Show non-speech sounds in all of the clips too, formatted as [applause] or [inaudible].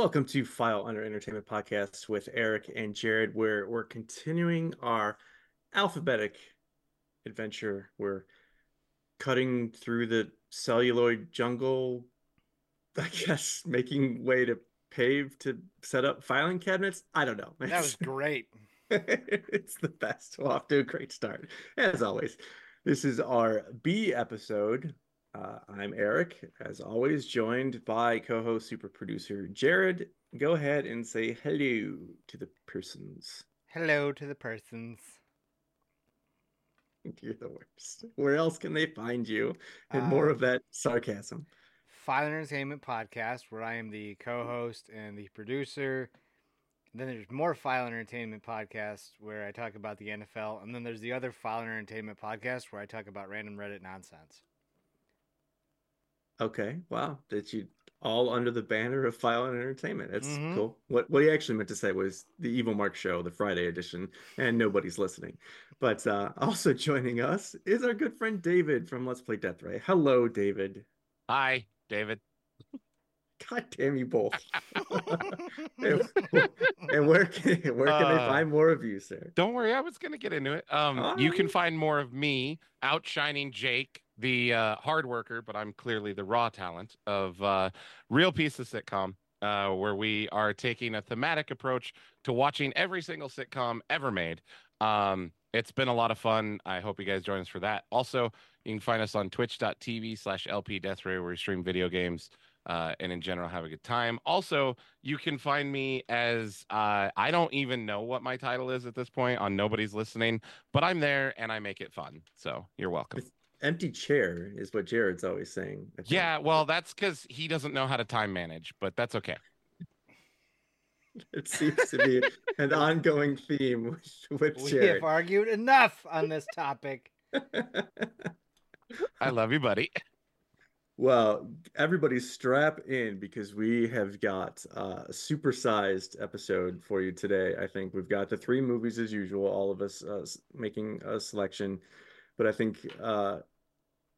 Welcome to File Under Entertainment Podcast with Eric and Jared, where we're continuing our alphabetic adventure. We're cutting through the celluloid jungle, I guess, [laughs] making way to pave to set up filing cabinets. I don't know. That was [laughs] great. it's the best. We're off to a great start, as always. This is our B episode. Uh, I'm Eric, as always, joined by co-host, super producer Jared. Go ahead and say hello to the persons. Hello to the persons. [laughs] You're the worst. Where else can they find you? And more Uh, of that sarcasm. File Entertainment Podcast, where I am the co-host and the producer. Then there's more File Entertainment Podcast, where I talk about the NFL, and then there's the other File Entertainment Podcast, where I talk about random Reddit nonsense. Okay, wow. That you all under the banner of File and Entertainment. That's Mhm. cool. What what he actually meant to say was the Evil Mark Show, the Friday edition, and nobody's listening. But uh, [laughs] also joining us is our good friend David from Let's Play Deathray. Hello, David. Hi, David. God damn you both. [laughs] and, and where can where can they Uh, find more of you, sir? Don't worry, I was going to get into it. Um, you can find more of me outshining Jake, the uh, hard worker, but I'm clearly the raw talent of uh, Real Piece of Sitcom, uh, where we are taking a thematic approach to watching every single sitcom ever made. Um, it's been a lot of fun. I hope you guys join us for that. Also, you can find us on twitch.tv slash LP Deathray, where we stream video games uh, and in general have a good time. Also, you can find me as uh, I don't even know what my title is at this point on Nobody's Listening, but I'm there and I make it fun. So you're welcome. Empty chair is what Jared's always saying. Yeah, well, that's because he doesn't know how to time manage, but that's okay. [laughs] It seems to be an ongoing theme with, with we Jared. have argued enough on this topic. [laughs] I love you, buddy. Well, everybody strap in because we have got uh, a supersized episode for you today. I think we've got the three movies as usual, all of us uh, making a selection, but I think uh,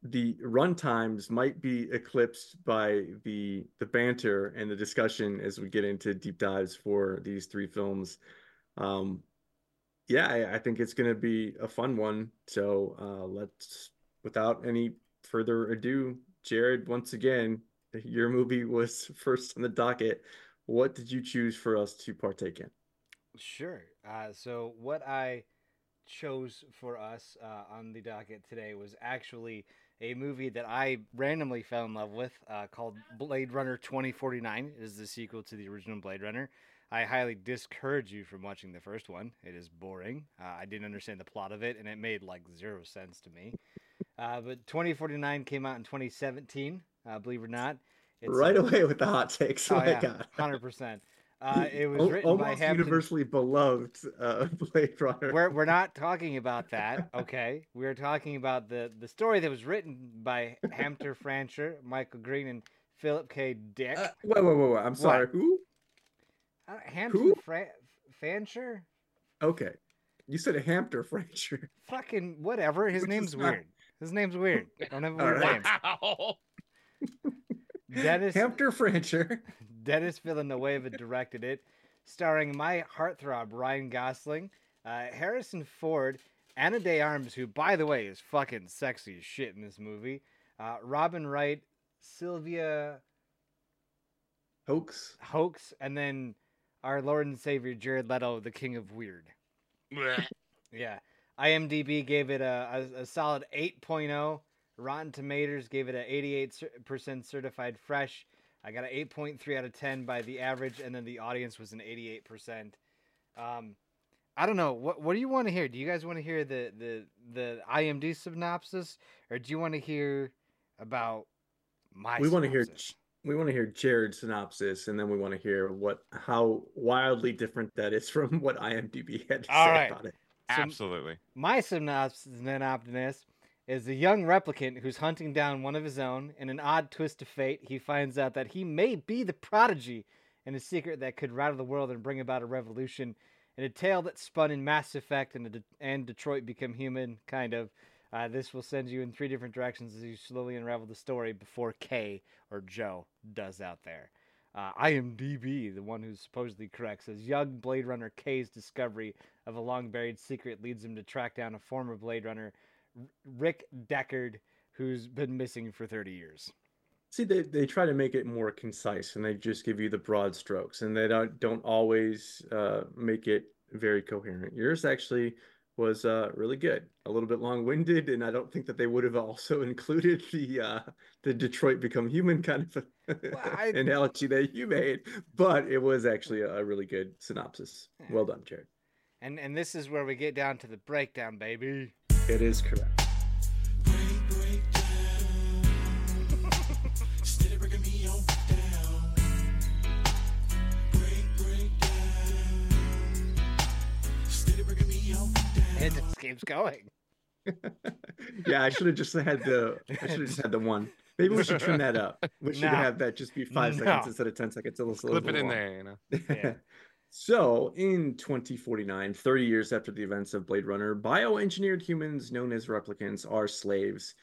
the run times might be eclipsed by the the banter and the discussion as we get into deep dives for these three films. Um, yeah, I, I think it's going to be a fun one. So uh, let's, without any further ado, Jared, once again, [laughs] your movie was [laughs] first on the docket. What did you choose for us to partake in? Sure. Uh, so what I chose for us uh, on the docket today was actually a movie that I randomly fell in love with uh, called Blade Runner 2049. It is the sequel to the original Blade Runner. I highly discourage you from watching the first one. It is boring. Uh, I didn't understand the plot of it, and it made like zero sense to me. Uh, but 2049 came out in 2017, uh, believe it or not. It's, right away with the hot takes. Oh, [laughs] yeah, 100%. Uh, it was Al- written by almost Hampton. universally beloved uh, [laughs] Blade Runner. We're we're not talking about that, okay? We're talking about the the story that was written by Hampton [laughs] Francher, Michael Green, and Philip K. Dick. Uh, wait, wait, wait, wait. I'm sorry. Who? Uh, Hampton who? Fra- Fancher? Okay. You said a Hampton Francher. Fucking whatever. His Which name's not- weird. His name's weird. Don't have a weird right. name. [laughs] Wow. Dennis Hampton Fracture. Dennis Villanueva directed it, starring my heartthrob Ryan Gosling, uh, Harrison Ford, Ana De Armas, who by the way is fucking sexy as shit in this movie, uh, Robin Wright, Sylvia Hoeks. Hoax, and then our Lord and Savior Jared Leto, the King of Weird. Yeah, IMDb gave it a, a, a solid 8.0. Rotten Tomatoes gave it a 88% certified fresh. I got an 8.3 out of 10 by the average, and then the audience was an 88%. Um, I don't know. What what do you want to hear? Do you guys want to hear the the the IMDb synopsis, or do you want to hear about my? we want to hear we want to hear Jared's synopsis, and then we want to hear what how wildly different that is from what IMDb had to All say right. about it. So- Absolutely. My synopsis then synopsis is a young replicant who's hunting down one of his own. In an odd twist of fate, he finds out that he may be the prodigy in a secret that could rattle the world and bring about a revolution. In a tale that spun in Mass Effect and, De- and Detroit Become Human, kind of. Uh, this will send you in three different directions as you slowly unravel the story before Kay or Joe does out there. Uh, IMDb, the one who's supposedly correct, says young Blade Runner K's discovery of a long buried secret leads him to track down a former Blade Runner, Rick Deckard, who's been missing for 30 years. See, they, they try to make it more concise and they just give you the broad strokes and they don't don't always uh, make it very coherent. Yours actually was uh, really good, a little bit long-winded, and I don't think that they would have [laughs] also included the uh, the Detroit Become Human kind of Well, [laughs] I- analogy that you made, but it was actually a really good synopsis. Well done, Jared. And and this is where we get down to the breakdown, baby. It is correct. Steady breaking me on down. Break, break down. Steady breaking me on down. It just keeps going. [laughs] yeah, I should have just had the I should have just had the one. Maybe we should trim that up. We should No. have that just be five seconds No. instead of ten seconds. A little, Clip a it little in long. there, you know. Yeah. [laughs] so, in 2049, 30 years after the events of Blade Runner, bioengineered humans known as replicants are slaves.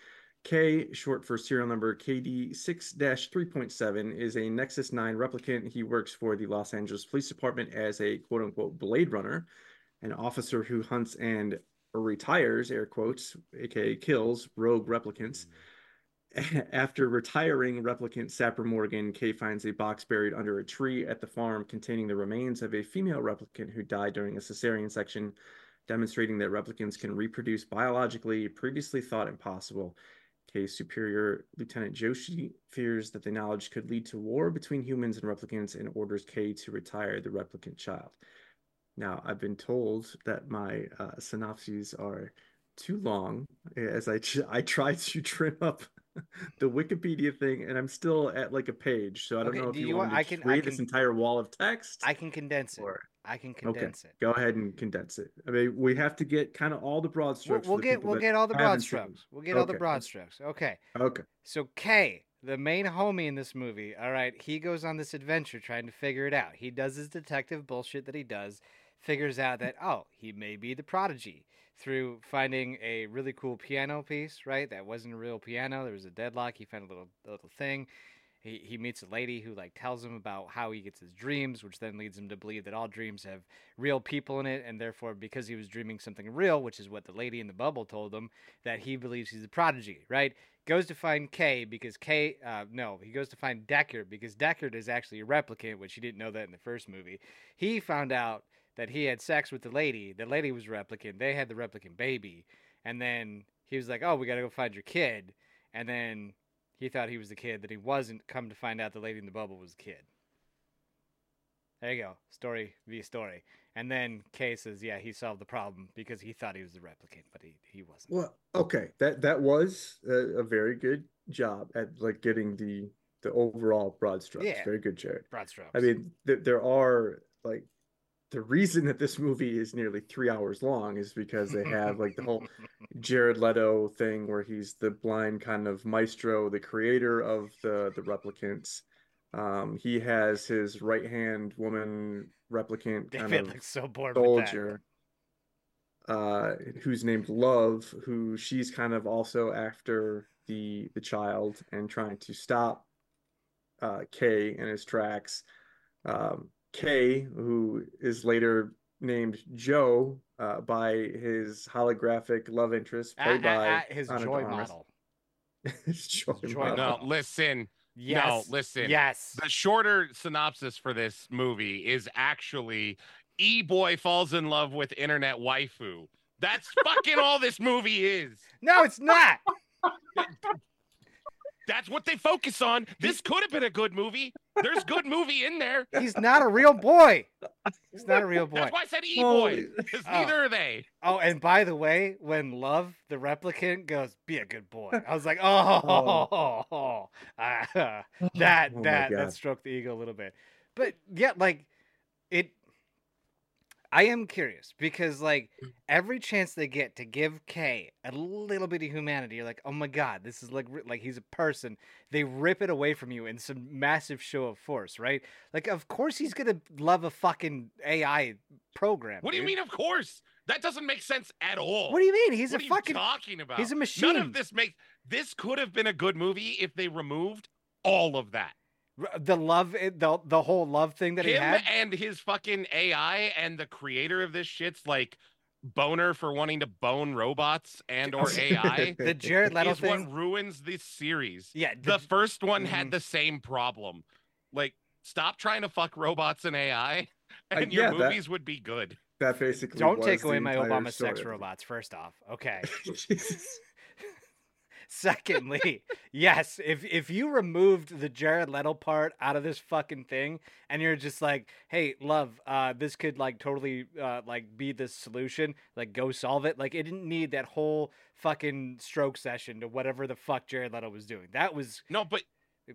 K, short for serial number KD 6 3.7, is a Nexus 9 replicant. He works for the Los Angeles Police Department as a quote unquote Blade Runner, an officer who hunts and retires, air quotes, aka kills, rogue replicants. [laughs] After retiring replicant Sapper Morton, Kay finds a box buried under a tree at the farm containing the remains of a female replicant who died during a cesarean section, demonstrating that replicants can reproduce biologically, previously thought impossible. Kay's superior, Lieutenant Joshi, fears that the knowledge could lead to war between humans and replicants and orders Kay to retire the replicant child. Now, I've been told that my uh, synopses are too long as I, ch- [laughs] I try to trim up [laughs] the Wikipedia thing, and I'm still at like a page. So I don't Okay, know if do you, you want want- me to I can- I create this entire wall of text. I can condense it. I can condense it. go ahead and condense it. I mean, we have to get kind of all the broad We'll, strokes. we'll get we'll get all the broad haven't seen strokes. We'll get all the broad strokes. Okay. Okay. So K, the main homie in this movie, all right, he goes on this adventure trying to figure it out. He does his detective bullshit that he does, figures out that oh, he may be the prodigy through finding a really cool piano piece, right? That wasn't a real piano. There was a deadlock. He found a little little thing. He, he meets a lady who like tells him about how he gets his dreams, which then leads him to believe that all dreams have real people in it, and therefore because he was dreaming something real, which is what the lady in the bubble told him, that he believes he's a prodigy, right? Goes to find Kay because Kay, uh, no, he goes to find Deckard because Deckard is actually a replicant, which he didn't know that in the first movie. He found out that he had sex with the lady. The lady was a replicant. They had the replicant baby, and then he was like, "Oh, we got to go find your kid," and then he thought he was the kid that he wasn't. Come to find out, the lady in the bubble was the kid. There you go, story v story. And then Kay says, "Yeah, he solved the problem because he thought he was the replicant, but he he wasn't." Well, okay. That that was a, a very good job at like getting the the overall broad strokes. Yeah. Very good, Jared. Broad strokes. I mean, th- there are like the reason that this movie is nearly three hours long is because they have like the whole [laughs] Jared Leto thing where he's the blind kind of maestro, the creator of the the replicants. Um, he has his right hand woman replicant kind David of looks so bored with that. soldier uh who's named love who she's kind of also after the the child and trying to stop uh kay in his tracks um kay who is later named joe uh by his holographic love interest played ah, by ah, his Ana joy de model. [laughs] his joy, Joy model. No, listen. Yes. No, listen. Yes. The shorter synopsis for this movie is actually E Boy falls in love with internet waifu. That's fucking all this movie is. No, it's not. [laughs] That's what they focus on. This could have been a good movie. There's good movie in there. [laughs] He's not a real boy. He's not a real boy. That's why I said E Well, Boy. Because Oh. neither are they. Oh, and by the way, when Love the replicant goes, "Be a good boy," I was like, "Oh, [laughs] ah, [laughs] that Oh my that God. that stroked the ego a little bit." But yeah, like it. I am curious because like hmm. every chance they get to give Kay a little bit of humanity, you're like, "Oh my god, this is like like he's a person." They rip it away from you in some massive show of force, right? Like, of course he's gonna love a fucking AI program. What do you mean, of course? That doesn't make sense at all. What do you mean? He's what a fucking talking about? he's a machine. None of this makes this could have been a good movie if they removed all of that. R- The love, eh, the the whole love thing that he Him had. and his fucking AI and the creator of this shit's like boner for wanting to bone robots and or [laughs] AI The Jared Leto is thing. what ruins this series. Yeah, The first one Mhm. had the same problem. Like, stop trying to fuck robots and AI, Uh, and your yeah, that- movies would be good. That basically don't was take away my Obama sex robots. First off, okay. [laughs] [laughs] Secondly, [laughs] yes, if if you removed the Jared Leto part out of this fucking thing, and you're just like, "Hey, love, uh, this could like totally uh, like be the solution, like go solve it," like it didn't need that whole fucking stroke session to whatever the fuck Jared Leto was doing. That was No, but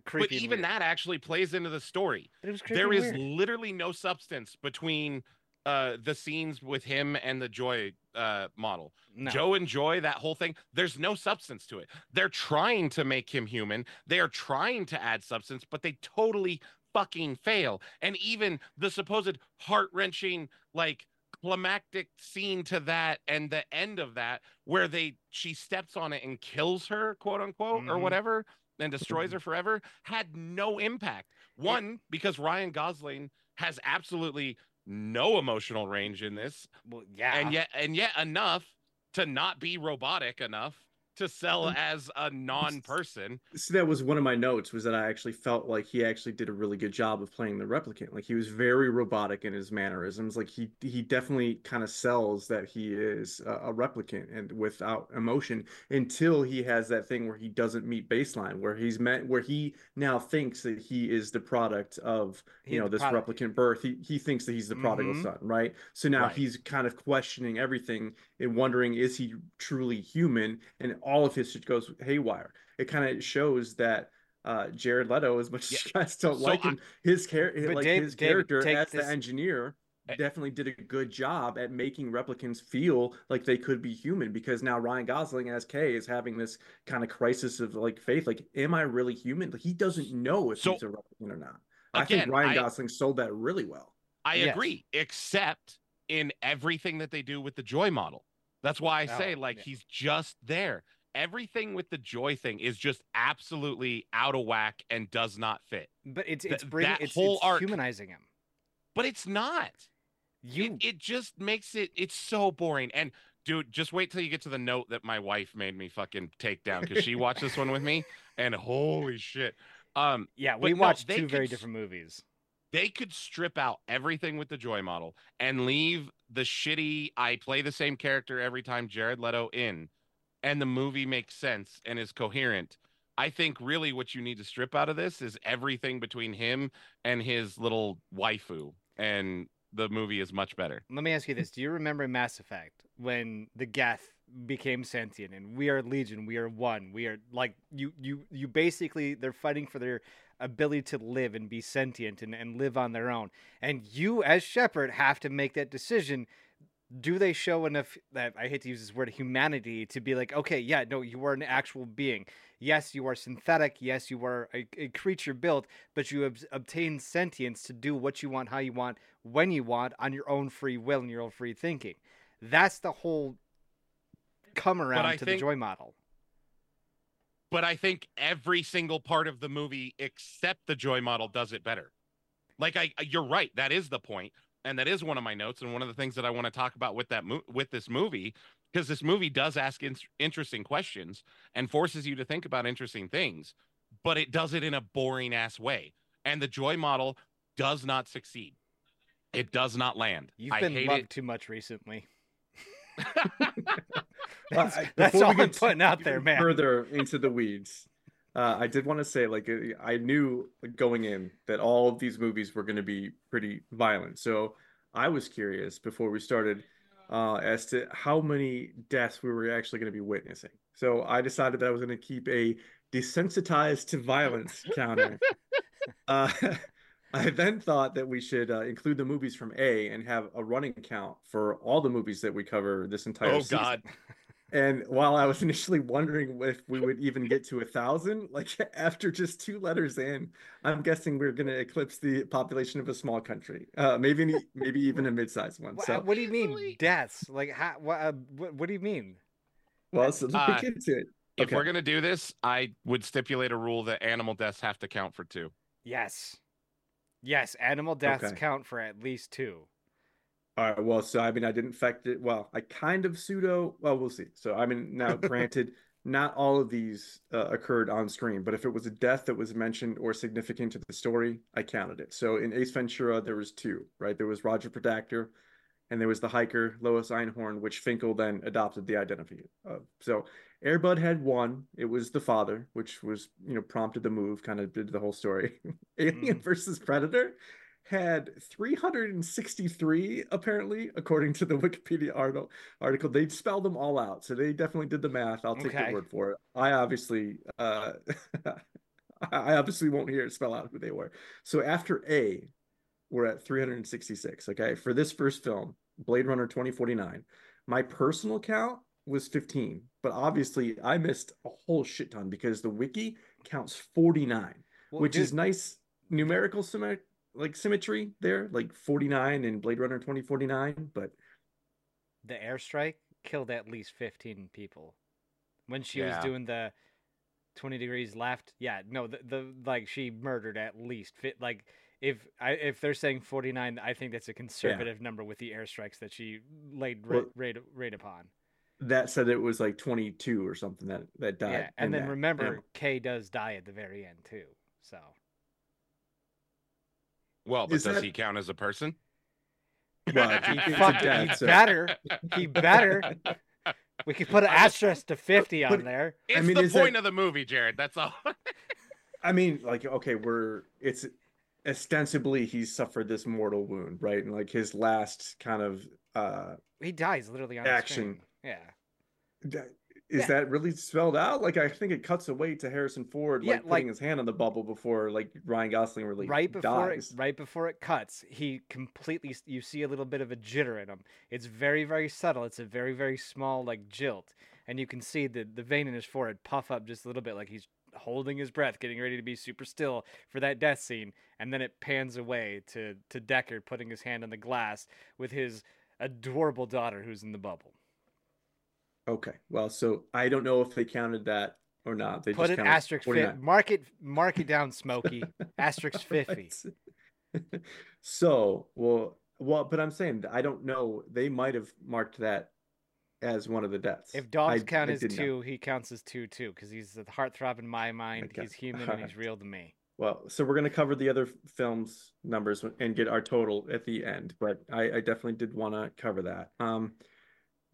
creepy. but even weird. that actually plays into the story. But it was creepy there weird. literally no substance between uh the scenes with him and the joy uh model. No. joe and joy that whole thing there's no substance to it. They're trying to make him human. They are trying to add substance but they totally fucking fail. And even the supposed heart-wrenching like climactic scene to that and the end of that where they she steps on it and kills her quote unquote or Mhm. whatever and destroys her forever had no impact. One because ryan gosling has absolutely no emotional range in this. Well, yeah, and yet and yet enough to not be robotic enough to sell Mm. as a non-person So that was one of my notes was that I actually felt like he actually did a really good job of playing the replicant. Like he was very robotic in his mannerisms. Like he he definitely kind of sells that he is a, a replicant and without emotion until he has that thing where he doesn't meet baseline, where he's met where he now thinks that he is the product of He's you know this product. replicant birth. He he thinks that he's the prodigal Mhm. son, right? So now Right. he's kind of questioning everything and wondering is he truly human and all of his shit goes haywire. It kind of shows that uh jared leto as much as you guys don't So like I- him his character like Dave- his David, character take as this- the engineer definitely did a good job at making replicants feel like they could be human because now ryan gosling as kay is having this kind of crisis of like faith like am i really human? Like he doesn't know if So- he's a replicant or not. I think ryan I- gosling sold that really well. I Yes. agree except in everything that they do with the joy model. That's why i say Oh, like yeah. he's just there everything with the joy thing is just absolutely out of whack and does not fit. But it's th- it's bringing that it's, whole it's arc- humanizing him. but it's not. You it, it just makes it it's so boring. And dude just wait till you get to the note that my wife made me fucking take down because she watched this one with me [laughs] and holy shit. Um yeah, we watched they two very could s- different movies. they could strip out everything with the joy model and leave the shitty i play the same character every time jared leto in and the movie makes sense and is coherent i think really what you need to strip out of this is everything between him and his little waifu and the movie is much better Let me ask you this: Do you remember Mass Effect when the Geth became sentient and we are Legion, we are one, we are like you, you, you basically they're fighting for their ability to live and be sentient and, and live on their own, and you as Shepard have to make that decision. Do they show enough that I hate to use this word humanity to be like, okay, yeah, no, you are an actual being. Yes, you are synthetic. Yes, you are a, a creature built, but you have obtained sentience to do what you want, how you want, when you want, on your own free will and your own free thinking. That's the whole come around to think- the joy model. but I think every single part of the movie except the joy model does it better. Like I you're right, that is the point. And that is one of my notes and one of the things that I want to talk about with that mo- with this movie because this movie does ask in- interesting questions and forces you to think about interesting things, but it does it in a boring ass way. And the joy model does not succeed. It does not land. You've I been hate loved it. too much recently. [laughs] Well, That's, I- that's before we all I'm get putting out there, man. Further into the weeds, uh, I did want to say, like, uh, I knew going in that all of these movies were going to be pretty violent. So I was curious before we started uh, as to how many deaths we were actually going to be witnessing. So I decided that I was going to keep a desensitized to violence [laughs] counter. Uh, [laughs] I then thought that we should uh, include the movies from A and have a running count for all the movies that we cover this entire Oh season. god. And while I was initially wondering if we would even get to a thousand, like [laughs] after just two letters in, I'm guessing we're going to eclipse the population of a small country, uh, maybe maybe even a mid-sized one. So, what do you mean deaths? Like how? What, uh, what? What do you mean? well, so let Uh, get into it. If Okay. we're gonna do this, I would stipulate a rule that animal deaths have to count for two. Yes. Yes, animal deaths Okay. count for at least two. All right. Well, so I mean, I didn't affect it. Well, I kind of pseudo. Well, we'll see. So I mean, now [laughs] granted, not all of these uh, occurred on screen, but if it was a death that was mentioned or significant to the story, I counted it. So in Ace Ventura, there was two, right? There was Roger Podacter, and there was the hiker Lois Einhorn, which Finkle then adopted the identity of. So Airbud had one. It was the father, which was you know prompted the move, kind of did the whole story. [laughs] Alien Mhm. versus Predator had 363 apparently according to the [laughs] wikipedia article article. They spelled them all out so they definitely did the math. I'll take Okay. the word for it. I obviously uh [laughs] i obviously won't hear it spell out who they were. So after a we're at 366 okay? For this first film blade runner 2049 my personal count was 15 but obviously i missed a whole shit ton because the wiki counts 49 Well, which dude, is nice numerical symmet- like symmetry there, like 49 in Blade Runner 2049. But the airstrike killed at least 15 people. When she was doing the 20 degrees left, yeah, no, the, the like she murdered at least fit like if I if they're saying 49, I think that's a conservative number with the airstrikes that she laid ra- Well- raid, raid upon. that said it was like 22 or something that that died. Yeah, and then that. remember And- Kay does die at the very end too. So Well, but Is does that- he count as a person? Well, [laughs] he It's a fucking death, he so- better he better. [laughs] We could put an asterisk to 50 on But- there. It's mean, the is that- point of the movie, Jared. That's all. [laughs] I mean, like, okay, we're it's ostensibly he suffered this mortal wound, right? And like his last kind of uh He dies literally on Action. The screen. Yeah. that- is Yeah. that really spelled out? Like I think it cuts away to Harrison Ford Yeah, like putting his hand on the bubble before like Ryan Gosling really right before dies. it, right before it cuts, he completely you see a little bit of a jitter in him. It's very very subtle. It's a very very small like jilt, and you can see the the vein in his forehead puff up just a little bit, like he's holding his breath, getting ready to be super still for that death scene. And then it pans away to to Deckard putting his hand on the glass with his adorable daughter who's in the bubble. Okay. Well, so I don't know if they counted that or not. They Put just an asterisk fit. 49. Mark it mark it down, Smokey. [laughs] asterisk fifty. [laughs] So, well, well, but I'm saying I don't know. They might have marked that as one of the deaths. If dogs I- count I as two, he counts as two too, because he's the heartthrob in my mind. Okay. He's human and he's [laughs] real to me. Well, so we're gonna cover the other films numbers and get our total at the end, but I, I definitely did want to cover that. Um,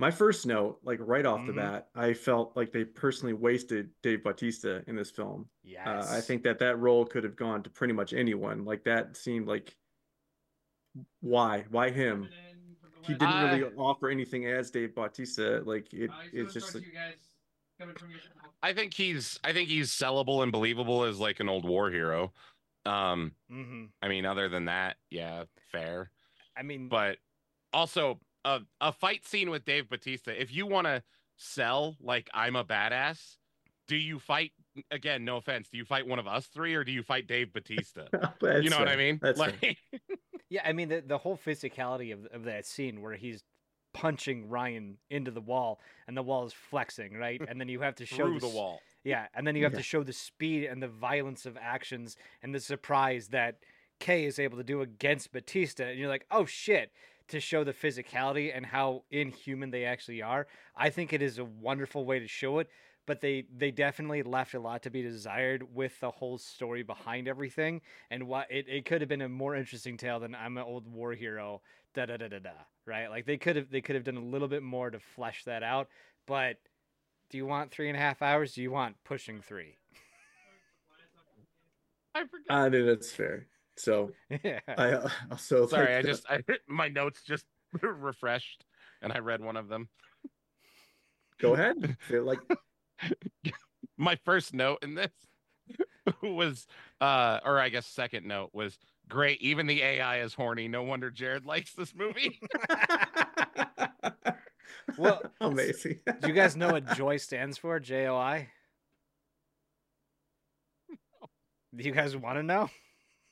my first note, like right off the Mhm. bat, I felt like they personally wasted Dave Bautista in this film. Yes. Uh, I think that that role could have gone to pretty much anyone. Like that seemed like why why him? He didn't I- really offer anything as Dave Bautista. Like it, it's just like, I think he's I think he's sellable and believable as like an old war hero. Um, hmm I mean, other than that, yeah, fair. I mean, But also a a fight scene with Dave Batista. If you want to sell like I'm a badass, do you fight again? No offense. Do you fight one of us three or do you fight Dave Batista? [laughs] You know what I mean? Like, [laughs] yeah, I mean the the whole physicality of of that scene where he's punching Ryan into the wall and the wall is flexing, right? [laughs] And then you have to show through the s- wall. Yeah, and then you have Yeah. to show the speed and the violence of actions and the surprise that Kay is able to do against Batista, and you're like, oh shit, to show the physicality and how inhuman they actually are. I think it is a wonderful way to show it, but they they definitely left a lot to be desired with the whole story behind everything, and what it, it could have been a more interesting tale than I'm an old war hero, da da da da da. Right? Like they could have they could have done a little bit more to flesh that out, but do you want three and a half hours? Do you want pushing three? [laughs] I forgot. I think that's fair. So [laughs] yeah. I uh, [laughs] also Sorry, I just [laughs] I my notes just refreshed and I read one of them. go ahead. Feel like my first note in this was uh or I guess second note was great. Even the AI is horny. No wonder Jared likes this movie. Well, amazing. Do you guys know what Joy stands for? J O I. Do you guys want to know?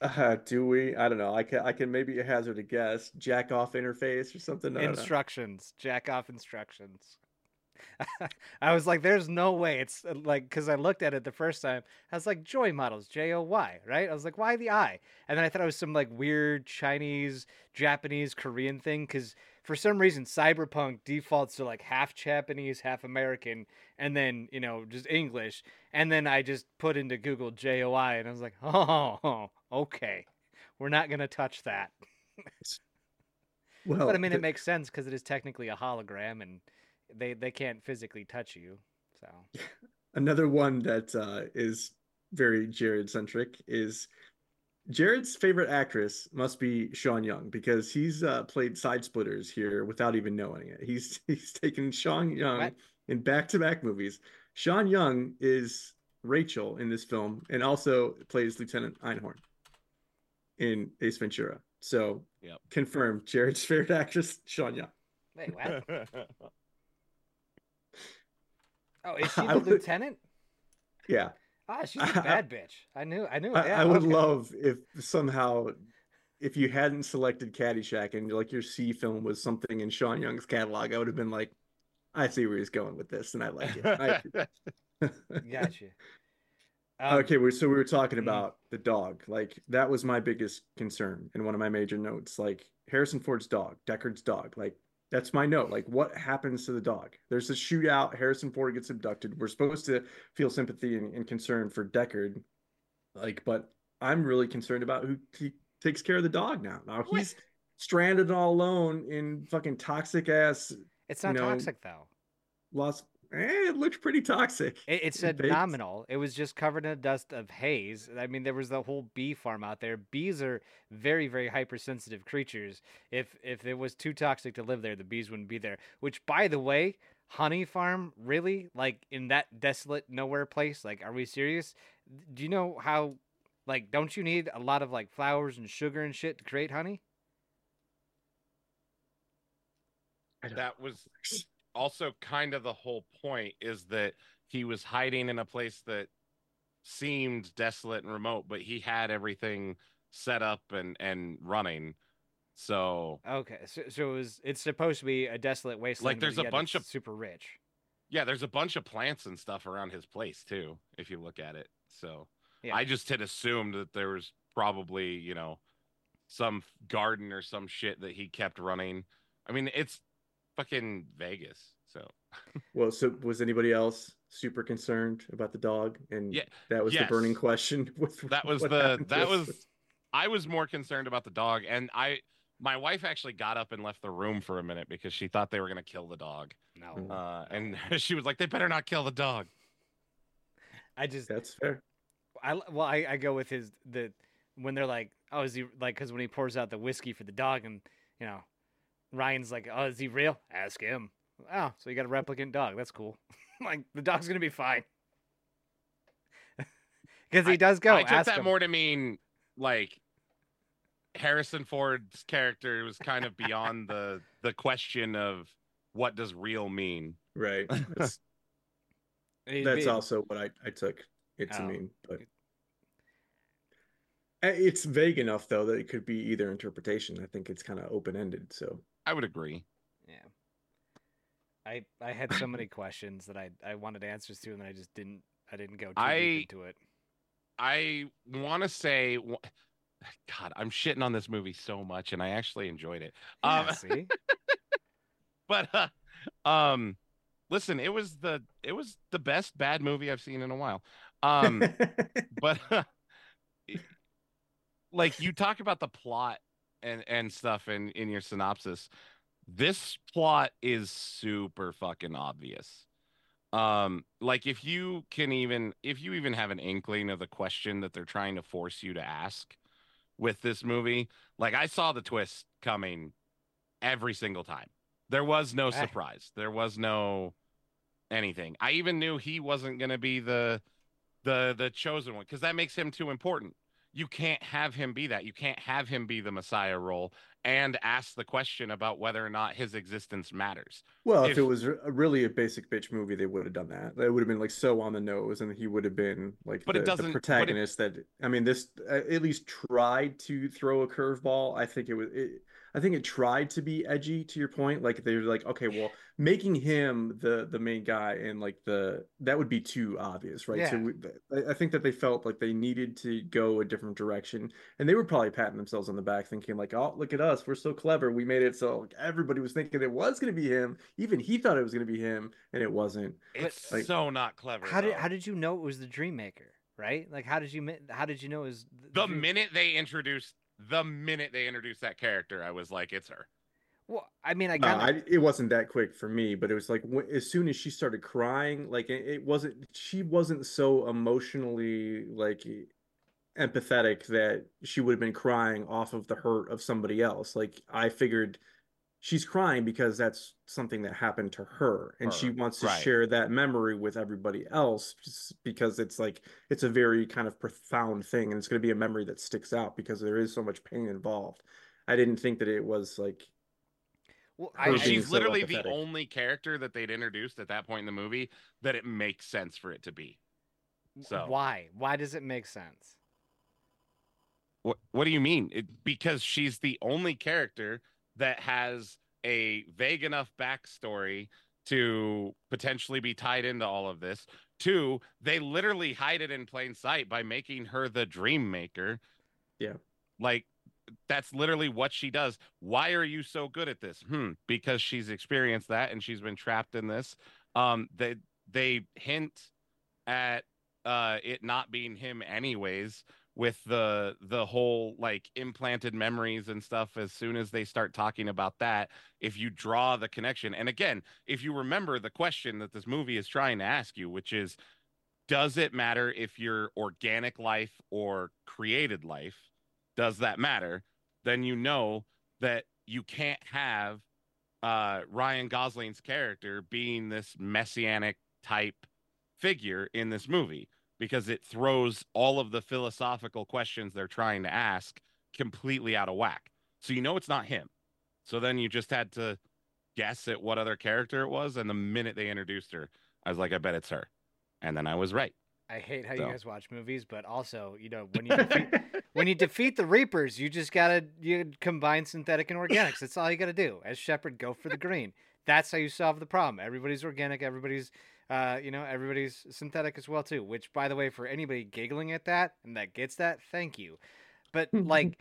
Uh, do we? I don't know. I can I can maybe hazard a guess. Jack off interface or something. Instructions. Jack off instructions. [laughs] I was like, "There's no way." It's uh, like because I looked at it the first time, I was like, "Joy models, J O Y, right? I was like, "Why the I?" And then I thought it was some like weird Chinese, Japanese, Korean thing because for some reason Cyberpunk defaults to like half Japanese, half American, and then you know just English. And then I just put into Google J O I, and I was like, [laughs] "Oh, okay, we're not gonna touch that." Well, but I mean, the- it makes sense because it is technically a hologram, and they they can't physically touch you. So [laughs] another one that uh, is very Jared centric is Jared's favorite actress must be Sean Young because he's uh, played side splitters here without even knowing it. He's [laughs] he's taken Sean Young What? in back to back movies. Sean Young is Rachael in this film and also plays Lieutenant Einhorn in Ace Ventura. So Yep. confirmed Jared's favorite actress, Sean Young. wait, what? [laughs] Oh, is she [laughs] the would- lieutenant? Yeah. Ah, she's a bad [laughs] bitch. I knew. I knew. I, yeah, I would okay. love if somehow if you hadn't selected Caddyshack and like your C film was something in Sean Young's catalog, I would have been like, I see where he's going with this, and I like it. I- Gotcha. Um, okay, we- so we were talking mm. about the dog. Like that was my biggest concern and one of my major notes. Like Harrison Ford's dog, Deckard's dog. Like that's my note. Like what happens to the dog? There's a shootout. Harrison Ford gets abducted. We're supposed to feel sympathy and, and concern for Deckard. Like, but I'm really concerned about who he takes care of the dog now. Now What? he's stranded all alone in fucking toxic ass It's not you know, toxic though. Los. Eh, it looked pretty toxic. It, it [laughs] said Vegas. nominal. It was just covered in a dust of haze. I mean, there was the whole bee farm out there. Bees are very, very hypersensitive creatures. If if it was too toxic to live there, the bees wouldn't be there. Which, by the way, honey farm really like in that desolate nowhere place. Like, are we serious? Do you know how? Like, don't you need a lot of like flowers and sugar and shit to create honey? that was [laughs] also kind of the whole point is that he was hiding in a place that seemed desolate and remote, but he had everything set up and and running. So Okay, so, so it was. It's supposed to be a desolate wasteland. Like there's a bunch of- super rich. yeah, there's a bunch of plants and stuff around his place too, if you look at it. So Yeah. I just had assumed that there was probably, you know, some garden or some shit that he kept running. I mean, it's fucking Vegas. So [laughs] Well, so was anybody else super concerned about the dog? And Yeah, that was the burning question. [laughs] With that was the that us. was I was more concerned about the dog and I my wife actually got up and left the room for a minute because she thought they were going to kill the dog. No, Mm. Uh, and [laughs] she was like they better not kill the dog. I just That's fair. I well, I, I go with his the when they're like, oh, is he like? Because when he pours out the whiskey for the dog, and you know, Ryan's like, oh, is he real? Ask him. Oh, so you got a replicant dog? That's cool. [laughs] like the dog's gonna be fine. [laughs] Because he does go. I took ask that him. more to mean like Harrison Ford's character was kind of beyond the the question of what does real mean. Right. [laughs] That's, that's also what I, I took it to Oh. mean. But it's vague enough though that it could be either interpretation. I think it's kind of open ended. So I would agree. Yeah. I I had so many questions that I I wanted answers to, and I just didn't. I didn't go too I- deep into it. I want to say, God, I'm shitting on this movie so much, and I actually enjoyed it. Um, Yeah, see, [laughs] but uh, um, listen, it was the it was the best bad movie I've seen in a while. Um, [laughs] but [laughs] like you talk about the plot and and stuff in in your synopsis this plot is super fucking obvious. Um like if you can even if you even have an inkling of the question that they're trying to force you to ask with this movie like i saw the twist coming every single time. There was no Right. surprise. There was no anything. I even knew he wasn't going to be the the the chosen one because that makes him too important you can't have him be that you can't have him be the messiah role and ask the question about whether or not his existence matters well, if, if- it was a, really a basic bitch movie, they would have done that. It would have been like so on the nose, and he would have been like But it the, doesn't- the but it- protagonist. That I mean, this uh, at least tried to throw a curveball. I think it was. It, I think it tried to be edgy to your point. Like they're like, okay, well, making him the the main guy and like the that would be too obvious, right? So we, I- I think that they felt like they needed to go a different direction, and they were probably patting themselves on the back, thinking like, oh, look at us, we're so clever, we made it so like, everybody was thinking it was going to be him. Even he thought it was going to be him, and it wasn't. It's like- so not clever. How did how did you know it was the Dream Maker? Right? Like how did you how did you know it was th- the Dream- minute they introduced the minute they introduced that character, I was like, it's her. Well, I mean, I No, kind of I, it wasn't that quick for me, but it was like when, as soon as she started crying, like it, it wasn't. She wasn't so emotionally like empathetic that she would have been crying off of the hurt of somebody else. Like I figured she's crying because that's something that happened to her, and she wants to right. share that memory with everybody else, just because it's like it's a very kind of profound thing, and it's going to be a memory that sticks out because there is so much pain involved. I didn't think that it was like well, I, I, she's so literally the only character that they'd introduced at that point in the movie that it makes sense for it to be. So why why does it make sense? What What do you mean? It, because she's the only character that has a vague enough backstory to potentially be tied into all of this. Two, they literally hide it in plain sight by making her the dream maker. Yeah. Like that's literally what she does. Why are you so good at this? Hmm, because she's experienced that and she's been trapped in this. Um they they hint at uh it not being him anyways with the the whole like implanted memories and stuff as soon as they start talking about that if you draw the connection and again if you remember the question that this movie is trying to ask you which is does it matter if you're organic life or created life does that matter? Then you know that you can't have uh Ryan Gosling's character being this messianic type figure in this movie because it throws all of the philosophical questions they're trying to ask completely out of whack. So you know it's not him. So then you just had to guess at what other character it was. And the minute they introduced her, I was like, I bet it's her. And then I was right. I hate how So. you guys watch movies, but also, you know, when you defeat, [laughs] when you defeat the Reapers, you just gotta you combine synthetic and organics. That's all you gotta do. As Shepard, go for the green. That's how you solve the problem. Everybody's organic. Everybody's, uh, you know, everybody's synthetic as well too. Which, by the way, for anybody giggling at that and that gets that, thank you. But [laughs] like,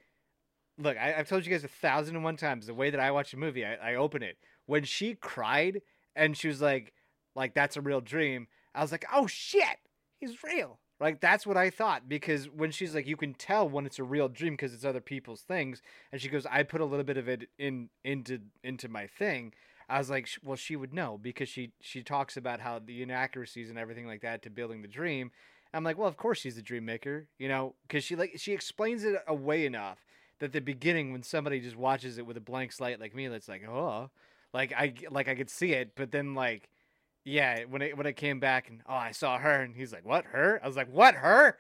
look, I, I've told you guys a thousand and one times the way that I watch a movie. I, I open it when she cried and she was like, like that's a real dream. I was like, oh shit, he's real. Like that's what I thought because when she's like, you can tell when it's a real dream because it's other people's things, and she goes, I put a little bit of it in into into my thing. I was like, well, she would know because she she talks about how the inaccuracies and everything like that to building the dream. I'm like, well, of course she's the dream maker, you know, because she like she explains it away enough that the beginning when somebody just watches it with a blank slate like me, that's like, oh, like I like I could see it, but then like, yeah, when it when it came back and oh, I saw her, and he's like, what her? I was like, what her?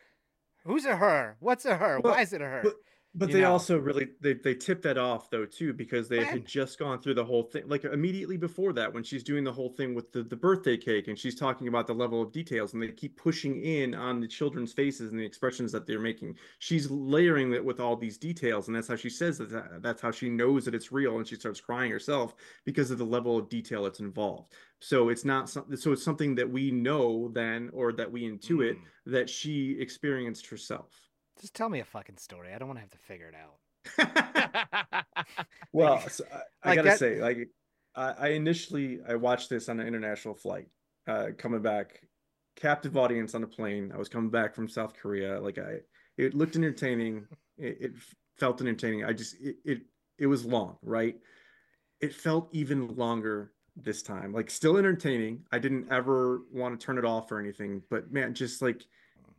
Who's a her? What's a her? Why is it a her? but- But they know. also really they they tipped that off though too because they When? had just gone through the whole thing like immediately before that when she's doing the whole thing with the, the birthday cake and she's talking about the level of details and they keep pushing in on the children's faces and the expressions that they're making. She's layering it with all these details and that's how she says that that's how she knows that it's real and she starts crying herself because of the level of detail that's involved. So it's not something so it's something that we know then or that we intuit Mm. that she experienced herself. Just tell me a fucking story. I don't want to have to figure it out. [laughs] Well, [laughs] so I, I Like gotta that- say, like, I, I initially I watched this on an international flight, uh, coming back, captive audience on a plane. I was coming back from South Korea. Like, I it looked entertaining. [laughs] It, it felt entertaining. I just it, it it was long, right? It felt even longer this time. Like, still entertaining. I didn't ever want to turn it off or anything, but man, just like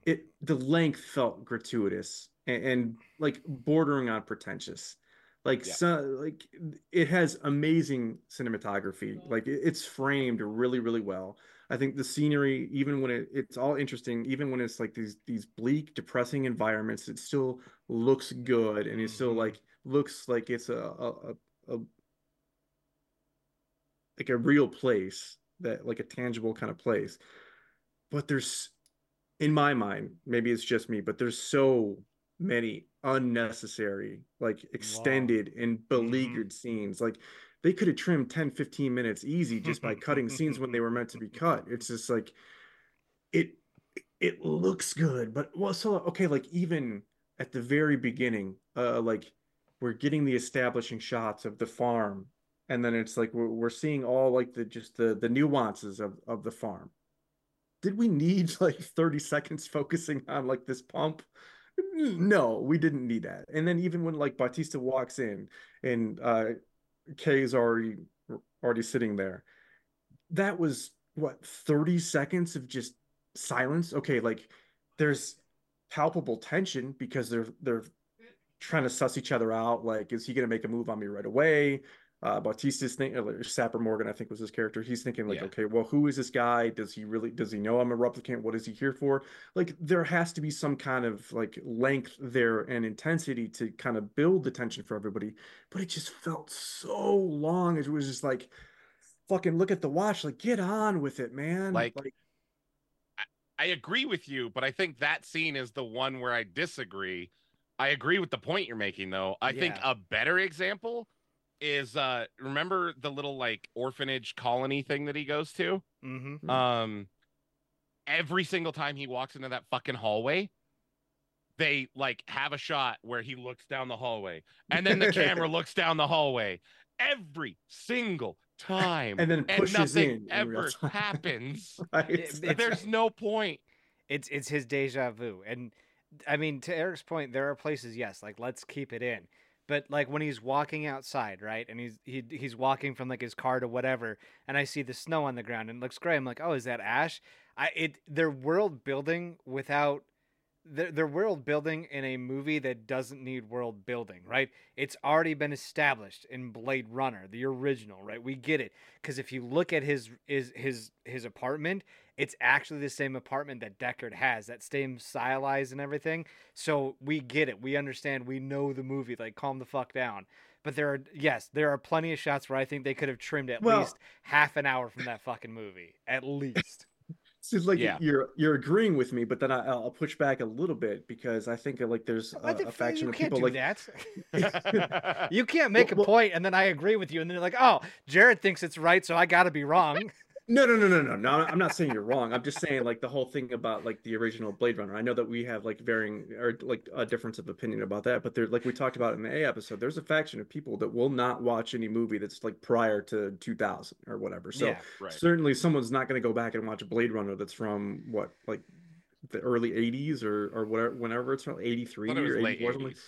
it, the length felt gratuitous and, and like bordering on pretentious like Yeah. so like it has amazing cinematography like it- it's framed really really well i think the scenery even when it, it's all interesting even when it's like these these bleak depressing environments it still looks good and it still Mhm. like looks like it's a, a, a, a like a real place that like a tangible kind of place but there's in my mind maybe it's just me but there's so many unnecessary, like extended and beleaguered scenes. Like they could have trimmed 10, 15 minutes easy just by cutting scenes when they were meant to be cut. It's just like it it looks good, but well, so okay, like even at the very beginning, uh like we're getting the establishing shots of the farm, and then it's like we're we're seeing all like the just the the nuances of of the farm. Did we need like 30 seconds focusing on like this pump? No, we didn't need that. And then even when like Bautista walks in and uh Kay is already already sitting there, that was what 30 seconds of just silence. Okay, like there's palpable tension because they're they're trying to suss each other out. Like, is he to make a move on me right away? Uh, Bautista's thinking, or Sapper Morton, I think was his character. He's thinking like, Yeah. okay, well, who is this guy? Does he really? Does he know I'm a replicant? What is he here for? Like, there has to be some kind of like length there and intensity to kind of build the tension for everybody. But it just felt so long. It was just like, fucking look at the watch. Like, get on with it, man. Like, I agree with you, but I think that scene is the one where I disagree. I agree with the point you're making though. I think a better example is uh remember the little like orphanage colony thing that he goes to? Mm-hmm. Hmm. Um every single time he walks into that fucking hallway, they like have a shot where he looks down the hallway and then the [laughs] camera looks down the hallway every single time. and then And nothing in, in ever time. [laughs] happens. right? It- There's no point. it's it's his deja vu and i mean to eric's point there are places yes like let's keep it in but like when he's walking outside right and he's he, he's walking from like his car to whatever and i see the snow on the ground and it looks gray i'm like oh is that ash? I it they're world building without they're world building in a movie that doesn't need world building right? It's already been established in blade runner the original right? We get it because if you look at his his his his apartment it's actually the same apartment that Deckard has, that same stylized and everything. So we get it. We understand. We know the movie. Like, calm the fuck down. But there are, yes, there are plenty of shots where I think they could have trimmed at Well- least half an hour from that fucking movie. At least. [laughs] So it's like Yeah. you're you're agreeing with me, but then I, I'll push back a little bit because I think uh, like there's a, the a faction You of can't people do like that. [laughs] [laughs] you can't make Well- a point and then I agree with you, and then you're like, oh, Jared thinks it's right, so I got to be wrong. No no no no no no I'm not saying you're wrong. I'm just saying like the whole thing about like the original Blade Runner. I know that we have like varying or like a difference of opinion about that, but there like we talked about in the A episode, there's a faction of people that will not watch any movie that's like prior to 2000 or whatever. So yeah. right. certainly someone's not going to go back and watch Blade Runner that's from what like the early 80s or or whatever whenever it's from 83 Thought it or 84 something. 80s.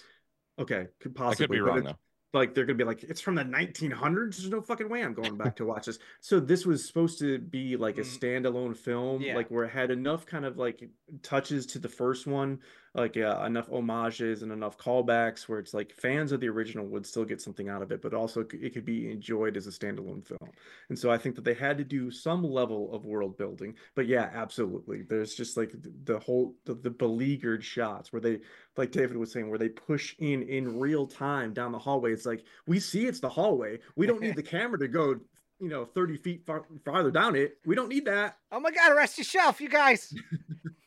Okay, could I possibly could be wrong though. Like they're gonna be like it's from the 1900s there's no fucking way i'm going back to watch this so this was supposed to be like a Mhm. standalone film Yeah. like where it had enough kind of like touches to the first one like uh, enough homages and enough callbacks where it's like fans of the original would still get something out of it but also it could be enjoyed as a standalone film and so i think that they had to do some level of world building but yeah absolutely there's just like the whole the, the beleaguered shots where they like David was saying, where they push in in real time down the hallway. It's like we see it's the hallway. We don't need the [laughs] camera to go, you know, 30 feet far, farther down it. We don't need that. Oh my god, arrest your shelf, you guys. [laughs]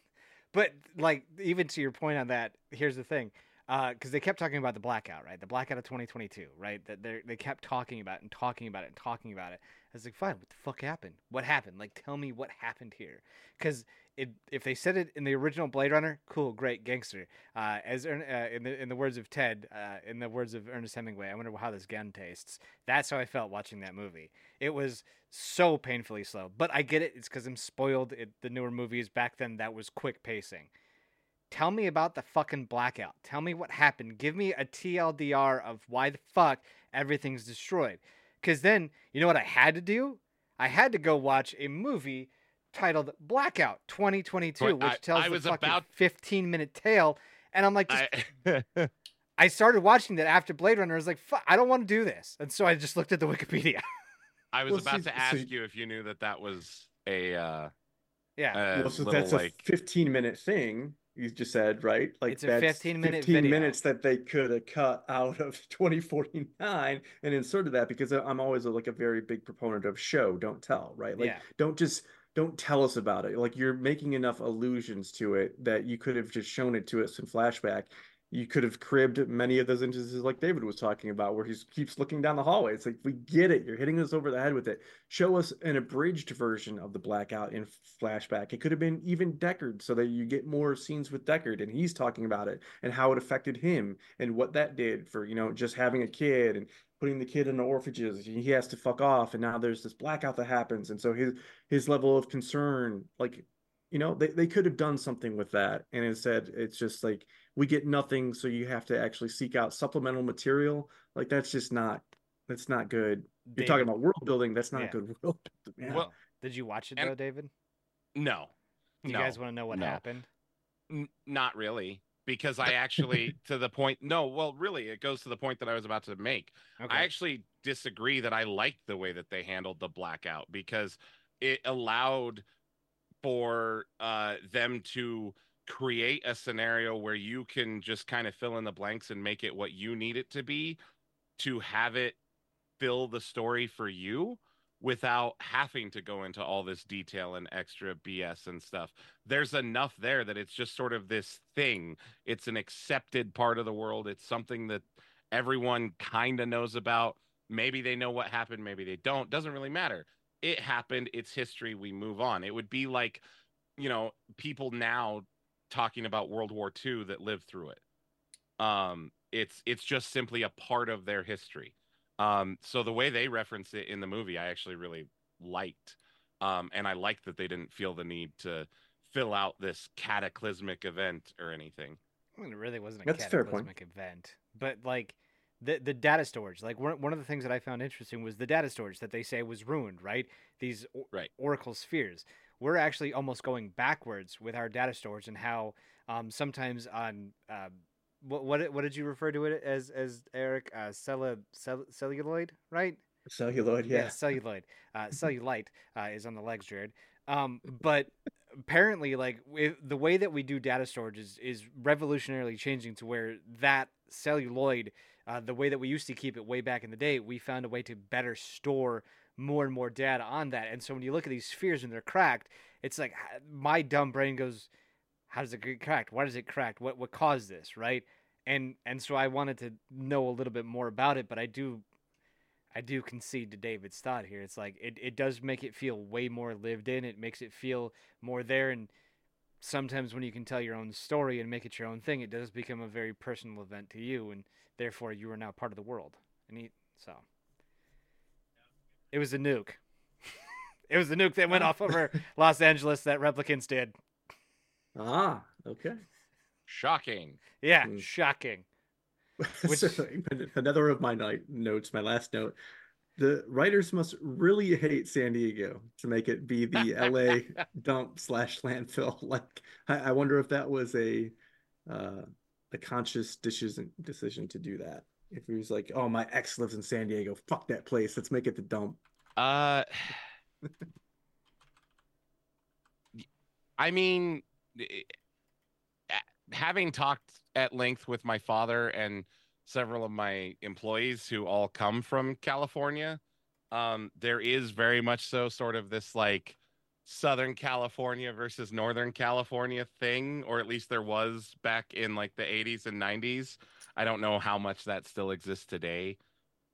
but like even to your point on that, here's the thing. Uh, because they kept talking about the blackout, right? The blackout of 2022, right? That they they kept talking about and talking about it and talking about it. I was like, fine, what the fuck happened? What happened? Like, tell me what happened here. Because it, if they said it in the original Blade Runner, cool, great, gangster. Uh, as uh, in the in the words of Ted, uh, in the words of Ernest Hemingway, I wonder how this gun tastes. That's how I felt watching that movie. It was so painfully slow, but I get it. It's because I'm spoiled. It, the newer movies back then that was quick pacing. Tell me about the fucking blackout. Tell me what happened. Give me a TLDR of why the fuck everything's destroyed. Because then, you know what I had to do? I had to go watch a movie titled Blackout 2022, Wait, which I- tells I the was fucking about- 15 minute tale. And I'm like, just, I, [laughs] [laughs] I started watching that after Blade Runner. I was like, fuck, I don't want to do this. And so I just looked at the [laughs] Wikipedia. I was Well, about see- to ask see- you if you knew that that was a uh, yeah. a well, so little that's like a 15 minute thing. You just said right, like It's a that's 15 minute 15 video. minutes that they could have cut out of 2049 and inserted that because I'm always like a very big proponent of show, don't tell, right? Like Yeah. don't just don't tell us about it. Like you're making enough allusions to it that you could have just shown it to us in flashback. you could have cribbed many of those instances like David was talking about, where he keeps looking down the hallway. It's like we get it. You're hitting us over the head with it. Show us an abridged version of the blackout in flashback. It could have been even Deckard, so that you get more scenes with Deckard, and he's talking about it and how it affected him and what that did for you know just having a kid and putting the kid in the orphanages. And he has to fuck off, and now there's this blackout that happens, and so his his level of concern, like you know, they they could have done something with that, and instead it's just like we get nothing so you have to actually seek out supplemental material like that's just not that's not good you're David, talking about world building that's not Yeah. good world building. [laughs] Yeah. Well, Did you watch it and- though, David? no, Do you no, guys want to know what no. happened? N- not really, because I actually [laughs] to the point. No, well, really, it goes to the point that I was about to make. Okay. I actually disagree that I liked the way that they handled the blackout because it allowed for uh, them to create a scenario where you can just kind of fill in the blanks and make it what you need it to be to have it fill the story for you without having to go into all this detail and extra BS and stuff. There's enough there that it's just sort of this thing. It's an accepted part of the world. It's something that everyone kind of knows about. Maybe they know what happened, maybe they don't. Doesn't really matter. It happened, it's history, we move on. It would be like, you know, people now talking about World War II that lived through it. Um, it's it's just simply a part of their history. Um, so the way they reference it in the movie, I actually really liked. Um, and I liked that they didn't feel the need to fill out this cataclysmic event or anything. I mean, it really wasn't a That's a cataclysmic event, but like the the data storage. Like one one of the things that I found interesting was the data storage that they say was ruined. Right, these or- Right. Oracle spheres. We're actually almost going backwards with our data storage and how um, sometimes on um, what what what did you refer to it as as Eric uh, cella, cell, celluloid right celluloid yeah, [laughs] celluloid. Uh, cellulite uh, is on the legs, Jared. Um, [laughs] but apparently, like with the way that we do data storage is is revolutionarily changing to where that celluloid, uh, the way that we used to keep it way back in the day, we found a way to better store more and more data on that. And so when you look at these spheres and they're cracked, it's like my dumb brain goes, "How does it get cracked? Why does it crack? What what caused this?" Right? And and so I wanted to know a little bit more about it, but I do I do concede to David's thought here. It's like it, it does make it feel way more lived in. It makes it feel more there. And sometimes when you can tell your own story and make it your own thing, it does become a very personal event to you, and therefore you are now part of the world. And he, so it was a nuke. [laughs] it was a nuke that went off over Los Angeles that replicants did. Ah okay. Shocking. Yeah, Mm. shocking. [laughs] Which- So, another of my night notes my last note. The writers must really hate san diego to make it be the [laughs] la dump slash landfill. [laughs] Like I, I wonder if that was a uh a conscious decision decision to do that. If he was like oh my ex lives in san diego. Fuck that place. Let's make it the dump. Uh, I mean, having talked at length with my father and several of my employees who all come from California, um, there is very much so sort of this like Southern California versus Northern California thing, or at least there was back in like the 80s and 90s. I don't know how much that still exists today,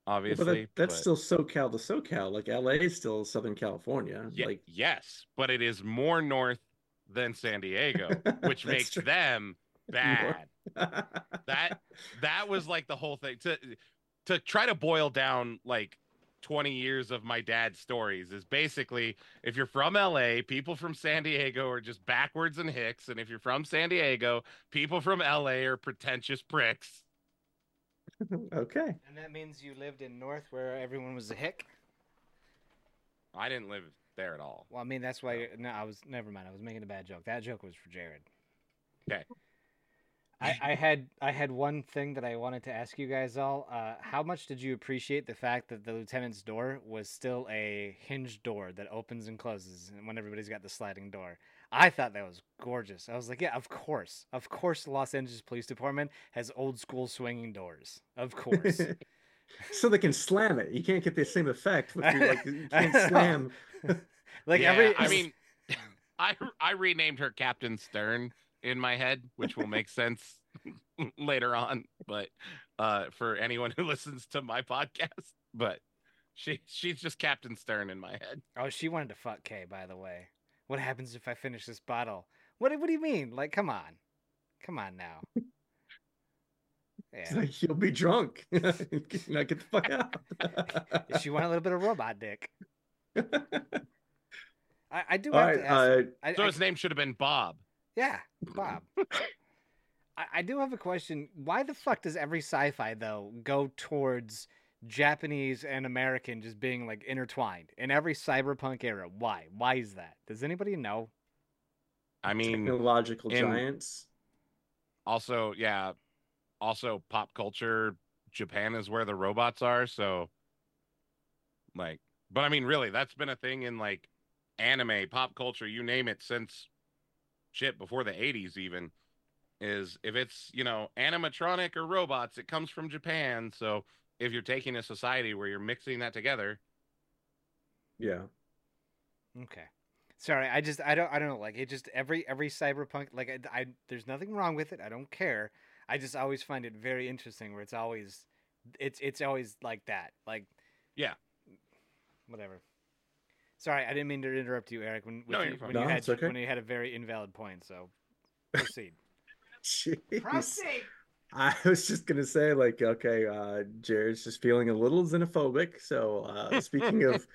obviously. but that, that's but- still socal to socal like la is still southern california Ye- like yes, but it is more north than San Diego, [laughs] which makes true. them [laughs] bad. That that was like the whole thing. To to try to boil down like 20 years of my dad's stories is basically if you're from LA, people from San Diego are just backwards and hicks, and if you're from San Diego, people from LA are pretentious pricks. [laughs] okay And that means you lived in North where everyone was a hick? I didn't live there at all. Well, I mean, that's why. No, I was. Never mind. I was making a bad joke. That joke was for Jared. Okay. I, I had I had one thing that I wanted to ask you guys all. Uh, how much did you appreciate the fact that the lieutenant's door was still a hinged door that opens and closes, and when everybody's got the sliding door? I thought that was gorgeous. I was like, yeah, of course, of course, the Los Angeles Police Department has old school swinging doors. Of course. [laughs] so they can slam it. You can't get the same effect. With your, like you can't [laughs] slam. [laughs] like yeah, every. I mean, [laughs] I I renamed her Captain Stern in my head, which will make sense later on, but uh, for anyone who listens to my podcast, but she she's just Captain Stern in my head. Oh, she wanted to fuck Kay, by the way. What happens if I finish this bottle? What What do you mean? Like, come on, come on now. It's Yeah. like, You'll be drunk. [laughs] now get the fuck out. [laughs] she want a little bit of robot dick. [laughs] I, I do All have right. to ask. Uh, I, So I- his name should have been Bob. yeah, Bob. I, I do have a question. Why the fuck does every sci-fi though go towards Japanese and American just being like intertwined in every cyberpunk era? Why? Why is that? Does anybody know? I mean, technological in- giants. also, yeah, also pop culture. Japan is where the robots are, so like, but I mean, really, that's been a thing in like anime, pop culture, you name it, since shit before the '80s, even. Is if it's you know animatronic or robots, it comes from Japan. So if you're taking a society where you're mixing that together, Yeah. Okay. Sorry, I just I don't I don't know like it just every every cyberpunk like I, I there's nothing wrong with it. I don't care. I just always find it very interesting where it's always it's it's always like that. Like Yeah. Whatever. Sorry, I didn't mean to interrupt you, Eric. When, when No, you, you're when No, you had it's okay. when you had a very invalid point. So proceed. [laughs] Jeez. I was just gonna say, like, okay, uh, Jared's just feeling a little xenophobic. So, uh, [laughs] speaking of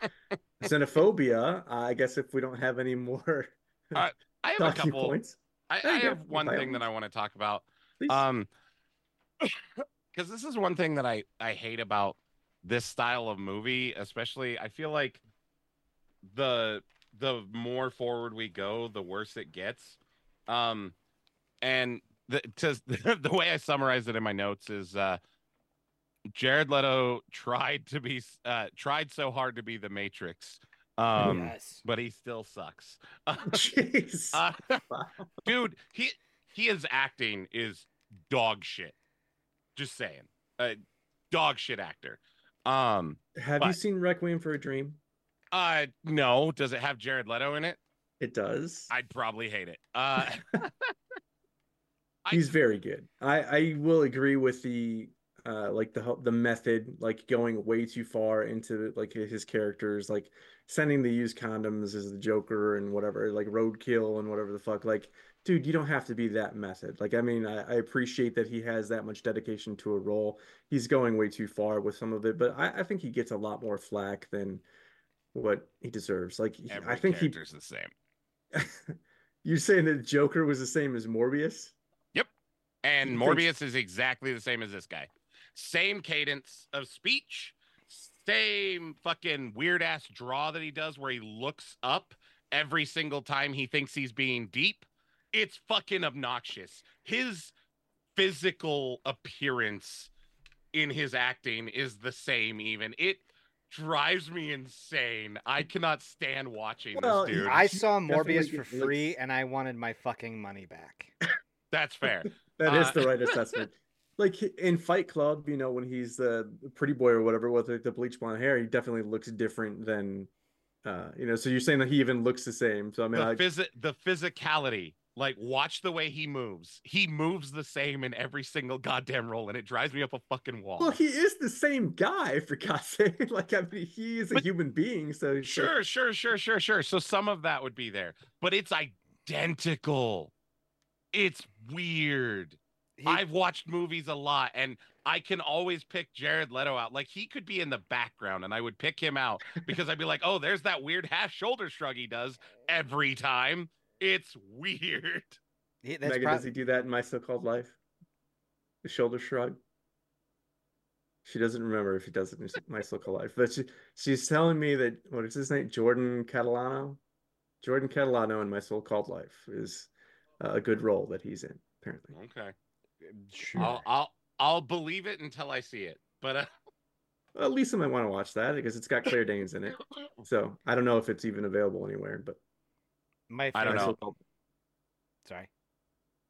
xenophobia, I guess if we don't have any more Uh, I have a talking couple. points, I, I have one By all thing that I want to talk about. Please. Um, because this is one thing that I I hate about this style of movie, especially. I feel like the the more forward we go, the worse it gets. Um, and the to, [laughs] the way I summarized it in my notes is uh, Jared Leto tried to be uh tried so hard to be the Matrix. Um, yes. but he still sucks. [laughs] [laughs] Jeez. Uh, dude he he is acting is dog shit just saying a dog shit actor um Have you seen Requiem for a Dream? uh no does it have jared leto in it It does. i'd probably hate it uh I- [laughs] He's very good. I I will agree with the uh like the the method like going way too far into like his characters like sending the used condoms as the Joker and whatever like roadkill and whatever the fuck like dude you don't have to be that method. Like I mean I, I appreciate that he has that much dedication to a role. He's going way too far with some of it but I, I think he gets a lot more flack than what he deserves. Like he- I think he character's the same. [laughs] You're saying that Joker was the same as Morbius? Yep. and You think- morbius is exactly the same as this guy. Same cadence of speech same fucking weird ass draw that he does where he looks up every single time he thinks he's being deep it's fucking obnoxious his physical appearance in his acting is the same even it drives me insane i cannot stand watching Well, this dude I saw Morbius for free looks. and I wanted my fucking money back. [laughs] that's fair [laughs] That is Uh, the right [laughs] assessment. Like in Fight Club, you know, when he's the pretty boy or whatever with the, the bleach blonde hair, he definitely looks different than, uh, you know. So you're saying that he even looks the same. So I mean, the, I, phys- the physicality like watch the way he moves. He moves the same in every single goddamn role and it drives me up a fucking wall. Well, he is the same guy for God's [laughs] sake. Like I mean, he is a But- human being. So it's like- sure sure sure sure sure. So some of that would be there but it's identical. It's weird. He- i've watched movies a lot and i can always pick jared leto out. Like he could be in the background and i would pick him out because i'd be like oh there's that weird half shoulder shrug he does every time it's weird he- that's Megan, prob- does he do that in My So-Called Life? The shoulder shrug. She doesn't remember if he does it in [laughs] My So-Called Life, but she she's telling me that what is his name? Jordan Catalano. Jordan Catalano in My So-Called Life is uh, a good role that he's in. Apparently, okay Sure. I'll, I'll I'll believe it until I see it. But uh, well, Lisa might want to watch that because it's got Claire Danes in it. [laughs] So I don't know if it's even available anywhere, but my I don't favorite- know. Sorry.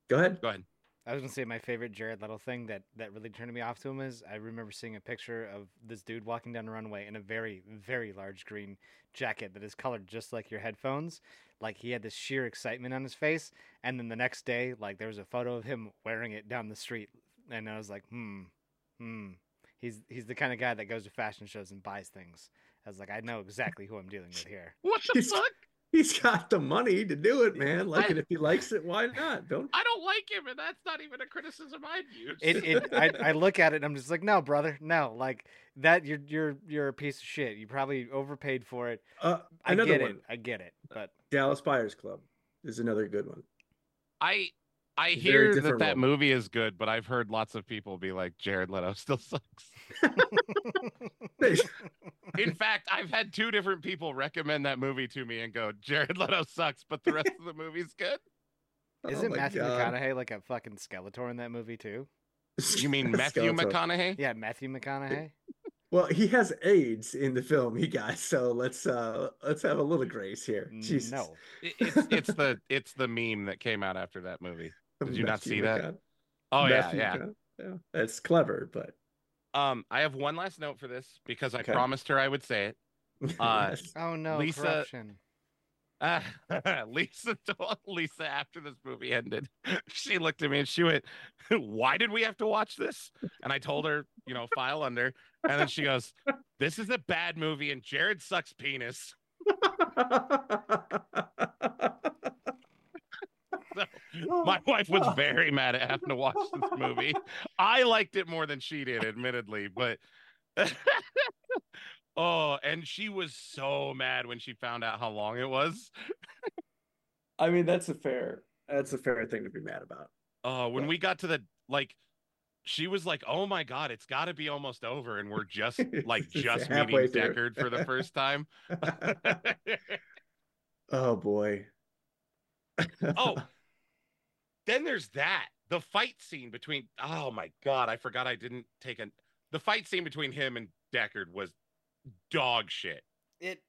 Go ahead. go ahead. I was gonna say my favorite Jared Leto thing that that really turned me off to him is I remember seeing a picture of this dude walking down a runway in a very very large green jacket that is colored just like your headphones. Like he had this sheer excitement on his face, and then the next day, like there was a photo of him wearing it down the street and I was like, hmm, hmm. He's he's the kind of guy that goes to fashion shows and buys things. I was like, I know exactly who I'm dealing with here. [laughs] What the He's- fuck? He's got the money to do it, man. Like, I- and if he likes it, why not? Don't. I don't like him, and that's not even a criticism I'd use. It, it [laughs] I, I look at it and I'm just like, no, brother, no, like that. You're you're you're a piece of shit. You probably overpaid for it. Uh, I another get one. it. I get it. But Dallas Buyers Club is another good one. I I Very hear that different that movie is good, but I've heard lots of people be like, Jared Leto still [laughs] sucks. [laughs] [laughs] In fact, I've had two different people recommend that movie to me and go, Jared Leto sucks, but the rest of the movie's good. [laughs] isn't Oh Matthew God. McConaughey like a fucking Skeletor in that movie too? [laughs] You mean Matthew Skeletor. McConaughey? Yeah, Matthew McConaughey. Well, he has AIDS in the film, he guys. So let's uh let's have a little grace here. Jesus. No, It's it's the it's the meme that came out after that movie. Did you not Matthew see that? McConaughey. Oh yeah, Matthew yeah. McConaughey. Yeah, that's clever, but Um, I have one last note for this because I Okay. promised her I would say it. [laughs] Uh, oh no, Lisa- corruption. Uh, [laughs] Lisa told Lisa after this movie ended, [laughs] she looked at me and she went, "Why did we have to watch this?" And I told her, you know, file under. And then she goes, "This is a bad movie, and Jared sucks penis." So [laughs] my wife was oh. very mad at having to watch this movie. [laughs] I liked it more than she did, admittedly, but [laughs] oh, and she was so mad when she found out how long it was. I mean, that's a fair that's a fair thing to be mad about. Oh, when Yeah. we got to the like, she was like, "Oh my god, it's got to be almost over," and we're just like just meeting through. Deckard for the first time. oh boy. oh, then there's that the fight scene between. Oh my god, I forgot I didn't take a. The fight scene between him and Deckard was dog shit. It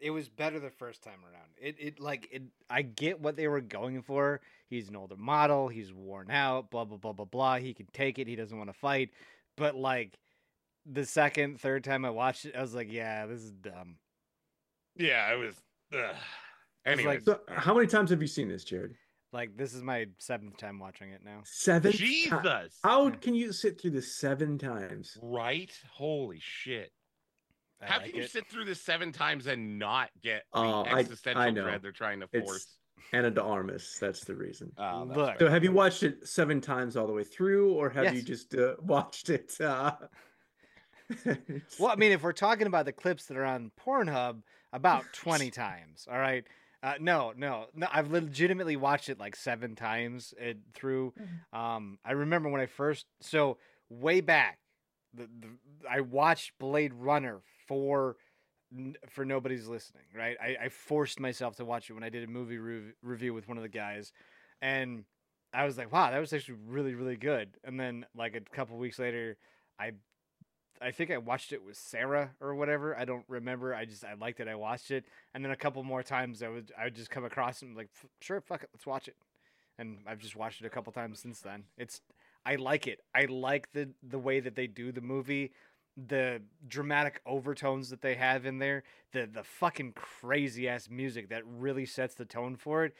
it was better the first time around. It it like it. I get what they were going for. He's an older model. He's worn out. Blah blah blah blah blah. He can take it. He doesn't want to fight. But like the second, third time I watched it, I was like, yeah, this is dumb. Yeah, it was. Ugh. was Anyways, like- So how many times have you seen this, Jared? Like this is my seventh time watching it now. Seven. Jesus, ti- How can you sit through this seven times? right? Holy shit! I How like can you it. sit through this seven times and not get the Oh, I- existential I know. dread they're trying to It's- force? Ana de Armas. That's the reason. Oh, that's Look. fair. So have you watched it seven times all the way through, or have you just uh, watched it? Uh... [laughs] Well, I mean, if we're talking about the clips that are on Pornhub, about 20 [laughs] times. All right. Uh, no, no, no. I've legitimately watched it like seven times it, through. Um, I remember when I first, so way back, the, the I watched Blade Runner for for nobody's listening. Right. I, I forced myself to watch it when I did a movie rev- review with one of the guys, and I was like, wow, that was actually really really good. And then like a couple weeks later, I I think I watched it with Sarah or whatever. I don't remember. I just I liked it. I watched it, and then a couple more times I would I would just come across and like, sure, fuck it, let's watch it. And I've just watched it a couple times since then. It's I like it. I like the the way that they do the movie, the dramatic overtones that they have in there, the the fucking crazy ass music that really sets the tone for it.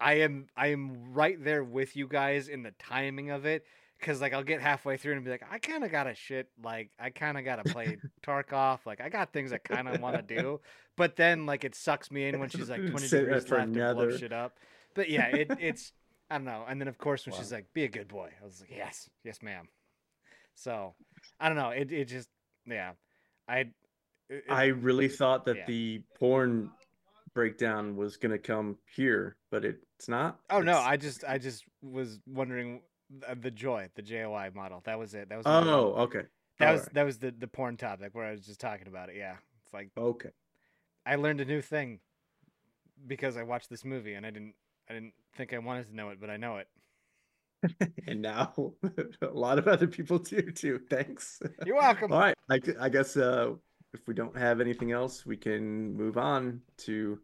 I am I am right there with you guys in the timing of it because like I'll get halfway through and be like, I kind of got to shit. Like I kind of got to play [laughs] Tarkov. Like I got things I kind of want to [laughs] do, but then like it sucks me in when she's like twenty Save degrees left to blow another. shit up. But yeah, it, it's I don't know. And then of course when she's like, be a good boy, I was like, yes, yes, ma'am. So I don't know. It it just yeah, I. it- I really thought that Yeah. the porn breakdown was gonna come here, but it's not. oh no, I just I just was wondering the joy, the JOI model. That was it. That was Oh, okay. That was Alright. that was the the porn topic where I was just talking about it. Yeah, it's like Okay. I learned a new thing because I watched this movie and I didn't I didn't think I wanted to know it, but I know it. [laughs] And now [laughs] a lot of other people do too. Thanks. You're welcome. [laughs] All right. I, I guess uh, if we don't have anything else, we can move on to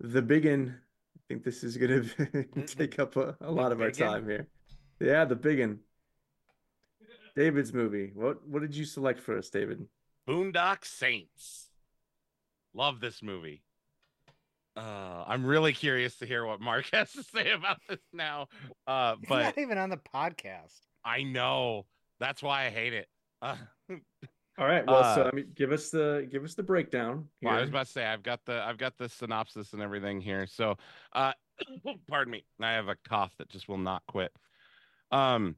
the biggin. I think this is going to take up a, a lot of our time here. Yeah, the biggin. David's movie. What what did you select for us, David? Boondock Saints. Love this movie. Uh, I'm really curious to hear what Mark [laughs] has to say about this now. Uh, He's but not even on the podcast. I know. That's why I hate it. Uh, All right. Well, so Uh, I mean, give us the give us the breakdown. well, I was about to say I've got the I've got the synopsis and everything here. So, uh, [coughs] pardon me. I have a cough that just will not quit. Um,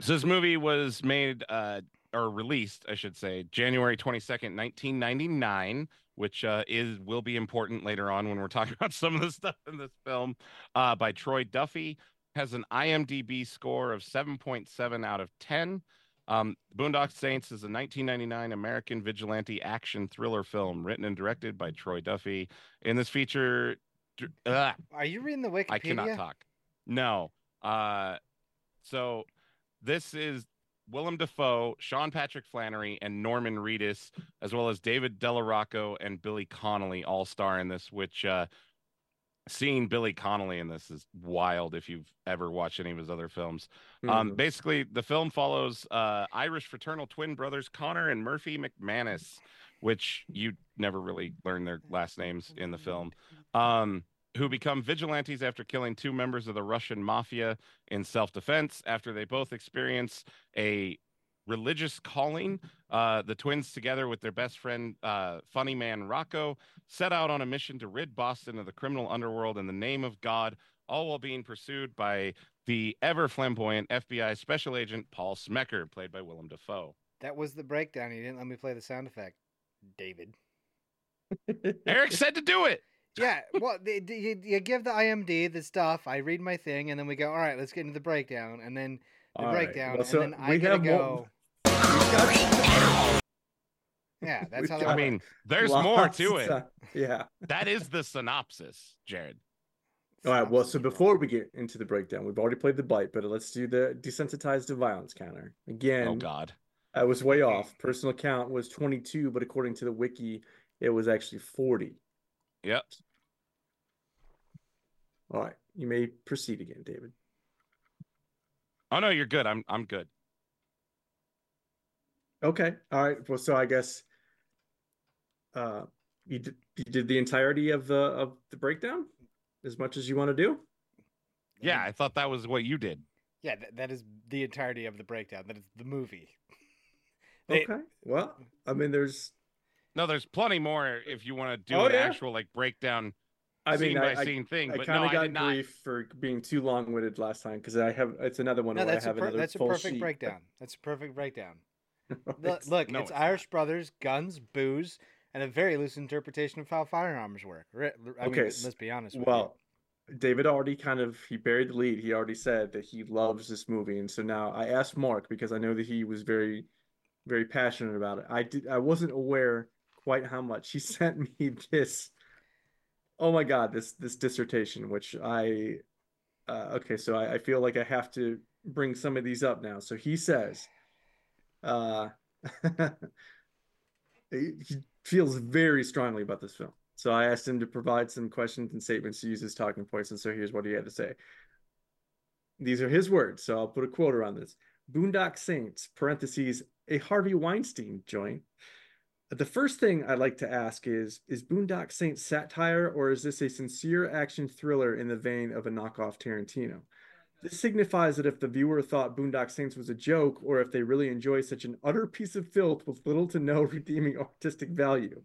so this movie was made uh or released, I should say, January twenty second, nineteen ninety nine, which uh, is will be important later on when we're talking [laughs] about some of the stuff in this film. Uh, by Troy Duffy, has an IMDb score of seven point seven out of ten. Um, Boondock Saints is a 1999 American vigilante action thriller film written and directed by Troy Duffy. In this feature, ugh, Are you reading the Wikipedia? I cannot talk. No. Uh, so this is Willem Dafoe, Sean Patrick Flanery, and Norman Reedus, as well as David Della Rocco and Billy Connolly, all star in this. Which uh, seeing Billy Connolly in this is wild if you've ever watched any of his other films. Um, Mhm. basically, the film follows uh, Irish fraternal twin brothers Connor and Murphy McManus, which you never really learn their last names in the film, um, who become vigilantes after killing two members of the Russian mafia in self defense after they both experience a religious calling. Uh, the twins, together with their best friend, uh, funny man Rocco, set out on a mission to rid Boston of the criminal underworld in the name of God, all while being pursued by the ever flamboyant FBI special agent Paul Smecker, played by Willem Dafoe. That was the breakdown. You didn't let me play the sound effect, David. [laughs] Eric said to do it. Yeah, well, the, the, you, you give the IMD the stuff. I read my thing, and then we go. All right, let's get into the breakdown, and then the All right. breakdown, Well, and so then I we gotta more- go. We've Yeah, [laughs] that's how. that I works. mean, there's more to it. time. Yeah. That is the synopsis, Jared. All right. Well, so before we get into the breakdown, we've already played the bite, but let's do the desensitized to violence counter again. Oh God. I was way off. Personal count was 22, but according to the wiki, it was actually 40. Yep. All right. You may proceed again, David. Oh no, you're good. I'm I'm good. Okay. All right. Well, so I guess uh you did, you did the entirety of the of the breakdown as much as you want to do? Yeah, I thought that was what you did. yeah, that, that is the entirety of the breakdown. That is the movie. They- Okay. Well, I mean there's No, there's plenty more if you want to do Oh, an yeah. actual like breakdown I scene mean by I, I, scene thing. I But kind of I got did grief for being too long-winded last time because I have it's another one No, where I that's a have per- another that's a perfect sheet. breakdown. That's a perfect breakdown. Right. [laughs] Look, look No, it's, it's Irish brothers, guns, booze, and a very loose interpretation of how firearms work. I mean, Okay, let's be honest. With Well, David already kind of he buried the lead. He already said that he loves this movie, and so now I asked Mark because I know that he was very, very passionate about it. I did. I wasn't aware quite how much he [laughs] sent me this. Oh my God, this this dissertation, which I, uh, okay, so I, I feel like I have to bring some of these up now. So he says, uh, [laughs] he feels very strongly about this film. So I asked him to provide some questions and statements to use as talking points. And so here's what he had to say. These are his words. So I'll put a quote around this. Boondock Saints, parentheses, a Harvey Weinstein joint. The first thing I'd like to ask is Is Boondock Saints satire or is this a sincere action thriller in the vein of a knockoff Tarantino? This signifies that if the viewer thought Boondock Saints was a joke or if they really enjoy such an utter piece of filth with little to no [laughs] redeeming artistic value.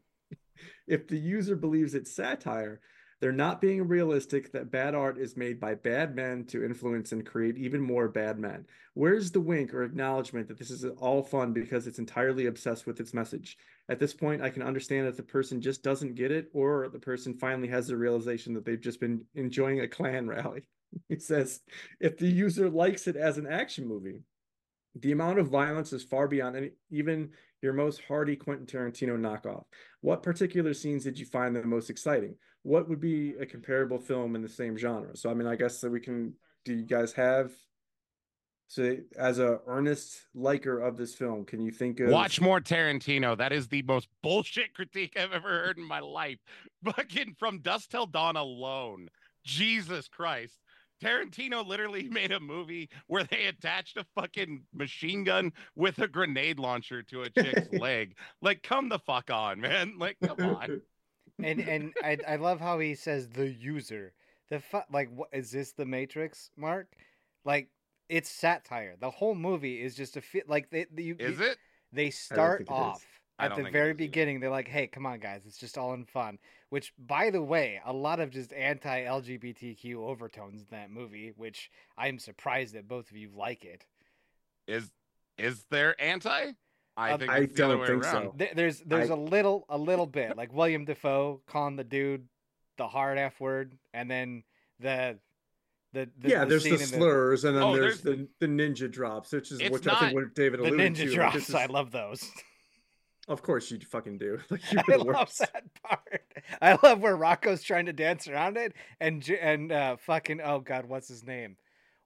If the user believes it's satire, they're not being realistic that bad art is made by bad men to influence and create even more bad men. Where's the wink or acknowledgement that this is all fun because it's entirely obsessed with its message? At this point, I can understand that the person just doesn't get it, or the person finally has the realization that they've just been enjoying a Klan [laughs] rally. He says, if the user likes it as an action movie, the amount of violence is far beyond any, even your most hardy Quentin Tarantino knockoff. What particular scenes did you find the most exciting? What would be a comparable film in the same genre? So, I mean, I guess that we can. Do you guys have? So, as a earnest liker of this film, can you think of Watch more Tarantino. That is the most bullshit [laughs] critique I've ever heard in my life. [laughs] Fucking from Dusk Till Dawn alone. Jesus Christ. Tarantino literally [laughs] made a movie where they attached a fucking machine gun with a grenade launcher to a chick's leg. Like, come the fuck on, man. Like, come on. and and I I love how he says the user. The fu- like what is this the Matrix, Mark? Like it's satire. The whole movie is just a fit like they, they you, Is it? they start think it is. off at the very is either. beginning. They're like, "Hey, come on, guys, it's just all in fun." Which, by the way, a lot of just anti-LGBTQ overtones in that movie, which I am surprised that both of you like it. Is is there anti? I Um, think I it's the other don't way think around. so. There's there's I- a little a little bit like William Dafoe calling the dude the hard F word, and then the the, the yeah, the there's the in slurs, and then Oh, there's there's the, the ninja drops, which is It's which I think what David the alluded ninja to. like, drops. this is- I love those. Of course you fucking do. [laughs] Like [laughs] you're I the love worst. that part. I love where Rocco's trying to dance around it, and and uh, fucking oh god, what's his name?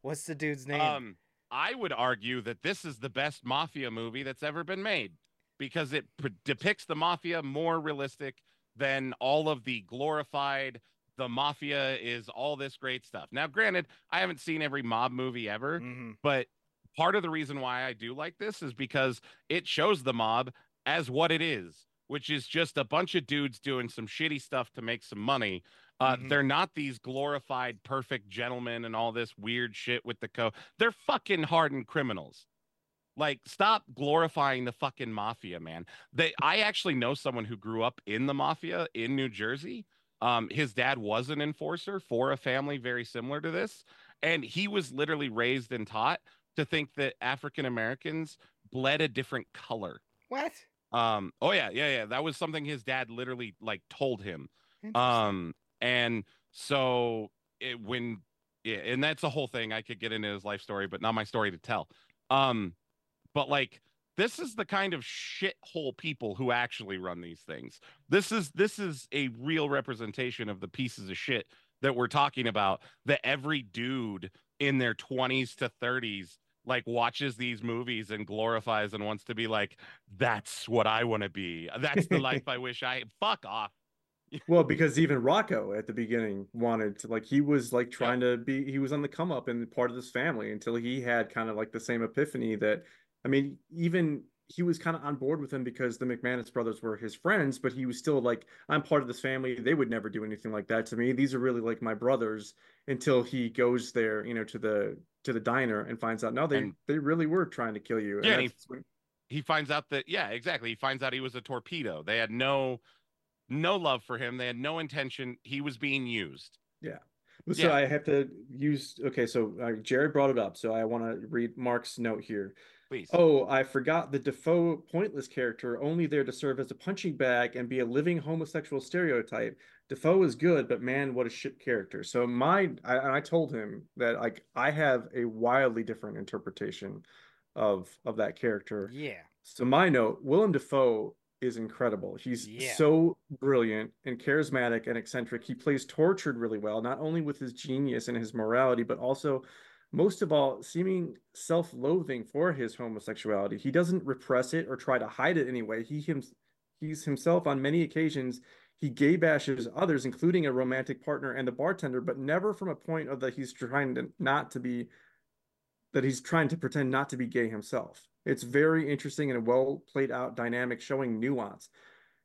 What's the dude's name? Um, I would argue that this is the best mafia movie that's ever been made because it p- depicts the mafia more realistic than all of the glorified. The mafia is all this great stuff. Now, granted, I haven't seen every mob movie ever, Mhm. but part of the reason why I do like this is because it shows the mob as what it is, which is just a bunch of dudes doing some shitty stuff to make some money. Uh, Mhm. They're not these glorified perfect gentlemen and all this weird shit with the co. They're fucking hardened criminals. Like, stop glorifying the fucking mafia, man. They, I actually know someone who grew up in the mafia in New Jersey. Um, his dad was an enforcer for a family very similar to this, and he was literally raised and taught to think that African Americans bled a different color. What? Um, oh yeah, yeah, yeah. That was something his dad literally like told him. Um, and so it, when, yeah, and that's a whole thing. I could get into his life story, but not my story to tell. Um, but like this is the kind of shithole people who actually run these things. This is this is a real representation of the pieces of shit that we're talking about. That every dude in their twenties to thirties like watches these movies and glorifies and wants to be like, that's what I want to be. That's the life [laughs] I wish I. Fuck off. [laughs] Well, because even Rocco at the beginning wanted to like he was like trying to be he was on the come up and part of this family until he had kind of like the same epiphany that I mean, even he was kind of on board with him because the McManus brothers were his friends, but he was still like, I'm part of this family. They would never do anything like that to me. These are really like my brothers until he goes there, you know, to the to the diner and finds out no, they And- they really were trying to kill you. Yeah, and he- when- he finds out that yeah exactly he finds out he was a torpedo they had no no love for him they had no intention he was being used Yeah. So Yeah. I have to use okay. So uh, Jared brought it up, so I want to read Mark's note here. Please Oh, I forgot the Dafoe pointless character, only there to serve as a punching bag and be a living homosexual stereotype. Dafoe is good, but man, what a shit character. So my, I, I told him that like I have a wildly different interpretation of of that character. yeah. So my note, Willem Dafoe is incredible. He's Yeah. so brilliant and charismatic and eccentric. He plays tortured really well, not only with his genius and his morality, but also most of all seeming self-loathing for his homosexuality. He doesn't repress it or try to hide it anyway. He him he's himself on many occasions he gay bashes others, including a romantic partner and the bartender, but never from a point of that he's trying to not to be that he's trying to pretend not to be gay himself. It's very interesting and a well played out dynamic showing nuance.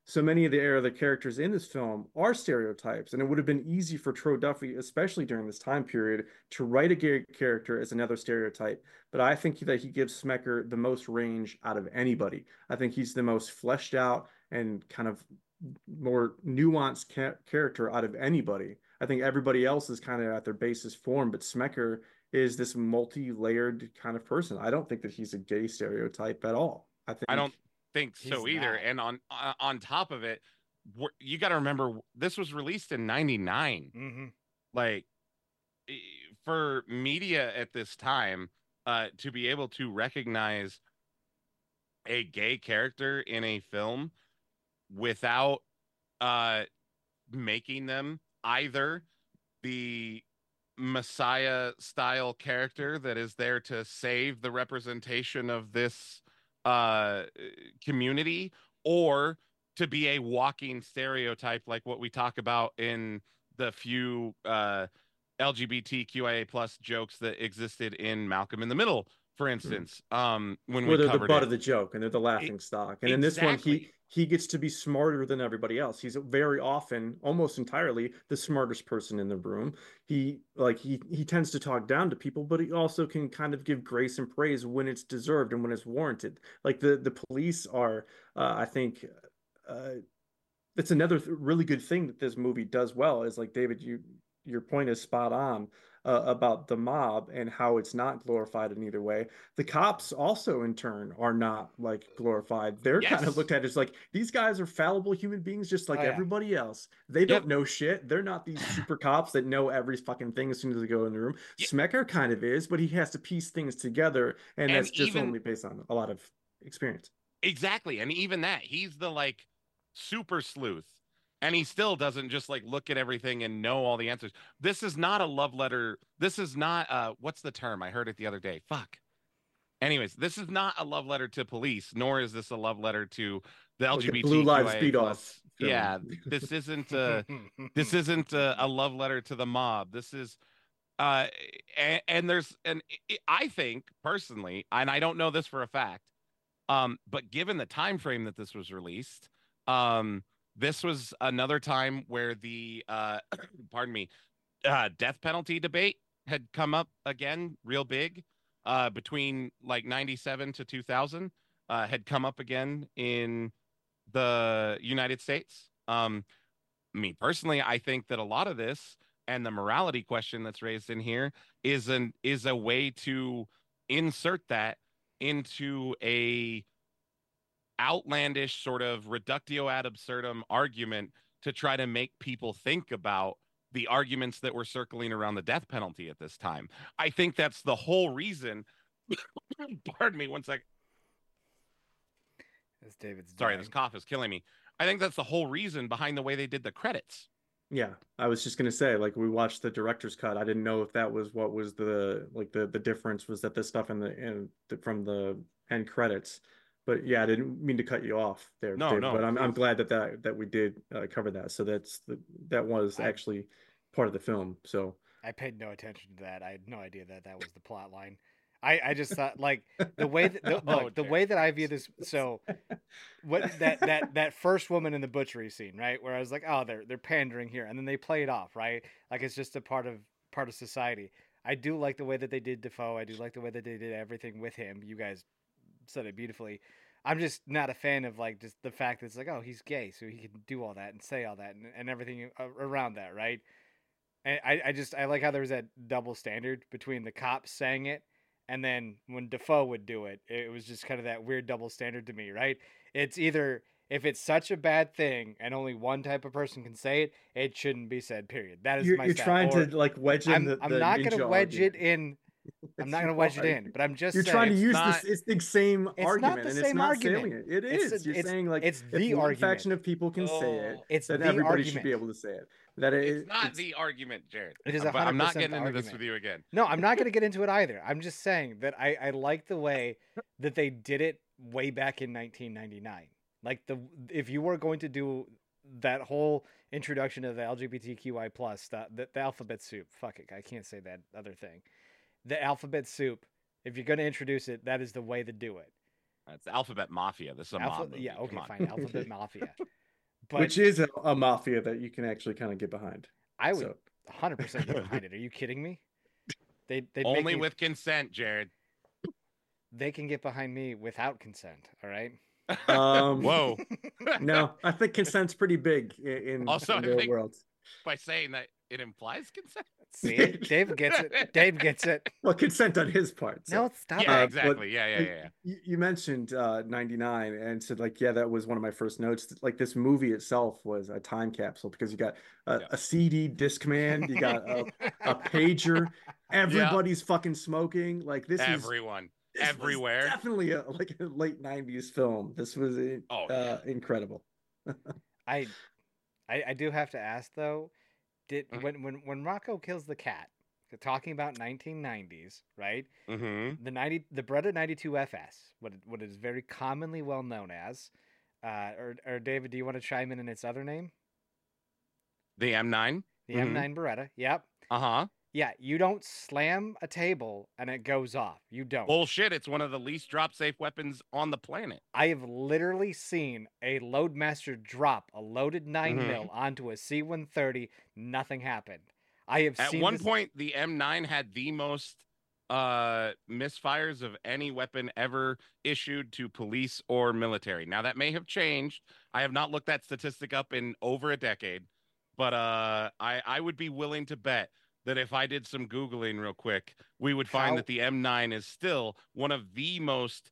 So many of the era the characters in this film are stereotypes, and it would have been easy for Troy Duffy, especially during this time period, to write a gay character as another stereotype. But I think that he gives Smecker the most range out of anybody. I think he's the most fleshed out and kind of more nuanced ca- character out of anybody. I think everybody else is kind of at their basis form, but Smecker is this multi-layered kind of person. I don't think that he's a gay stereotype at all. I think i don't think He's so either not. and on uh, on top of it you got to remember this was released in 99 Mm-hmm. like for media at this time uh to be able to recognize a gay character in a film without uh making them either the messiah style character that is there to save the representation of this uh community or to be a walking stereotype like what we talk about in the few uh LGBTQIA plus jokes that existed in Malcolm in the Middle, for instance. Um, when well, we they're the butt it. of the joke and they're the laughing stock. And in this one, he Exactly. He gets to be smarter than everybody else. He's very often, almost entirely, the smartest person in the room. He like he he tends to talk down to people, but he also can kind of give grace and praise when it's deserved and when it's warranted. Like the the police are, uh, I think, uh, that's another th- really good thing that this movie does well. Is like David, you your point is spot on uh, about the mob and how it's not glorified in either way. The cops also, in turn, are not like glorified. They're kind of looked at as like these guys are fallible human beings, just like Oh, yeah. everybody else. They don't know shit. They're not these [laughs] super cops that know every fucking thing as soon as they go in the room. Yeah. Smecker kind of is, but he has to piece things together, and, And that's just even- only based on a lot of experience. Exactly. And even that, he's the like super sleuth. And he still doesn't just like look at everything and know all the answers. This is not a love letter. This is not uh what's the term? I heard it the other day. Fuck. Anyways, this is not a love letter to police, nor is this a love letter to the Like LGBT. Blue Lives Beat Off. Yeah, this isn't a this [laughs] isn't a, a love letter to the mob. This is uh and, and there's and I- I think personally, and I don't know this for a fact, um, but given the time frame that this was released, um, this was another time where the uh [clears throat] pardon me, uh death penalty debate had come up again real big uh between like 97 to 2000 uh had come up again in the United States. Um me personally, I think that a lot of this and the morality question that's raised in here is an is a way to insert that into a outlandish sort of reductio ad absurdum argument to try to make people think about the arguments that were circling around the death penalty at this time. I think that's the whole reason. [coughs] pardon me one sec. That's David's. Sorry, dying. this cough is killing me. I think that's the whole reason behind the way they did the credits. Yeah, I was just gonna say, like we watched the director's cut. I didn't know if that was what was the like the the difference was that the stuff in the in the, from the end credits. But yeah, I didn't mean to cut you off there, No, no, but I'm I'm glad that that that we did uh, cover that. So that's the that was I- actually part of the film. So I paid no attention to that. I had no idea that that was the plot line. I, I just thought like the way that the, [laughs] Oh, look, the way that I view this. So what that that that first woman in the butchery scene, right? Where I was like, oh, they're they're pandering here, and then they play it off, right? Like it's just a part of part of society. I do like the way that they did Dafoe. I do like the way that they did everything with him. You guys said it beautifully. I'm just not a fan of like just the fact that it's like, oh, he's gay, so he can do all that and say all that and, and everything around that, right? And I, I just I like how there was that double standard between the cops saying it and then when Dafoe would do it, it was just kind of that weird double standard to me, right? It's either if it's such a bad thing and only one type of person can say it, it shouldn't be said. Period. That is you're, my you're style. trying Or to like wedge in I'm, the, I'm the not gonna ninja wedge it in. I'm not gonna wedge it in, but I'm just You're saying, trying to use not- this. It's the same It's not argument, the and it's same not argument. salient. It It's is. a- You're it's- saying like it's the one argument. faction of people can say it, Oh, It's then the everybody should be able to say it. That it, it's not it's- the argument, Jared. It is but I'm not getting into this with you again. No, I'm not going to get into it either. I'm just saying that I, I like the way that they did it way back in 1999. Like the if you were going to do that whole introduction of the LGBTQI plus the, the, the alphabet soup. Fuck it, I can't say that other thing. The alphabet soup. If you're going to introduce it, that is the way to do it. It's Alphabet Mafia. This is a Alpha- mob movie. yeah, okay, fine. Alphabet [laughs] Mafia. But which is a, a mafia that you can actually kind of get behind. I would So 100% get behind it. Are you kidding me? They they Only with consent, Jared. they can get behind me without consent. All right. um, [laughs] Whoa. no, I think [laughs] consent's pretty big i- in, Also, in I the think- world. By saying that it implies consent. [laughs] See, Dave gets it. Dave gets it. [laughs] Well, consent on his part. so. No, stop Yeah, it. Uh, exactly. Yeah, yeah, yeah. yeah. You, you mentioned uh, 99 and said like, yeah, that was one of my first notes. Like this movie itself was a time capsule because you got a, Yeah. a CD Discman, you got a, [laughs] a pager, everybody's fucking smoking. Like this is Everyone. this was everywhere. definitely a, like a late 90s film. This was uh, Oh, yeah. uh, incredible. I, I, I do have to ask though. Did Mhm. when when when Rocco kills the cat? Talking about 1990s, right? Mm-hmm. The 90 the Beretta 92 FS, what it, what is very commonly well known as. Uh, or or David, do you want to chime in in its other name? The M9. The Mhm. M9 Beretta. Yep. Uh huh. Yeah, you don't slam a table and it goes off. You don't. Bullshit. It's one of the least drop safe weapons on the planet. I have literally seen a Loadmaster drop a loaded 9 Mhm. mil onto a C-130. Nothing happened. I have At seen one this- point, the M9 had the most uh misfires of any weapon ever issued to police or military. Now that may have changed. I have not looked that statistic up in over a decade, but uh I I would be willing to bet that if I did some googling real quick, we would find How- that the M9 is still one of the most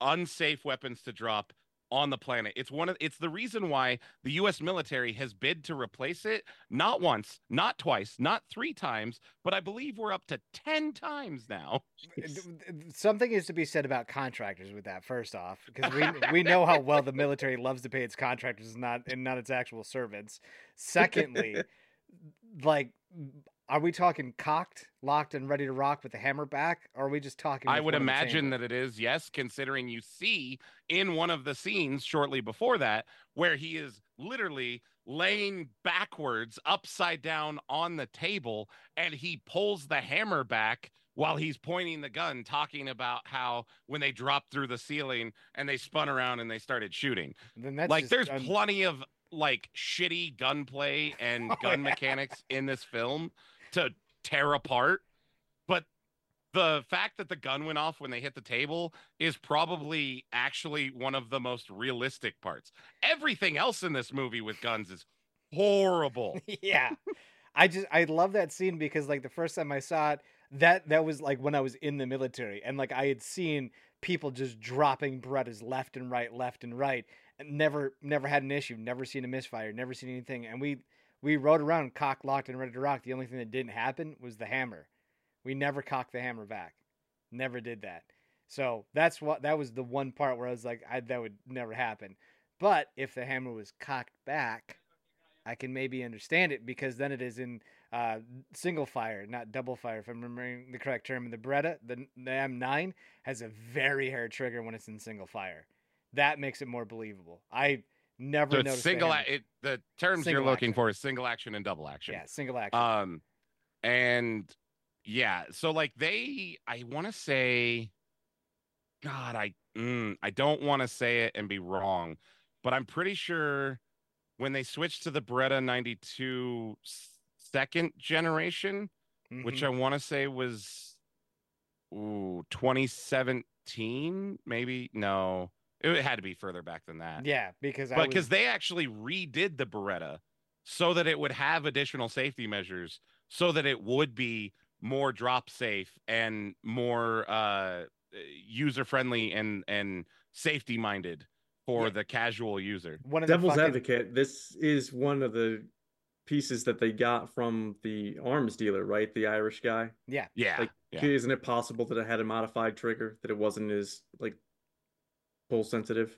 unsafe weapons to drop on the planet. It's one of it's the reason why the US military has bid to replace it not once, not twice, not 3 times, but I believe we're up to 10 times now. Something is to be said about contractors with that first off because we [laughs] we know how well the military loves to pay its contractors and not and not its actual servants secondly like are we talking cocked locked and ready to rock with the hammer back or are we just talking I would one of the imagine that it is, yes, considering you see in one of the scenes shortly before that where he is literally laying backwards upside down on the table and he pulls the hammer back while he's pointing the gun talking about how when they dropped through the ceiling and they spun around and they started shooting. Then that's like there's un- plenty of like shitty gunplay and [laughs] Oh, gun yeah. mechanics in this film to tear apart but the fact that the gun went off when they hit the table is probably actually one of the most realistic parts. Everything else in this movie with guns is horrible. [laughs] Yeah. I just i love that scene because like the first time i saw it that that was like when i was in the military and like i had seen people just dropping berettas left and right left and right and never never had an issue never seen a misfire never seen anything. And we we rode around cock locked and ready to rock the only thing that didn't happen was the hammer we never cocked the hammer back never did that so that's what that was the one part where i was like I, that would never happen but if the hammer was cocked back I can maybe understand it because then it is in uh, single fire, not double fire, if I'm remembering the correct term. The Beretta, the, the M9, has a very hard trigger when it's in single fire. That makes it more believable. I never so noticed the single a- it, the terms Single you're looking action. for is single action and double action Yeah, single action. Um, and yeah, so like they, I want to say, God, I, mm, I don't want to say it and be wrong, but I'm pretty sure when they switched to the Beretta 92 second generation, which Mhm. I want to say was, ooh, 2017, maybe no, it had to be further back than that yeah, because I but was, because they actually redid the Beretta so that it would have additional safety measures, so that it would be more drop safe and more uh, user friendly and and safety minded for Yeah. the casual user. one of the Devil's fucking- advocate, this is one of the pieces that they got from the arms dealer, right? The Irish guy. Yeah, Yeah, Like, yeah. isn't it possible that it had a modified trigger, that it wasn't as like pull sensitive?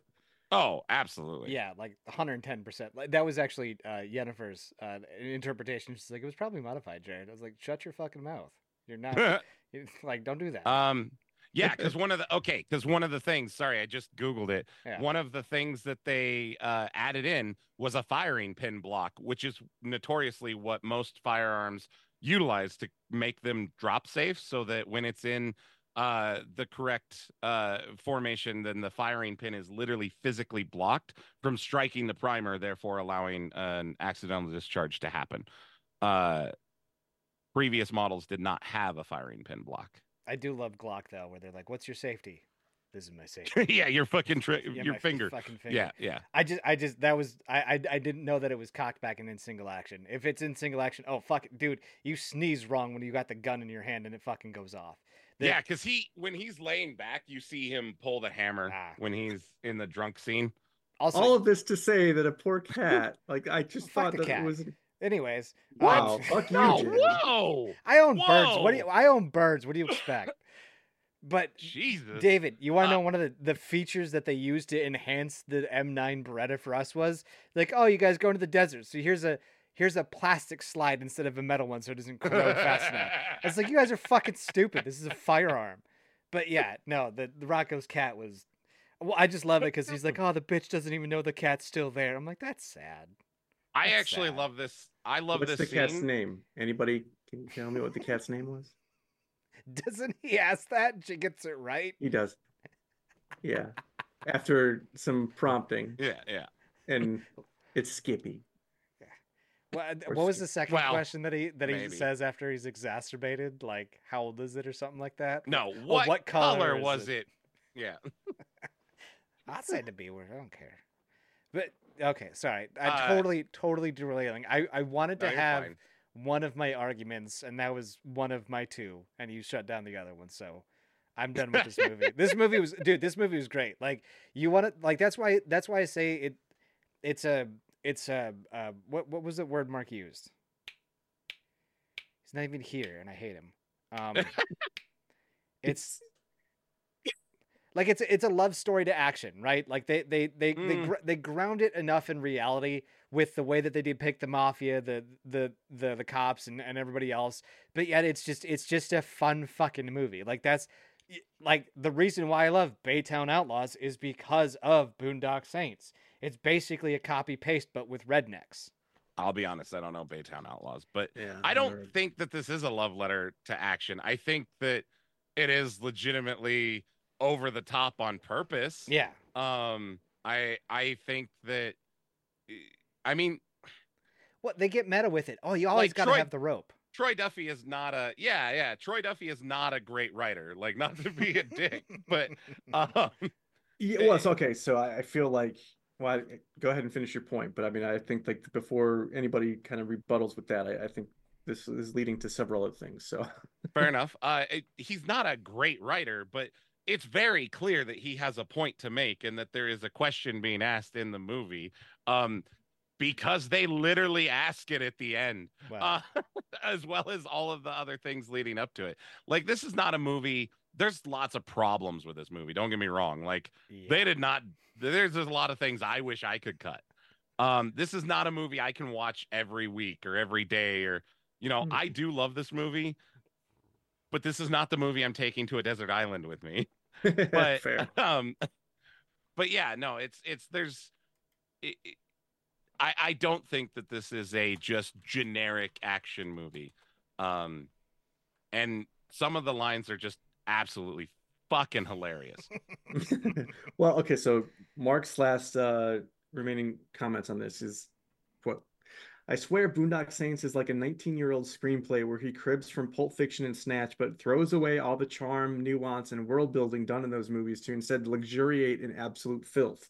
Oh, absolutely. yeah, like 110%. Like that was actually uh, Yennefer's uh, interpretation. She's like, it was probably modified, Jared. I was like, shut your fucking mouth. You're not [laughs] like, don't do that. um. Yeah, [laughs] because one of the okay, because one of the things. Sorry, I just googled it. Yeah. One of the things that they uh, added in was a firing pin block, which is notoriously what most firearms utilize to make them drop safe, so that when it's in uh, the correct uh, formation, then the firing pin is literally physically blocked from striking the primer, therefore allowing an accidental discharge to happen. Uh, previous models did not have a firing pin block. I do love Glock though, where they're like, "What's your safety?" This is my safety. [laughs] yeah, your fucking tri- [laughs] Yeah, your finger. Fucking finger. Yeah, yeah. I just, I just, that was, I, I, I didn't know that it was cocked back and in single action. If it's in single action, oh fuck, it, dude, you sneeze wrong when you got the gun in your hand and it fucking goes off. The- Yeah, because he when he's laying back, you see him pull the hammer Ah. when he's in the drunk scene. Also, All of this to say that a poor [laughs] cat, like I just Fuck thought the that cat. it was anyways, wow. um, Fuck [laughs] you, No, Jared. whoa, I own birds. What do you? I own birds. What do you expect? But Jesus. David, you want to Uh, know one of the, the features that they used to enhance the M9 Beretta for us was like, oh, you guys go into the desert, so here's a here's a plastic slide instead of a metal one, so it doesn't corrode fast enough. It's like you guys are fucking stupid. This is a firearm. But yeah, no, the the Rocco's cat was. Well, I just love it because he's like, oh, the bitch doesn't even know the cat's still there. I'm like, that's sad. I actually sad. love this. I love What's the this cat's name? Anybody Can you tell me what the cat's name was? [laughs] Doesn't he ask that? and She gets it right. He does. Yeah. After some prompting, Yeah, yeah. and it's Skippy. What, what was the second Well, question that he that he maybe. says after he's exacerbated? Like, how old is it or something like that? No, Oh, what, what color color, was it? it? Yeah. I said to be word. I don't care. But okay, sorry. I Uh, totally, totally derailing. I I wanted No, to have fine. one of my arguments, and that was one of my two, and you shut down the other one. So I'm done with this movie. [laughs] this movie was, dude. This movie was great. Like you want to, like that's why that's why I say it. It's a, it's uh, uh, what what was the word Mark used? He's not even here, and I hate him. Um, [laughs] it's like it's a- it's a love story to action, right? Like they they they they, Mm. gr- they ground it enough in reality with the way that they depict the mafia, the the the the cops and, and everybody else. But yet it's just it's just a fun fucking movie. Like that's like the reason why I love Baytown Outlaws is because of Boondock Saints. It's basically a copy paste but with rednecks. I'll be honest, I don't know Baytown Outlaws, but Yeah. I don't nerd. think that this is a love letter to action. I think that it is legitimately over the top on purpose. Yeah. Um, I I think that I mean What they get meta with it. Oh, you always Like got to Troy- have the rope. Troy Duffy is not a yeah yeah Troy Duffy is not a great writer. Like not to be a dick, but [laughs] um, Yeah, well, it's okay. So I, I feel like, well, I- go ahead and finish your point. But I mean, I think like before anybody kind of rebuttals with that, I, I think this is leading to several other things. So fair [laughs] enough. Uh, it- he's not a great writer, but it's very clear that he has a point to make and that there is a question being asked in the movie. Um, because they literally ask it at the end. Well, uh, [laughs] as well as all of the other things leading up to it. Like this is not a movie. There's lots of problems with this movie. Don't get me wrong. Like yeah. they did not. There's there's a lot of things I wish I could cut. Um, this is not a movie I can watch every week or every day or you know. Hmm. I do love this movie, but this is not the movie I'm taking to a desert island with me [laughs] but [laughs] um but yeah no it's it's there's it, it- i i don't think that this is a just generic action movie um and some of the lines are just absolutely fucking hilarious [laughs] [laughs] well, okay. So Mark's last uh, remaining comments on this is quote. I swear Boondock Saints is like a 19 year old screenplay where he cribs from Pulp Fiction and Snatch, but throws away all the charm, nuance, and world building done in those movies to instead luxuriate in absolute filth.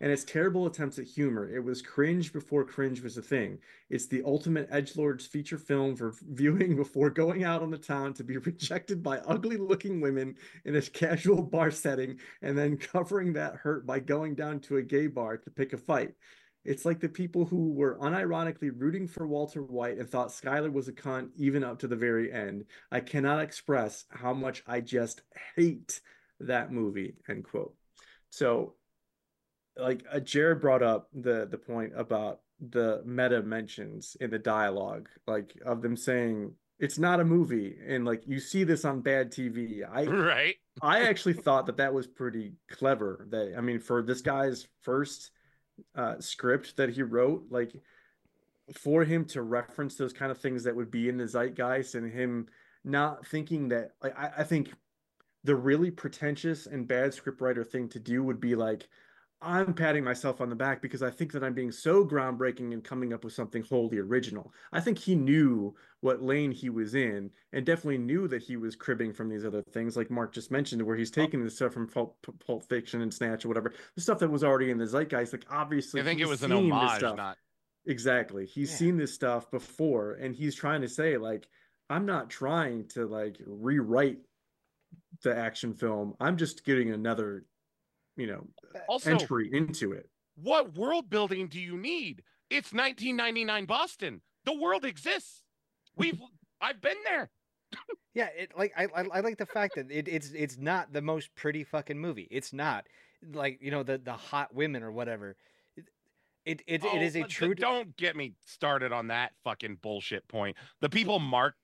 And its terrible attempts at humor. It was cringe before cringe was a thing. It's the ultimate edgelord's feature film for [laughs] viewing before going out on the town to be rejected by ugly looking women in a casual bar setting and then covering that hurt by going down to a gay bar to pick a fight. It's like the people who were unironically rooting for Walter White and thought Skyler was a cunt even up to the very end. I cannot express how much I just hate that movie. End quote. So, like uh, Jared brought up the the point about the meta mentions in the dialogue, like of them saying it's not a movie, and like you see this on bad TV. I [laughs] right I actually thought that that was pretty clever. That I mean, for this guy's first uh, script that he wrote, like for him to reference those kind of things that would be in the zeitgeist, and him not thinking that, like, I, I think the really pretentious and bad scriptwriter thing to do would be like, I'm patting myself on the back because I think that I'm being so groundbreaking and coming up with something wholly original. I think he knew what lane he was in and definitely knew that he was cribbing from these other things, like Mark just mentioned, where he's oh. taking the stuff from Pulp, Pulp Fiction and Snatch or whatever, the stuff that was already in the zeitgeist. Like, obviously, i think it was an homage not Exactly. He's Yeah. seen this stuff before and he's trying to say, like, I'm not trying to like rewrite the action film. I'm just getting another, you know, also entry into it. what world building do you need it's 1999 boston the world exists we've [laughs] i've been there Yeah, it like I, I I like the fact that it, it's it's not the most pretty fucking movie. It's not like you know the the hot women or whatever. It it, it, Oh, it is a true. Don't get me started on that fucking bullshit point. The people Mark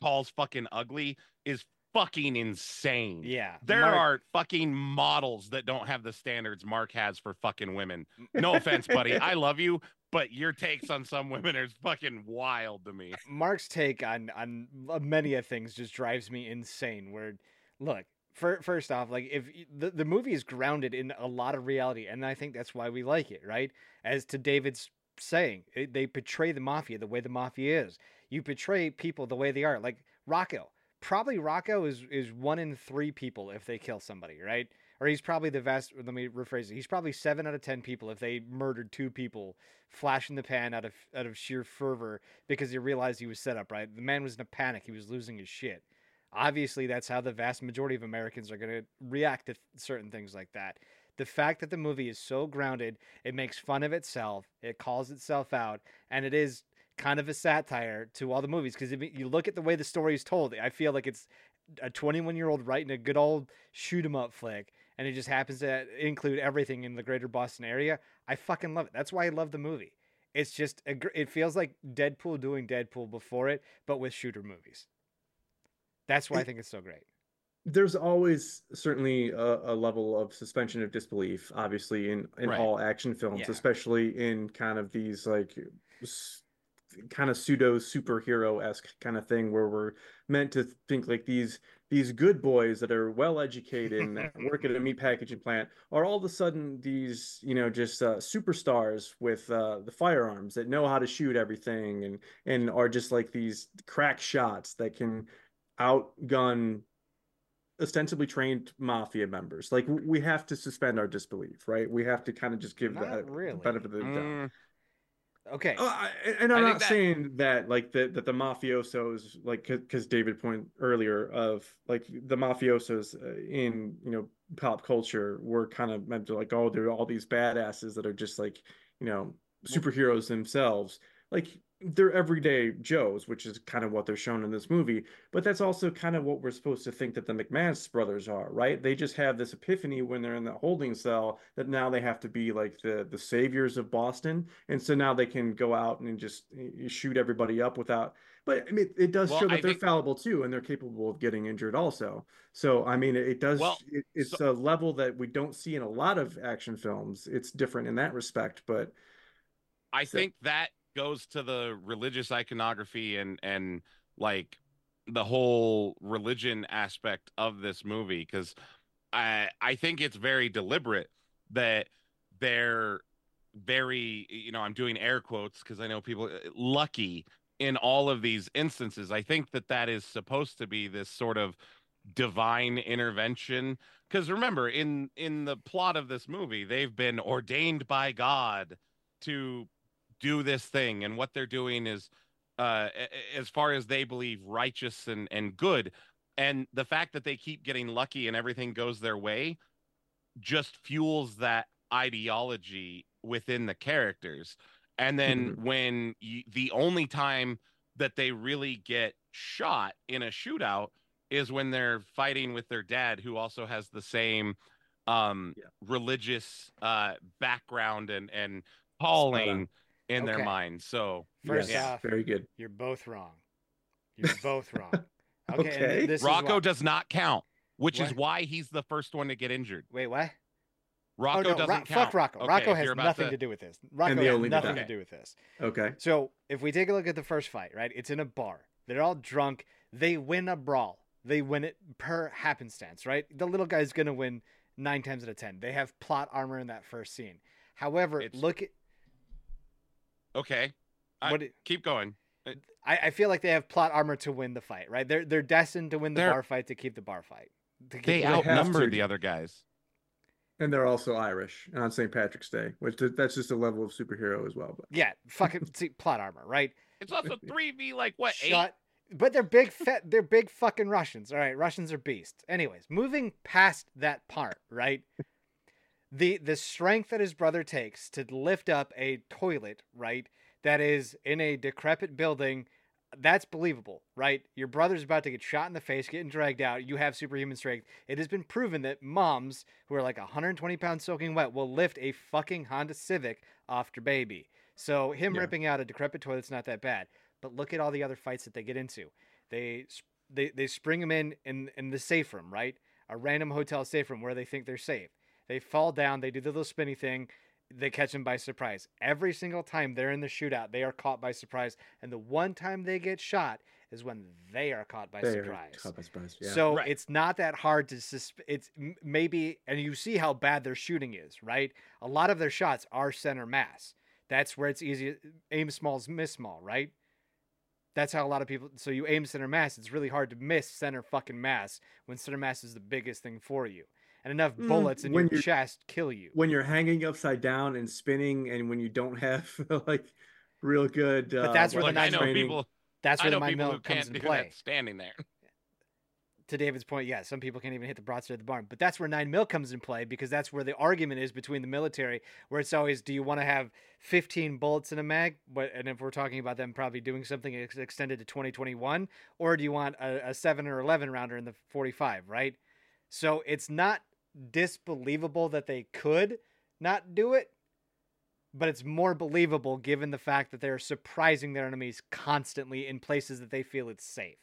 calls fucking ugly is fucking insane. Yeah. There Mark- are fucking models that don't have the standards Mark has for fucking women. No [laughs] offense, buddy. I love you, but your takes on some women are fucking wild to me. Mark's take on on uh, many of things just drives me insane. Where, look, fir- first off, like if the the movie is grounded in a lot of reality, and I think that's why we like it, right? As to David's saying, it, they portray the mafia the way the mafia is. You portray people the way they are, like Rocco. Probably Rocco is is one in three people if they kill somebody, right? Or he's probably the vast. Let me rephrase it. He's probably seven out of ten people if they murdered two people, flash in the pan out of out of sheer fervor because he realized he was set up. Right, the man was in a panic. He was losing his shit. Obviously, that's how the vast majority of Americans are going to react to certain things like that. The fact that the movie is so grounded, it makes fun of itself, it calls itself out, and it is kind of a satire to all the movies because if you look at the way the story is told, I feel like it's a 21 year old writing a good old shoot 'em up flick, and it just happens to include everything in the greater Boston area. I fucking love it. That's why I love the movie. It's just a, it feels like Deadpool doing Deadpool before it, but with shooter movies. That's why I think it's so great. there's always certainly a, a level of suspension of disbelief, obviously in in Right. all action films, Yeah. especially in kind of these like s- kind of pseudo superhero esque kind of thing where we're meant to think like these these good boys that are well educated and [laughs] work at a meat packaging plant are all of a sudden these you know just uh, superstars with uh, the firearms that know how to shoot everything and and are just like these crack shots that can outgun ostensibly trained mafia members. Like we have to suspend our disbelief, right? We have to kind of just give Not that really. benefit of the doubt. Mm, Okay. I, and I'm I not that- saying that like that that the mafiosos like because David pointed earlier of like the mafiosos uh, in you know pop culture were kind of meant to like oh they're all these badasses that are just like you know superheroes themselves like they're everyday Joes, which is kind of what they're shown in this movie. But that's also kind of what we're supposed to think that the McManus brothers are, right? They just have this epiphany when they're in the holding cell that now they have to be like the the saviors of Boston, and so now they can go out and just eh, shoot everybody up without. But I mean, it does Well, show that I they're think- fallible too, and they're capable of getting injured also. So I mean, it, does. Well, it, it's a level that we don't see in a lot of action films. It's different in that respect, but I So- think that goes to the religious iconography and and like the whole religion aspect of this movie because I I think it's very deliberate that they're very you know I'm doing air quotes because I know people uh, lucky in all of these instances. I think that that is supposed to be this sort of divine intervention because remember in in the plot of this movie they've been ordained by God to do this thing and what they're doing is uh as far as they believe righteous and and good and the fact that they keep getting lucky and everything goes their way just fuels that ideology within the characters. And then when you, the only time that they really get shot in a shootout is when they're fighting with their dad who also has the same um Yeah. religious uh background and and calling in their Okay. mind so First yes, off, very good. You're both wrong. You're both wrong. [laughs] Okay. Okay. this is rocco why- does not count which is why he's the first one to get injured Wait, what? rocco oh no, doesn't Ro- count fuck Rocco. Okay, Rocco has nothing to- to do with this. Rocco has nothing to do with this. Okay. So if we take a look at the first fight, right? It's in a bar. They're all drunk. They win a brawl. They win it per happenstance, right? The little guy's gonna win nine times out of ten. They have plot armor in that first scene. However, It's- look at okay I- what it, keep going uh, I, I feel like they have plot armor to win the fight, right? They're they're destined to win the They're- bar fight to keep the bar fight. To keep they the- have outnumbered the other guys And they're also Irish on St. Patrick's Day, which that's just a level of superhero as well. But yeah, fucking [laughs] see, plot armor, right? it's also [laughs] 3v like what eight But they're big, fat. They're big fucking Russians. All right, Russians are beasts. Anyways, moving past that part, right? The the strength that his brother takes to lift up a toilet, right? That is in a decrepit building. That's believable, right? Your brother's about to get shot in the face, getting dragged out. You have superhuman strength. It has been proven that moms who are like 120 pounds soaking wet will lift a fucking Honda Civic off their baby. So him Yeah. ripping out a decrepit toilet's not that bad. But look at all the other fights that they get into. They they they spring them in in in the safe room, right? A random hotel safe room where they think they're safe. They fall down, they do the little spinny thing, they catch them by surprise. Every single time they're in the shootout, they are caught by surprise, and the one time they get shot is when they are caught by They surprise. caught by surprise. Yeah. So Right. it's not that hard to susp- it's maybe and you see how bad their shooting is, right? A lot of their shots are center mass. That's where it's easy aim small, miss small, right? That's how a lot of people so you aim center mass, it's really hard to miss center fucking mass when center mass is the biggest thing for you. And enough Mm, bullets in when your chest kill you. when you're hanging upside down and spinning, and when you don't have [laughs] like real good, uh, that's where the Look, I nine know training- people. That's where the know mind people who comes can't into do play. that standing there. to David's point, yeah, some people can't even hit the broadside of the barn, but that's where nine mil comes in play because that's where the argument is between the military, where it's always, do you want to have 15 bullets in a mag? But and if we're talking about them probably doing something ex- extended to 2021, or do you want a, a seven or 11 rounder in the 45, right? So it's not disbelievable that they could not do it, but it's more believable given the fact that they're surprising their enemies constantly in places that they feel it's safe.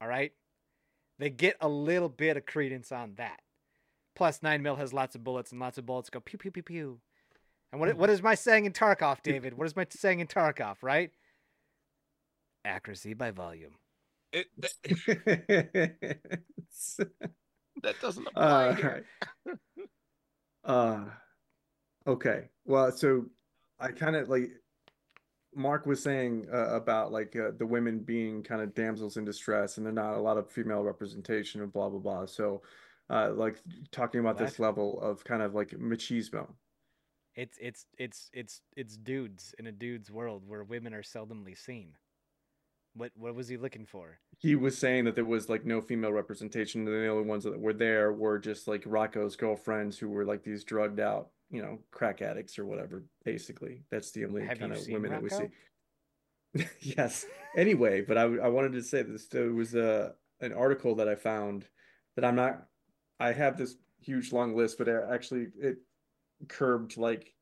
All right? They get a little bit of credence on that. Plus, 9 mil has lots of bullets, and lots of bullets go pew, pew, pew, pew. And what, what is my saying in Tarkov, David? What is my saying in Tarkov, right? Accuracy by volume. It, [laughs] [laughs] that, that doesn't apply uh, here. [laughs] uh, okay. Well, so I kind of like Mark was saying uh, about like uh, the women being kind of damsels in distress, and they're not a lot of female representation and blah blah blah. So, uh, like talking about this level of kind of like machismo. It's it's it's it's it's dudes in a dude's world where women are seldomly seen. What what was he looking for? he was saying that there was like no female representation. and The only ones that were there were just like Rocco's girlfriends who were like these drugged out, you know, crack addicts or whatever. Basically, that's the only Have kind of women that we see. [laughs] yes. Anyway, but I I wanted to say this. There was a an article that I found that I'm not. I have this huge long list, but it actually it curbed like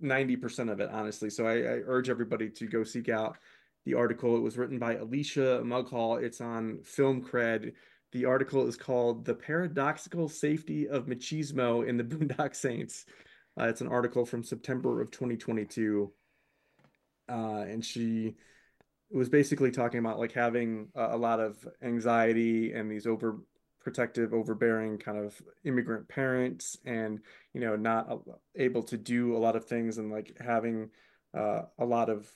90% of it, honestly. So I, I urge everybody to go seek out the article. It was written by Alicia Mughal. It's on Film Cred. The article is called The Paradoxical Safety of Machismo in the [laughs] Boondock Saints. Uh, it's an article from September of 2022. Uh, and she was basically talking about like having a, a lot of anxiety and these overprotective, overbearing kind of immigrant parents and, you know, not able to do a lot of things and like having uh, a lot of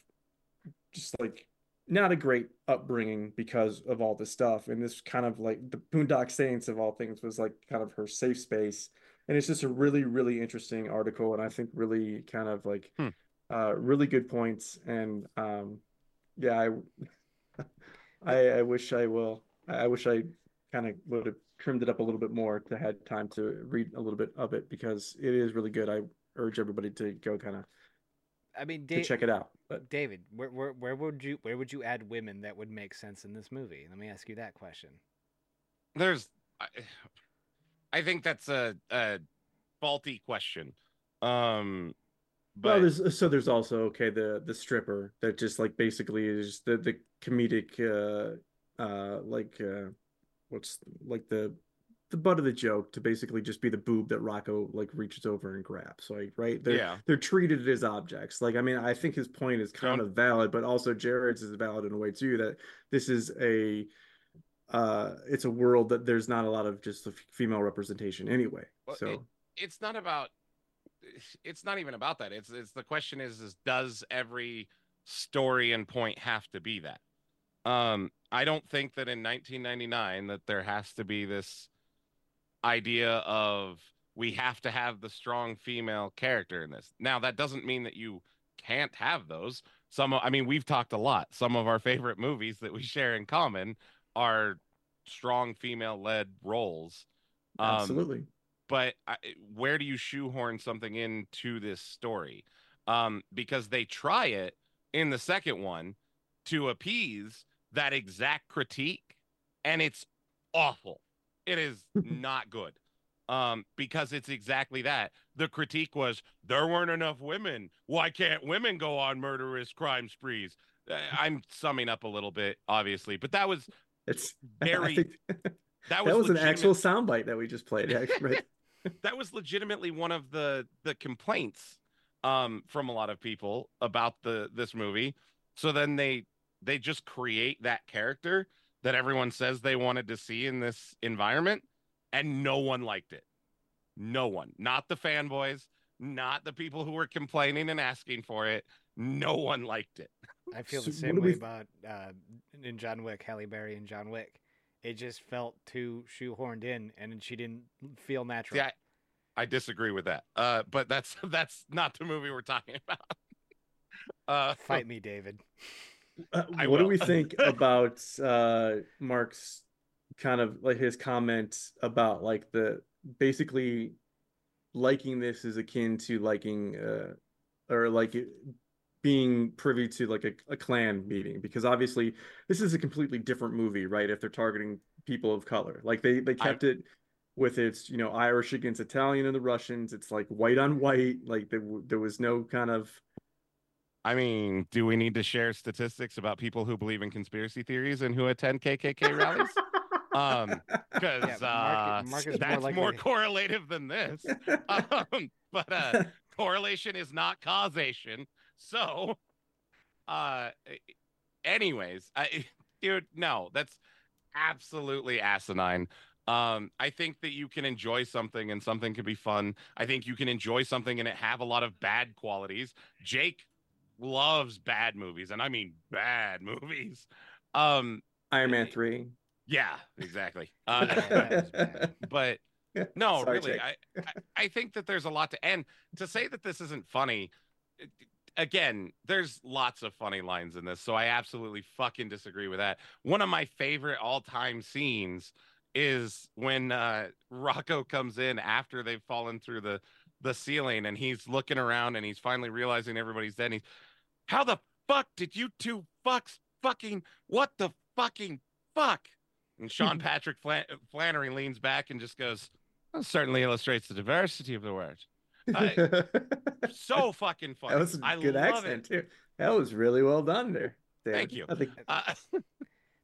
just like not a great upbringing because of all this stuff. And this kind of like the Boondock Saints of all things was like kind of her safe space. And it's just a really, really interesting article. And I think really kind of like Hmm. uh, really good points. And um, yeah, I, [laughs] I, I wish I will. I wish I kind of would have trimmed it up a little bit more to had time to read a little bit of it because it is really good. I urge everybody to go kind of I mean, to check it out. But David, where, where where would you where would you add women that would make sense in this movie? Let me ask you that question. There's, I, I think that's a, a faulty question. Um, Well, but there's so there's also okay the the stripper that just like basically is the the comedic uh uh like uh what's like the the butt of the joke to basically just be the boob that Rocco like reaches over and grabs like right they're yeah, they're treated as objects like I mean I think his point is kind of valid but also Jared's is valid in a way too that this is a uh it's a world that there's not a lot of just the f- female representation anyway Well, so it's not about. It's not even about that. It's it's the question is is does every story and point have to be that? Um, I don't think that in 1999 that there has to be this idea of we have to have the strong female character in this. Now that doesn't mean that you can't have those. Some I mean we've talked a lot. Some of our favorite movies that we share in common are strong female led roles. Um, absolutely but I, where do you shoehorn something into this story? Um, because they try it in the second one to appease that exact critique, and it's awful. It is [laughs] not good. Um, because it's exactly that. The critique was there weren't enough women. Why can't women go on murderous crime sprees? Uh, I'm summing up a little bit, obviously, but that was It's [laughs] Very- think [laughs] that that was was an actual soundbite that we just played. Actually, right? that was legitimately one of the the complaints um from a lot of people about the this movie so then they they just create that character that everyone says they wanted to see in this environment and no one liked it no one not the fanboys not the people who were complaining and asking for it no one liked it I feel So the same way we- about uh, in John Wick, Halle Berry and John Wick. It just felt too shoehorned in, and she didn't feel natural. See, I, I disagree with that uh but that's [laughs] that's not the movie we're talking about [laughs] uh Fight me, David. [laughs] Uh, what do we [laughs] think about uh, Mark's kind of like his comment about like the basically liking this is akin to liking uh, or like it, being privy to like a, a Klan meeting because obviously this is a completely different movie, right? If they're targeting people of color, like they they I- kept it with its you know Irish against Italian and the Russians. It's like white on white. Like there there was no kind of I mean, do we need to share statistics about people who believe in conspiracy theories and who attend KKK rallies? Um, [laughs] because Yeah, uh, Mark- Mark more that's more, correlative than this. [laughs] Um, but uh, correlation is not causation. So, uh, anyways, I, [laughs] dude, no, that's absolutely asinine. Um, I think that you can enjoy something and something can be fun. I think you can enjoy something and it have a lot of bad qualities. Jake loves bad movies, and I mean bad [laughs] movies. Um, Iron Man three. yeah, exactly. [laughs] Uh, that was bad. but [laughs] no, Sorry, really, I, I I think that there's a lot to and to say that this isn't funny. Again, there's lots of funny lines in this, so I absolutely fucking disagree with that. One of my favorite all-time scenes is when uh, Rocco comes in after they've fallen through the the ceiling, and he's looking around, and he's finally realizing everybody's dead. And he's, how the fuck did you two fucks fucking what the fucking fuck? And Sean Patrick Flan- Flanery leans back and just goes, that certainly illustrates the diversity of the word. I- [laughs] So fucking funny. that was a I good love accent it. too. That was really well done there. David. Thank you. I think Uh, [laughs]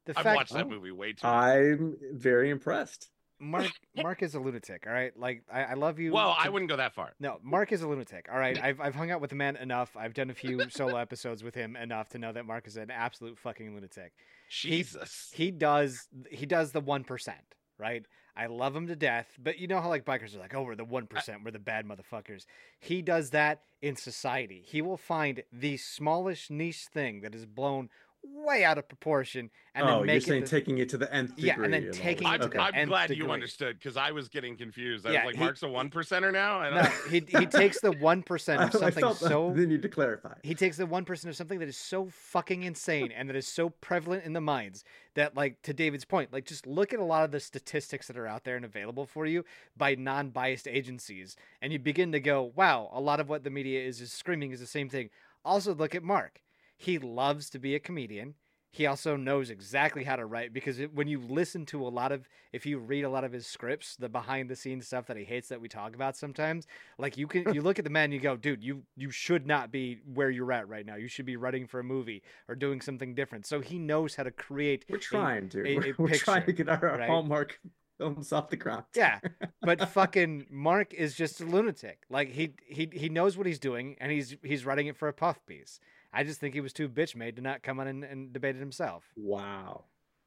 The I've fact watched that Oh. movie way too much. I'm very impressed. Mark [laughs] Mark is a lunatic. All right, like I, I love you. Well, I wouldn't go that far. No, Mark is a lunatic. All right, I've I've hung out with the man enough. I've done a few [laughs] solo episodes with him enough to know that Mark is an absolute fucking lunatic. Jesus. He does he does the one percent, right? I love him to death, but you know how like bikers are like, oh, we're the one percent, we're the bad motherfuckers. He does that in society. He will find the smallest niche thing that is blown way out of proportion and oh, then you're saying it the, taking it to the nth degree. Yeah, and then all taking this. it I'm, the I'm nth glad you understood because I was getting confused. I Yeah, was like, he- Mark's a one percenter now. And No, he he takes the one percent [laughs] I, of I something felt so the need to clarify. he takes the one percent of something that is so fucking insane and that is so prevalent in the minds that like to david's point like just look at a lot of the statistics that are out there and available for you by non-biased agencies and you begin to go wow a lot of what the media is is screaming is the same thing also look at mark he loves to be a comedian he also knows exactly how to write because it, when you listen to a lot of if you read a lot of his scripts the behind the scenes stuff that he hates that we talk about sometimes like you can [laughs] you look at the man and you go dude you you should not be where you're at right now you should be writing for a movie or doing something different so he knows how to create We're trying, dude. a- we're a [laughs] we're trying to get our, our right? hallmark films off the ground. yeah but [laughs] fucking mark is just a lunatic like he he he knows what he's doing and he's he's writing it for a puff piece i just think he was too bitch made to not come on and, and debate it himself Wow.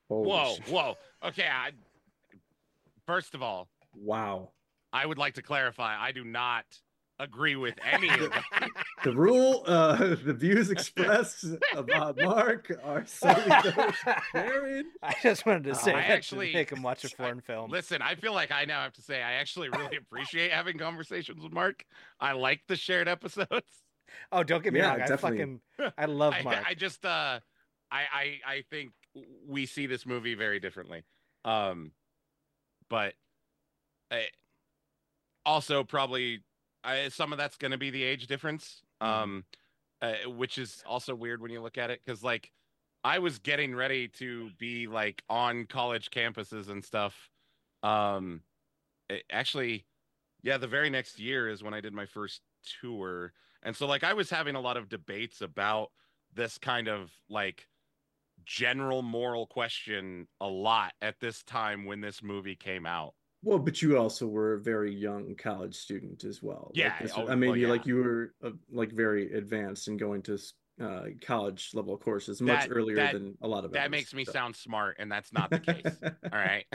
Holy whoa, shit. whoa. Okay. I, first of all, Wow. I would like to clarify I do not agree with any of that. [laughs] The rule, uh, [laughs] the views expressed about Mark are solely those Aaron. i just wanted to say I actually- to make him watch a foreign film Listen, I feel like I now have to say I actually really appreciate having conversations with Mark. I like the shared episodes. Oh don't get me Yeah, wrong i fucking [laughs] i love I, mark I just uh I, I I think we see this movie very differently. Um but I, also probably I, some of that's going to be the age difference. Um uh, which is also weird when you look at it cuz like I was getting ready to be like on college campuses and stuff. Um it- actually yeah, the very next year is when I did my first tour. And so like I was having a lot of debates about this kind of like general moral question a lot at this time when this movie came out. Well, but you also were a very young college student as well. Like, Yeah, this- oh, I mean, well, you like you were uh, like very advanced and going to uh, college level courses much That- earlier that- than a lot of That others, makes me so. sound smart, and that's not the case. [laughs] All right.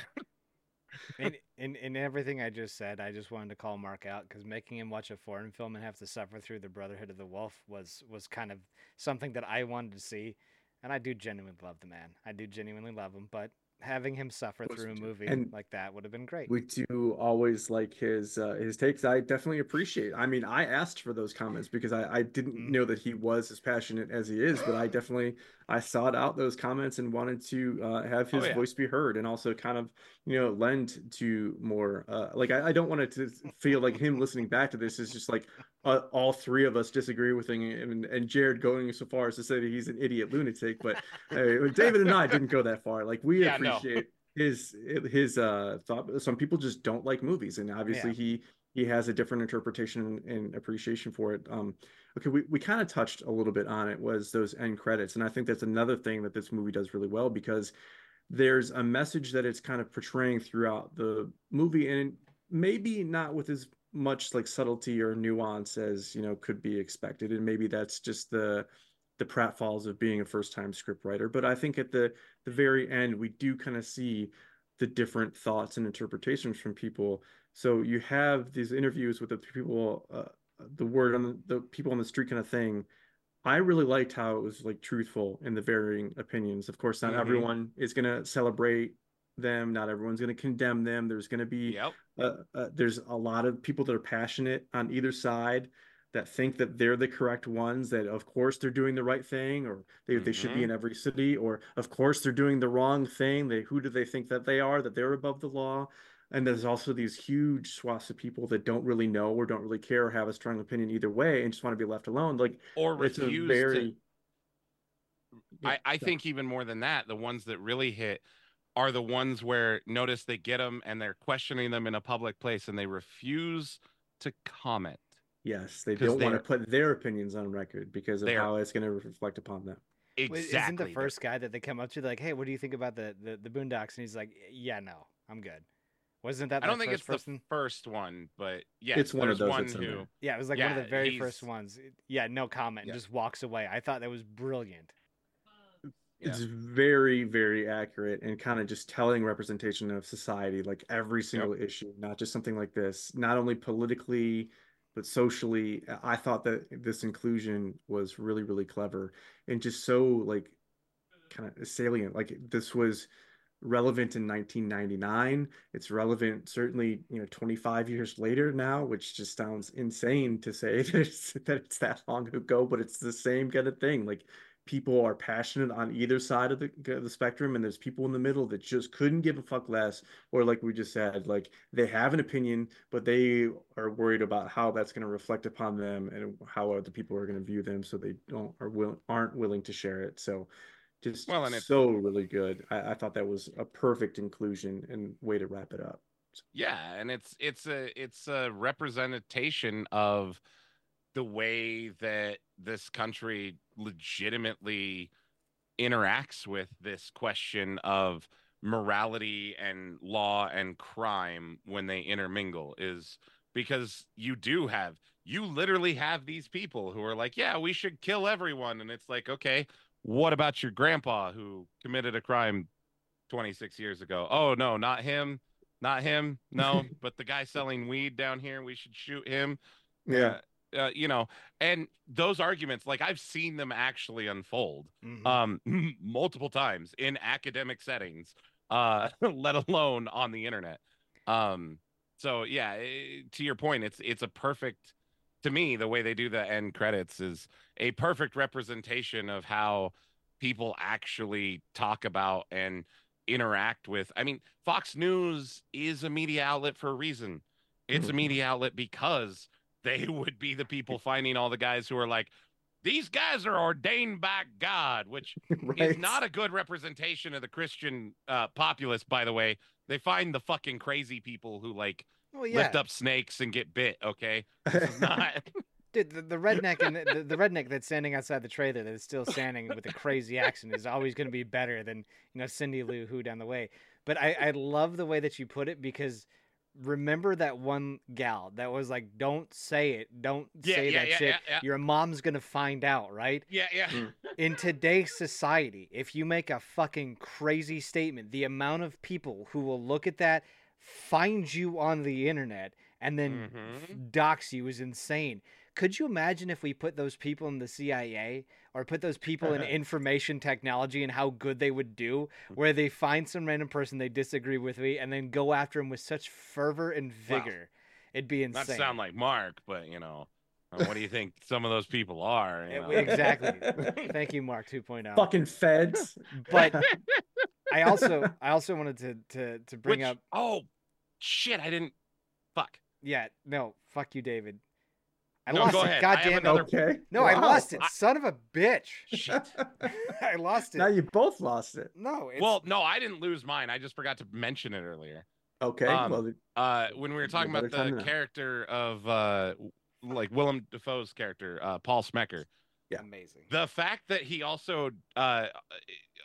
In, in in everything I just said, I just wanted to call Mark out because making him watch a foreign film and have to suffer through the Brotherhood of the Wolf was was kind of something that I wanted to see, and I do genuinely love the man. I do genuinely love him, but having him suffer through a movie And like that would have been great. We do always like his uh, his takes. I definitely appreciate. I mean, I asked for those comments because I, I didn't Mm. know that he was as passionate as he is, but I definitely I sought out those comments and wanted to uh, have Oh, his yeah. voice be heard and also kind of you know lend to more. Uh, like I, I don't want it to [laughs] feel like him listening back to this is just like uh, all three of us disagree with him and, and Jared going so far as to say that he's an idiot lunatic, but uh, [laughs] David and I didn't go that far. Like we Yeah, no. appreciate his his uh thought some people just don't like movies and obviously Yeah. he he has a different interpretation and appreciation for it um okay we, we kind of touched a little bit on it was those end credits and i think that's another thing that this movie does really well because there's a message that it's kind of portraying throughout the movie and maybe not with as much like subtlety or nuance as you know could be expected and maybe that's just the the pratfalls of being a first time script writer but i think at the the very end we do kind of see the different thoughts and interpretations from people. So you have these interviews with the people uh, the word on the, the people on the street kind of thing. I really liked how it was like truthful in the varying opinions. Of course not Mhm. everyone is going to celebrate them not everyone's going to condemn them there's going to be Yep. uh, uh, there's a lot of people that are passionate on either side that think that they're the correct ones that of course they're doing the right thing or they, they should be Mhm. in every city or of course they're doing the wrong thing they who do they think that they are that they're above the law and there's also these huge swaths of people that don't really know or don't really care or have a strong opinion either way and just want to be left alone like Or it's a refuse very to. I, I think even more than that, the ones that really hit are the ones where notice they get them and they're questioning them in a public place and they refuse to comment. yes they don't want to put their opinions on record because of how it's going to reflect upon them Exactly. Isn't the first guy that they come up to like, hey, what do you think about the the, the Boondocks? And he's like, yeah, no, I'm good. Wasn't that I don't the think it's first the first one, but yes, It's one of those one who. Yeah, it was like one of the very he's- first ones. Yeah, no comment, Yeah. and just walks away. I thought that was brilliant. It's very, very accurate and kind of just telling representation of society, like every single issue, not just something like this, not only politically, but socially. I thought that this inclusion was really, really clever and just so like kind of salient. Like this was relevant in 1999. It's relevant certainly, you know, 25 years later now, which just sounds insane to say [laughs] that it's, that it's that long ago, but it's the same kind of thing. Like people are passionate on either side of the the spectrum, and there's people in the middle that just couldn't give a fuck less, or like we just said, like they have an opinion, but they are worried about how that's going to reflect upon them and how other people are going to view them, so they don't are will aren't willing to share it. So just Well, and so really good. I, I thought that was a perfect inclusion and way to wrap it up. Yeah, and it's it's a it's a representation of the way that this country legitimately interacts with this question of morality and law and crime when they intermingle is because you do have you literally have these people who are like yeah we should kill everyone. And it's like okay what about your grandpa who committed a crime 26 years ago? Oh no not him not him no [laughs] but the guy selling weed down here we should shoot him. Yeah, uh, uh, you know and those arguments like i've seen them actually unfold Mhm. um [laughs] multiple times in academic settings uh [laughs] let alone on the internet um so yeah eh, to your point it's it's a perfect to me the way they do the end credits is a perfect representation of how people actually talk about and interact with i mean fox news is a media outlet for a reason it's a Mhm. media outlet because they would be the people [laughs] finding all the guys who are like these guys are ordained by god which [laughs] right. is not a good representation of the Christian uh, populace, by the way. They find the fucking crazy people who like well, yeah. lift up snakes and get bit. Okay, not. [laughs] Dude, the, the redneck and the, the redneck that's standing outside the trailer that is still standing with a crazy accent is always going to be better than you know Cindy Lou Who down the way. But I, I love the way that you put it because remember that one gal that was like, "Don't say it, don't Yeah, say yeah, that yeah, shit. yeah, yeah. Your mom's gonna find out, right?" Yeah, yeah. Mm. in today's society, if you make a fucking crazy statement, the amount of people who will look at that, find you on the internet, and then f- Mhm. dox you is insane. Could you imagine if we put those people in the CIA or put those people in [laughs] information technology and how good they would do, where they find some random person they disagree with me and then go after him with such fervor and Wow. vigor? It'd be Not insane. sound like Mark, but you know, uh, what do you think some of those people are? you know? Exactly. [laughs] Thank you, Mark 2.0. Fucking feds. [laughs] But I also I also wanted to to to bring Which, up oh shit, I didn't. Fuck. Yeah no fuck you David I No, lost go it ahead. god I have damn it another- Okay. no I lost it son of a bitch Shit. [laughs] I lost it Now you both lost it. no it's, Well, no, I didn't lose mine. I just forgot to mention it earlier. Okay. Um, well, Uh, when we were talking about the than now. character of uh, like Willem Dafoe's character, uh, Paul Smecker, yeah. amazing the fact that he also, uh,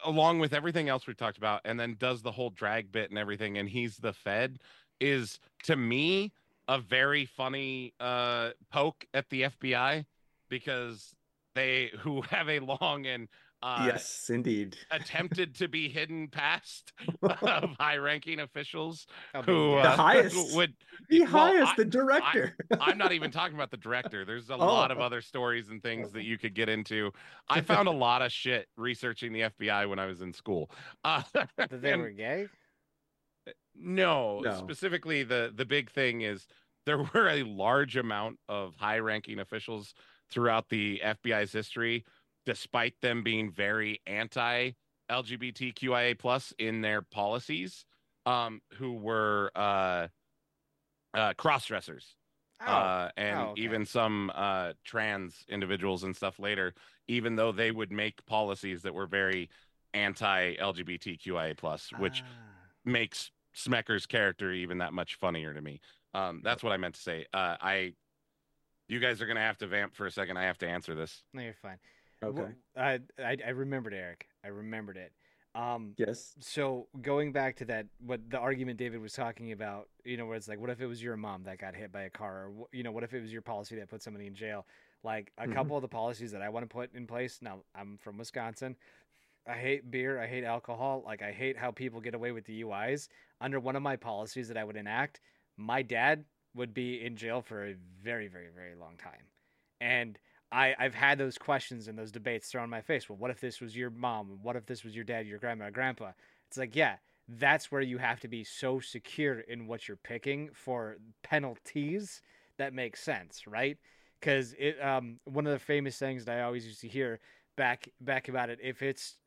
along with everything else we talked about, and then does the whole drag bit and everything, and he's the Fed, is to me a very funny uh, poke at the FBI because they who [laughs] have a long and uh, yes, indeed. [laughs] attempted to be hidden past [laughs] of high-ranking officials who damned. The uh, highest. would The well, highest, I- the director. I'm not even talking about the director. There's a Oh. lot of other stories and things that you could get into. I found a lot of shit researching the FBI when I was in school. Uh, that they and were gay no, No. specifically the the big thing is there [laughs] were a large amount of high-ranking officials throughout the FBI's history, despite them being very anti LGBTQIA plus in their policies, um, who were uh, uh, cross-dressers oh uh, and Oh, okay. even some uh, trans individuals and stuff later, even though they would make policies that were very anti-LGBTQIA plus, which Ah. makes Smecker's character even that much funnier to me. Um, that's what I meant to say. Uh, I, you guys are gonna have to vamp for a second. I have to answer this. no you're fine Okay. I I remembered Eric I remembered it um Yes. so going back to that what the argument david was talking about you know where it's like what if it was your mom that got hit by a car or you know what if it was your policy that put somebody in jail like a Mhm. couple of the policies that i want to put in place now i'm from wisconsin i hate beer i hate alcohol like i hate how people get away with duis under one of my policies that i would enact my dad would be in jail for a very very very long time and I, I've had those questions and those debates thrown in my face. Well, what if this was your mom? What if this was your dad, your grandma, grandpa? It's like, yeah, that's where you have to be so secure in what you're picking for penalties that makes sense, right? Because it um one of the famous things that I always used to hear back back about it, if it's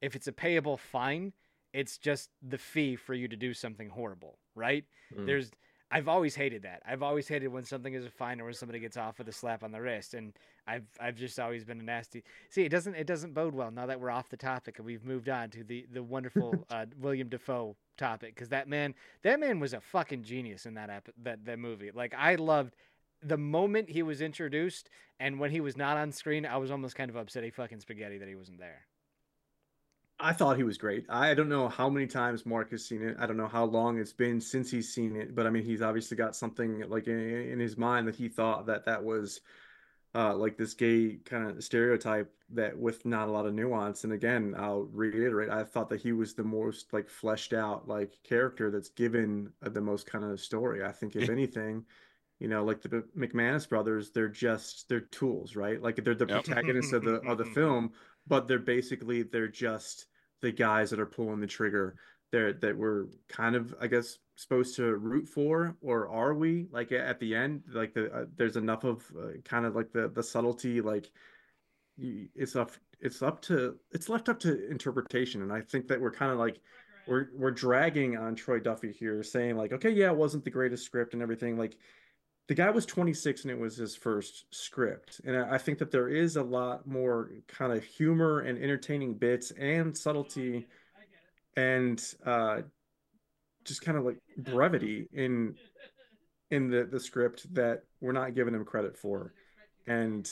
if it's a payable fine, it's just the fee for you to do something horrible, right? Mm. There's I've always hated that. I've always hated when something is a fine or when somebody gets off with a slap on the wrist, and I've I've just always been a nasty. See, it doesn't it doesn't bode well now that we're off the topic and we've moved on to the the wonderful [laughs] uh, William Dafoe topic because that man that man was a fucking genius in that ep- that that movie. Like I loved the moment he was introduced and when he was not on screen, I was almost kind of upset he fucking spaghetti that he wasn't there. I thought he was great. I don't know how many times Mark has seen it. I don't know how long it's been since he's seen it, but I mean, he's obviously got something like in, in his mind that he thought that that was uh, like this gay kind of stereotype that with not a lot of nuance. And again, I'll reiterate, I thought that he was the most like fleshed out like character that's given uh, the most kind of story. I think if anything, you know, like the McManus brothers, they're just they're tools, right? Like they're the Yep. protagonists of the of the [laughs] film, but they're basically they're just the guys that are pulling the trigger. There that we're kind of i guess supposed to root for or are we? Like at the end like the uh, there's enough of uh, kind of like the the subtlety like it's up it's up to it's left up to interpretation. And i think that we're kind of like we're we're dragging on troy duffy here saying like okay yeah it wasn't the greatest script and everything. Like the guy was 26 and it was his first script and i think that there is a lot more kind of humor and entertaining bits and subtlety and uh just kind of like brevity in in the the script that we're not giving him credit for and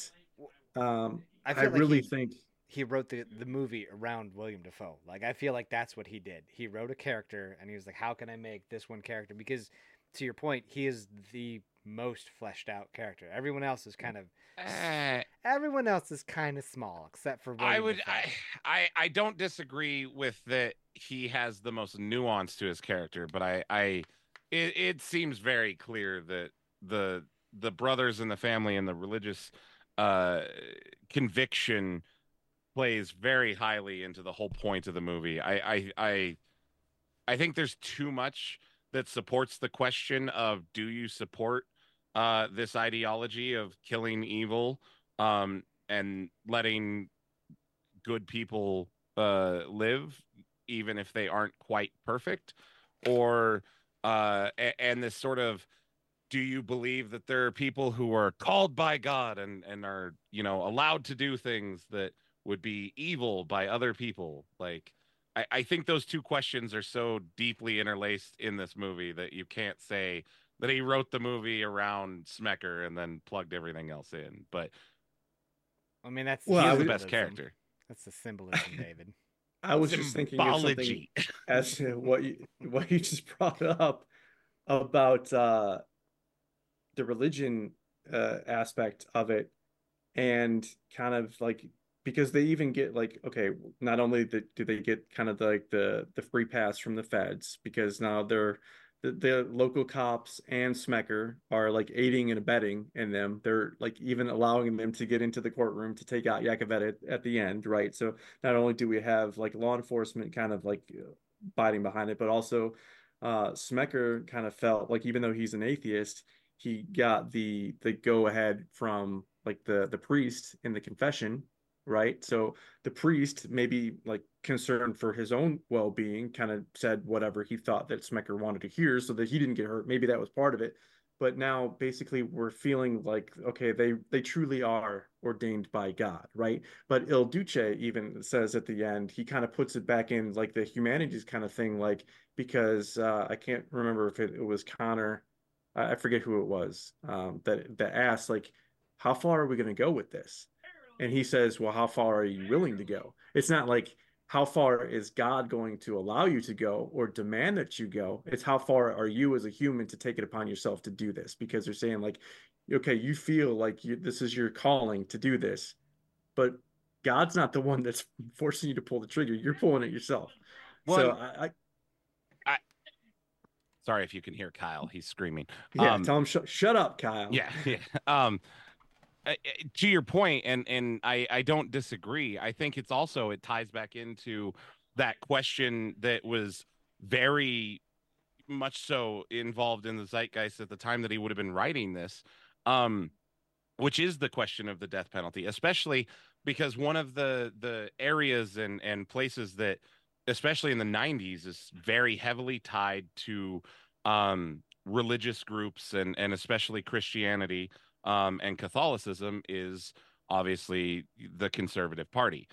um, I I, like really he- think he wrote the, the movie around William Dafoe. Like I feel like that's what he did. He wrote a character and he was like, How can I make this one character? Because to your point, he is the most fleshed out character. Everyone else is kind of Eh, everyone else is kind of small except for William I would I, I I don't disagree with that he has the most nuance to his character, but I I it, it seems very clear that the the brothers and the family and the religious uh conviction plays very highly into the whole point of the movie. I I I I think there's too much that supports the question of do you support uh this ideology of killing evil um and letting good people uh live even if they aren't quite perfect? Or uh and this sort of do you believe that there are people who are called by God and and are you know allowed to do things that would be evil by other people? Like I, I think those two questions are so deeply interlaced in this movie that you can't say that he wrote the movie around Smecker and then plugged everything else in. But I mean that's Well, I he's the best character. That's the symbolism, [laughs] David. I was just thinking of something as to what you what you just brought up about uh the religion uh aspect of it and kind of like because they even get like okay not only the, do they get kind of like the the free pass from the feds because now they're the, the local cops and Smecker are like aiding and abetting in them. They're like even allowing them to get into the courtroom to take out Yakavetta at, at the end, right? So not only do we have like law enforcement kind of like biting behind it, but also uh, Smecker kind of felt like even though he's an atheist, he got the the go ahead from like the the priest in the confession, right? So the priest, maybe like concerned for his own well being, kind of said whatever he thought that Smecker wanted to hear, so that he didn't get hurt. Maybe that was part of it. But now basically we're feeling like okay, they they truly are ordained by God, right? But Il Duce even says at the end, he kind of puts it back in like the humanities kind of thing, like because uh, I can't remember if it, it was Connor, I, I forget who it was, um, that that asked like, how far are we going to go with this? And he says, well, how far are you willing to go? It's not like how far is God going to allow you to go or demand that you go? It's how far are you as a human to take it upon yourself to do this? Because they're saying like, okay, you feel like you, this is your calling to do this, but God's not the one that's [laughs] forcing you to pull the trigger. You're pulling it yourself. so Well, I, I Sorry if you can hear Kyle. He's screaming. yeah, Um, tell him sh- shut up, Kyle. Yeah, [laughs] yeah. Um, uh, uh, to your point, and and I I don't disagree. I think it's also it ties back into that question that was very much so involved in the zeitgeist at the time that he would have been writing this, um, which is the question of the death penalty, especially because one of the the areas and and places that especially in the 90s is very heavily tied to um religious groups and and especially christianity um and catholicism is obviously the conservative party.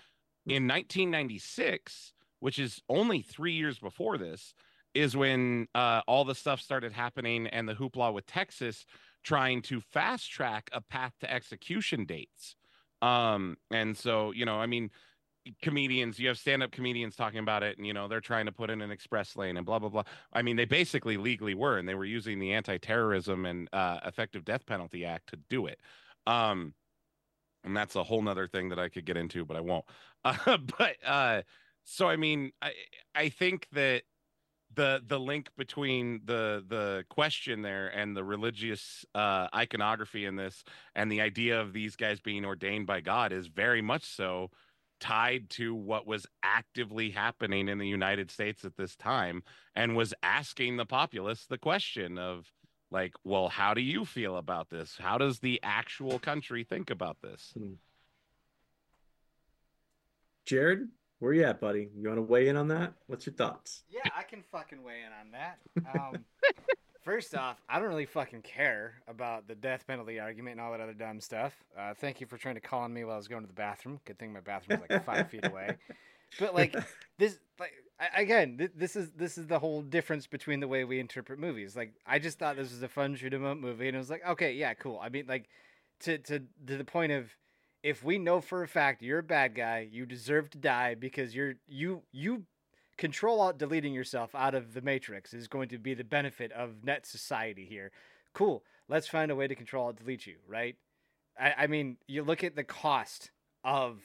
In 1996 which is only three years before this is when uh, all the stuff started happening and the hoopla with texas trying to fast track a path to execution dates. Um and so you know i mean comedians you have stand-up comedians talking about it and you know they're trying to put in an express lane and blah blah blah. I mean they basically legally were and they were using the anti-terrorism and uh, effective death penalty act to do it. Um and that's a whole nother thing that i could get into but i won't. [laughs] Uh, but uh so i mean i i think that the the link between the the question there and the religious uh iconography in this and the idea of these guys being ordained by god is very much so tied to what was actively happening in the United States at this time and was asking the populace the question of like well how do you feel about this how does the actual country think about this Jared, where you at, buddy? You want to weigh in on that? What's your thoughts? Yeah, I can fucking weigh in on that. Um, [laughs] first off, I don't really fucking care about the death penalty argument and all that other dumb stuff. Uh, thank you for trying to call on me while I was going to the bathroom. Good thing my bathroom was like five feet away. But like [laughs] this, like again, th- this is this is the whole difference between the way we interpret movies. Like I just thought this was a fun shoot 'em up movie, and it was like, okay, yeah, cool. I mean, like to to to the point of if we know for a fact you're a bad guy, you deserve to die because you're you you control alt deleting yourself out of the matrix is going to be the benefit of net society here. Cool. Let's find a way to control alt delete you, right? I, I mean, you look at the cost of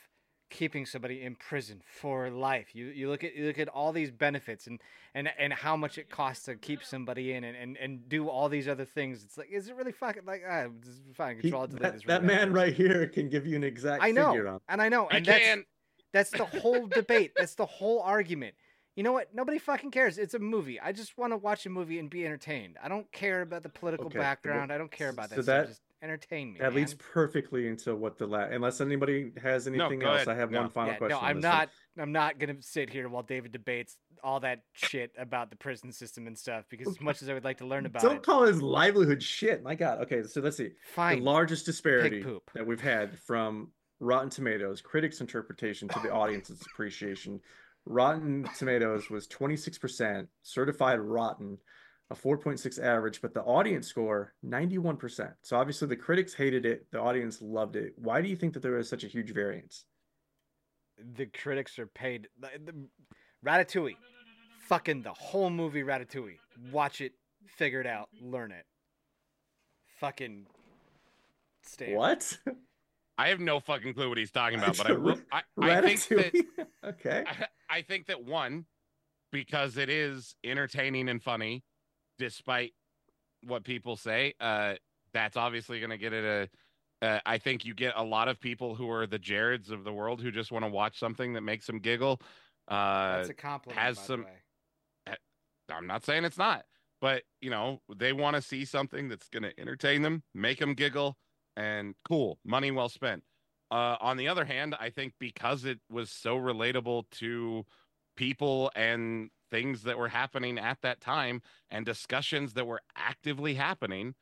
keeping somebody in prison for life. You you look at you look at all these benefits and and and how much it costs to keep somebody in and and, and do all these other things. It's like is it really fucking like ah, it's fine control alt delete that, is that man right here can give you an exact I know, figure on. and I know, I and that's can. that's the whole debate. That's the whole argument. You know what? Nobody fucking cares. It's a movie. I just want to watch a movie and be entertained. I don't care about the political Okay, well, background. I don't care about that. so stuff. that- Just entertain me. That leads perfectly into what the last. Unless anybody has anything go else, ahead. I have No. one final yeah, question. no, I'm this one. not. I'm not gonna sit here while David debates all that shit about the prison system and stuff. Because as much as I would like to learn about Don't it, call his livelihood shit. My God. Okay, so let's see. fine. The largest disparity poop. that we've had from Rotten Tomatoes, critics' interpretation to the audience's appreciation. Rotten Tomatoes was 26%, certified rotten, a 4.6 average, but the audience score 91%. So obviously the critics hated it, the audience loved it. Why do you think that there was such a huge variance? the critics are paid. The, the, Ratatouille, fucking the whole movie Ratatouille. Watch it, figure it out, learn it. Fucking. Stay. What? I have no fucking clue what he's talking about, but I Ra- will. I, I think that [laughs] okay. I, I think that one, because it is entertaining and funny, despite what people say, uh, that's obviously going to get it a. Uh, I think you get a lot of people who are the Jareds of the world who just want to watch something that makes them giggle. Uh, That's a compliment. has by the some- way. I'm not saying it's not, but you know, they want to see something that's going to entertain them, make them giggle, and cool, money well spent. Uh, on the other hand, I think because it was so relatable to people and things that were happening at that time and discussions that were actively happening,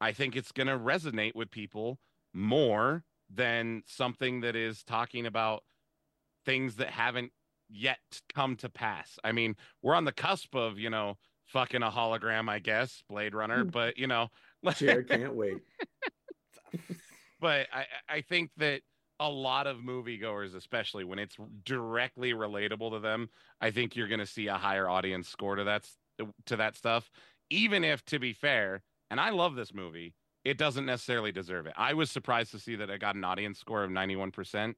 I think it's going to resonate with people more than something that is talking about things that haven't yet come to pass. I mean, we're on the cusp of, you know, fucking a hologram, I guess, Blade Runner, Hmm. but you know, [laughs] Jared can't wait. but I, I think that a lot of moviegoers, especially when it's directly relatable to them, I think you're going to see a higher audience score to that to that stuff. Even if, to be fair, and I love this movie, it doesn't necessarily deserve it. I was surprised to see that it got an audience score of 91%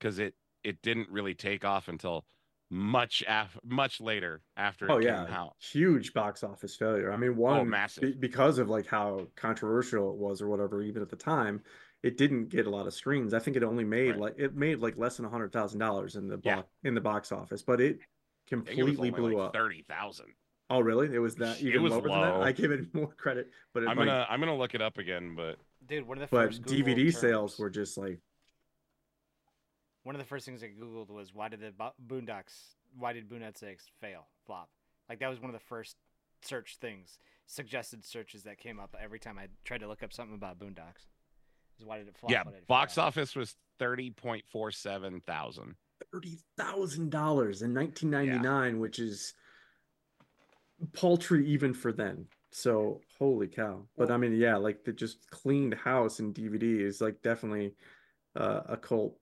because it it didn't really take off until much af- much later after Oh yeah, out. huge box office failure. I mean, one Oh, massive. be- because of like how controversial it was or whatever. Even at the time, it didn't get a lot of screens. I think it only made Right. like it made like less than a hundred thousand dollars in the Yeah. box in the box office, but it I think it completely blew like up. 30,000. Oh really? It was that [laughs] It even was lower than that? I give it [laughs] more credit, but it, I'm like, gonna I'm gonna look it up again, but Dude, one of the but Google DVD sales were just like One of the first things I googled was why did the Boondocks, why did Boondock Saints fail, flop? Like that was one of the first search things, suggested searches that came up every time I tried to look up something about Boondocks. Is why did it flop? yeah, it box fail? office was 30.47 thousand. thirty thousand dollars in nineteen ninety nine, which is paltry even for then. So holy cow! But I mean, yeah, like the just cleaned house and DVD is like definitely uh, a cult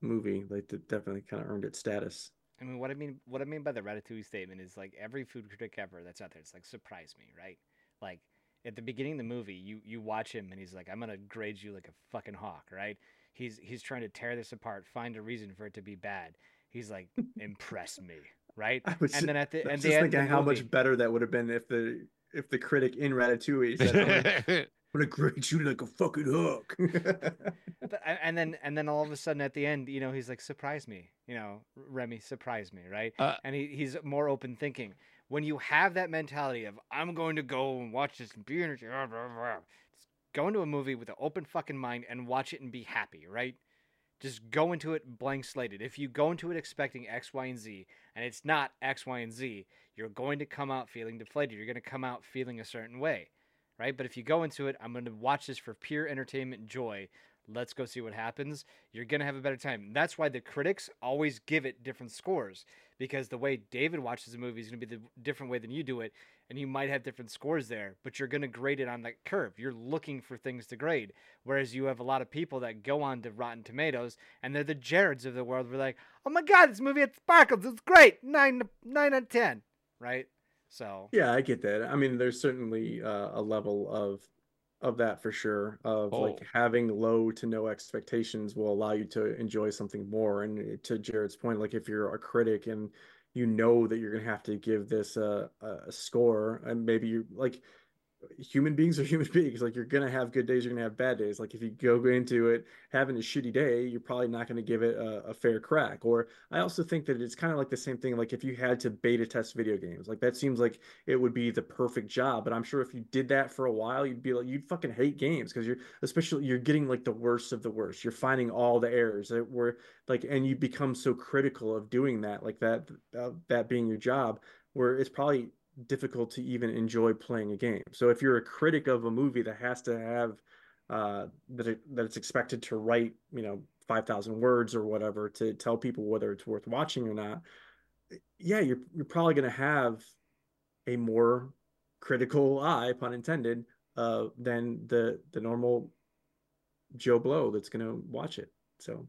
movie. Like that definitely kind of earned its status. I mean, what I mean, what I mean by the Ratatouille statement is like every food critic ever that's out there. It's like surprise me, right? Like at the beginning of the movie, you you watch him and he's like, I'm gonna grade you like a fucking hawk, right? He's he's trying to tear this apart, find a reason for it to be bad. He's like, [laughs] impress me, right? I was And then at the I was and just the end thinking the how movie, much better that would have been if the if the critic in Ratatouille said, "I'm gonna, [laughs] grade you like a fucking hawk." [laughs] But, and then and then all of a sudden at the end, you know, he's like, surprise me, you know, Remy, surprise me, right? Uh, and he, he's more open thinking. When you have that mentality of I'm going to go and watch this and be energy, blah, blah, blah, just go into a movie with an open fucking mind and watch it and be happy, right? Just go into it blank slated. If you go into it expecting X, Y, and Z, and it's not X, Y, and Z, you're going to come out feeling deflated. You're going to come out feeling a certain way, right? But if you go into it, I'm going to watch this for pure entertainment joy, Let's go see what happens. You're gonna have a better time. That's why the critics always give it different scores because the way David watches a movie is gonna be the different way than you do it, and you might have different scores there. But you're gonna grade it on that curve. You're looking for things to grade, whereas you have a lot of people that go on to Rotten Tomatoes and they're the Jareds of the world. We're like, oh my god, this movie it sparkles. It's great. Nine nine out of ten, right? So Yeah, I get that. I mean, there's certainly uh, a level of of that for sure. Of like Oh. having low to no expectations will allow you to enjoy something more. And eh, to Jared's point, like if you're a critic and you know that you're gonna have to give this a, a a score, and maybe you like human beings are [laughs] human beings. Like you're gonna have good days, you're gonna have bad days. Like if you go into it having a shitty day, you're probably not gonna give it a, a fair crack. Or I also think that it's kind of like the same thing. Like if you had to beta test video games, like that seems like it would be the perfect job. But I'm sure if you did that for a while, you'd be like you'd fucking hate games because you're especially you're getting like the worst of the worst. You're finding all the errors that were like, and you become so critical of doing that, like that uh, that being your job, where it's probably difficult to even enjoy playing a game. So if you're a critic of a movie that has to have uh, that it, that it's expected to write, you know, five thousand words or whatever to tell people whether it's worth watching or not, yeah, you're you're probably going to have a more critical eye, pun intended, uh, than the the normal Joe Blow that's going to watch it. So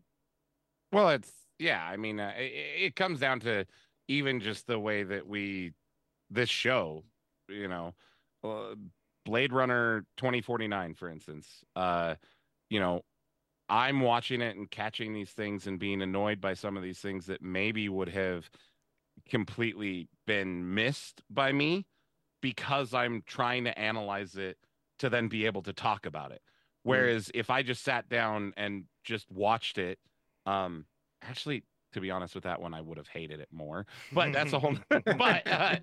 Well, it's yeah. I mean, uh, it, it comes down to even just the way that we this show, you know, uh, Blade Runner twenty forty nine, for instance. Uh, you know, I'm watching it and catching these things and being annoyed by some of these things that maybe would have completely been missed by me because I'm trying to analyze it to then be able to talk about it. Whereas if I just sat down and just watched it, um, actually, to be honest with that one, I would have hated it more. But that's a whole. [laughs] but uh,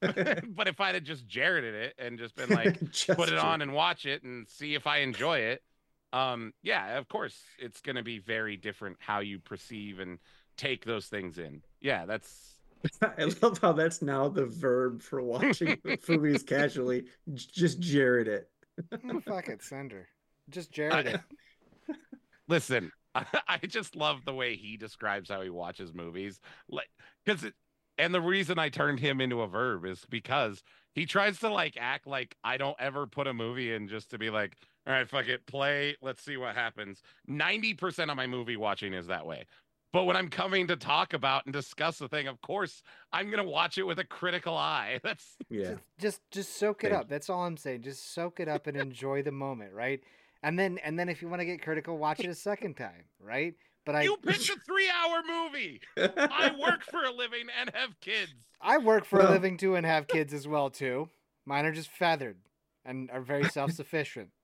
[laughs] but if I'd have just Jareded it and just been like, [laughs] Just put it Jared. on and watch it and see if I enjoy it. Um, yeah, of course, it's going to be very different how you perceive and take those things in. Yeah, that's I love how that's now the verb for watching movies casually. Just Jared it. Fuck it, send her. Just Jared. it. listen. [laughs] I just love the way he describes how he watches movies, like because it. And the reason I turned him into a verb is because he tries to like act like I don't ever put a movie in just to be like, all right, fuck it, play, let's see what happens. 90% of my movie watching is that way. But when I'm coming to talk about and discuss the thing, of course, I'm going to watch it with a critical eye. [laughs] That's Yeah. Just, just just soak it Thank up. That's all I'm saying. Just soak it up and enjoy the moment, right? And then and then if you want to get critical, watch it a second time, right? But I you picked a three hour movie. I work for a living and have kids. I work for a living too and have kids as well too. Mine are just feathered and are very self sufficient. [laughs]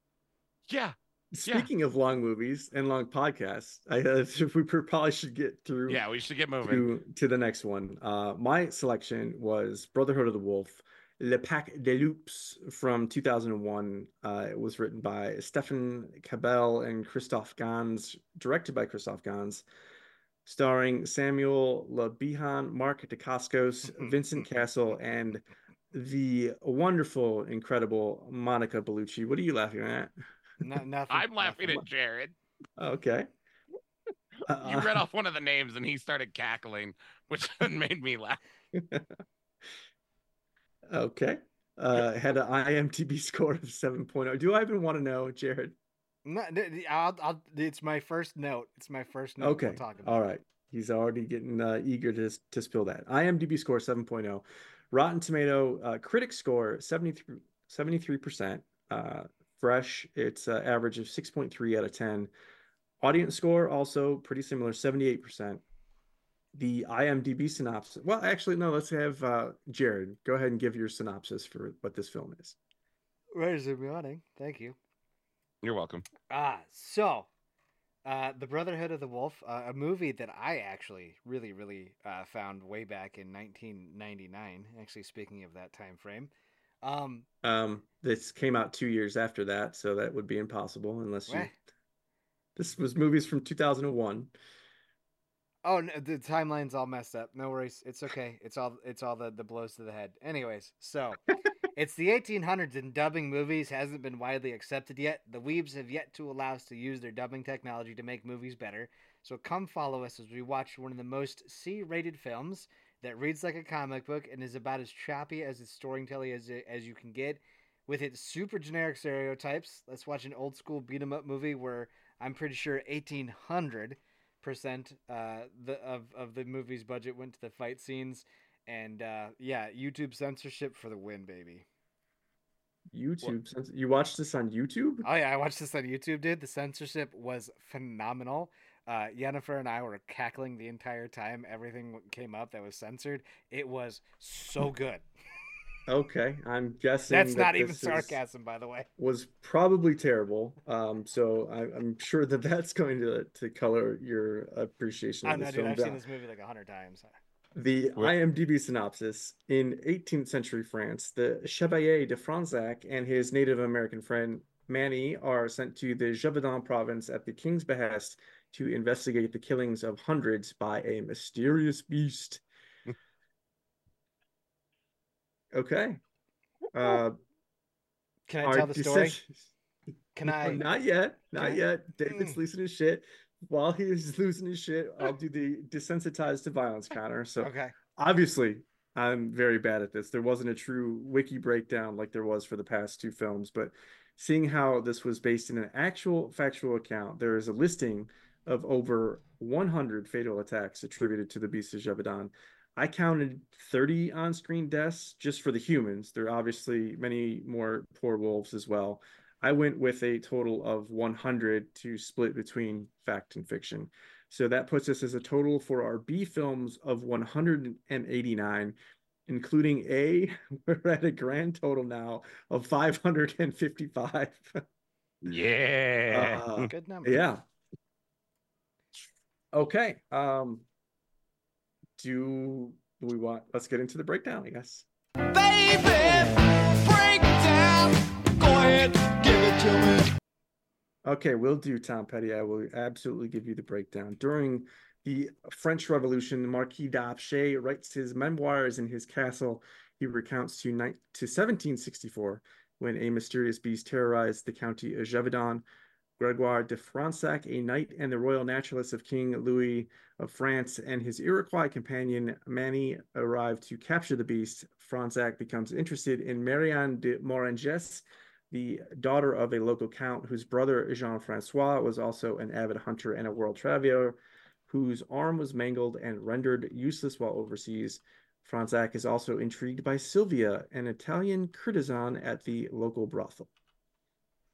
Yeah. Speaking of long movies and long podcasts, I uh, [laughs] we probably should get through Yeah, we should get moving. to to the next one. Uh, my selection was Brotherhood of the Wolf, Le Pacte des Loups from 2001. Uh, it was written by Stéphane Cabel and Christophe Gans, directed by Christophe Gans, starring Samuel Le Bihan, Mark Dacascos, [laughs] Vincent Cassel, and the wonderful, incredible Monica Bellucci. What are you laughing at? No, [laughs] nothing. I'm laughing nothing. at Jared. Okay. [laughs] You read off one of the names and he started cackling, which made me laugh. Okay. Uh, had an IMDb [laughs] score of 7.0. Do I even want to know, Jared? No, I'll, I'll, it's my first note. It's my first note. Okay. We'll All He's already getting uh, eager to to spill that. IMDb score 7.0. Rotten Tomato uh, critic score 73 73%. Uh, fresh, it's uh, average of 6.3 out of 10. Audience score also pretty similar, 78%. The IMDb synopsis. Well, actually, no. Let's have uh, Jared go ahead and give your synopsis for what this film is. Where's the morning? Thank you. You're welcome. Ah, so uh, the Brotherhood of the Wolf, uh, a movie that I actually really, really uh, found way back in 1999. Actually, speaking of that time frame, um, Um, this came out two years after that, so that would be impossible unless you. Weh. This was movies from 2001. Oh, no, the timeline's all messed up. No worries, it's okay. It's all it's all the the blows to the head. Anyways, so [laughs] It's the 1800s, and dubbing movies hasn't been widely accepted yet. The Weebs have yet to allow us to use their dubbing technology to make movies better. So come follow us as we watch one of the most C-rated films that reads like a comic book and is about as choppy as its storytelling as as you can get, with its super generic stereotypes. Let's watch an old school beat 'em up movie where I'm pretty sure 1800 percent uh, the of of the movie's budget went to the fight scenes, and uh, yeah, YouTube censorship for the win, baby. YouTube. Since you watched this on YouTube? Oh yeah, I watched this on YouTube, dude. The censorship was phenomenal. Uh, Yennefer and I were cackling the entire time. Everything came up that was censored. It was so good. [laughs] Okay, I'm guessing That's that not even this is- sarcasm, by the way. was probably terrible. Um, so I, I'm sure that that's going to to color your appreciation I of know, this dude. film. I've seen this movie like a hundred times. The IMDb synopsis in 18th century France, the Chevalier de Fronsac and his Native American friend Manny are sent to the Gévaudan province at the king's behest to investigate the killings of hundreds by a mysterious beast. Okay. Uh, Can I tell the story? Can No, I? Not yet. Not Can I- yet. David's Mm. losing his shit. While he is [laughs] losing his shit, I'll do the desensitized to violence counter. So Okay. obviously, I'm very bad at this. There wasn't a true wiki breakdown like there was for the past two films, but seeing how this was based in an actual factual account, there is a listing of over 100 fatal attacks attributed to the Beast of Gévaudan. I counted 30 on-screen deaths just for the humans. There are obviously many more poor wolves as well. I went with a total of 100 to split between fact and fiction. So that puts us as a total for our B films of 189, including A. [laughs] We're at a grand total now of 555. Yeah. Uh, Good number. yeah. Okay. Um do do we want let's get into the breakdown, I guess. Baby, break down. Go ahead, give it to me. Okay, we'll do Tom Petty. I will absolutely give you the breakdown. During the French Revolution, the Marquis d'Apcher writes his memoirs in his castle. He recounts to, ni- to 1764 when a mysterious beast terrorized the county of Gévaudan. Gregoire de Fronsac, a knight and the royal naturalist of King Louis of France, and his Iroquois companion Manny arrive to capture the beast. Fronsac becomes interested in Marianne de Moranges, the daughter of a local count whose brother Jean Francois was also an avid hunter and a world traveler, whose arm was mangled and rendered useless while overseas. Fronsac is also intrigued by Sylvia, an Italian courtesan at the local brothel.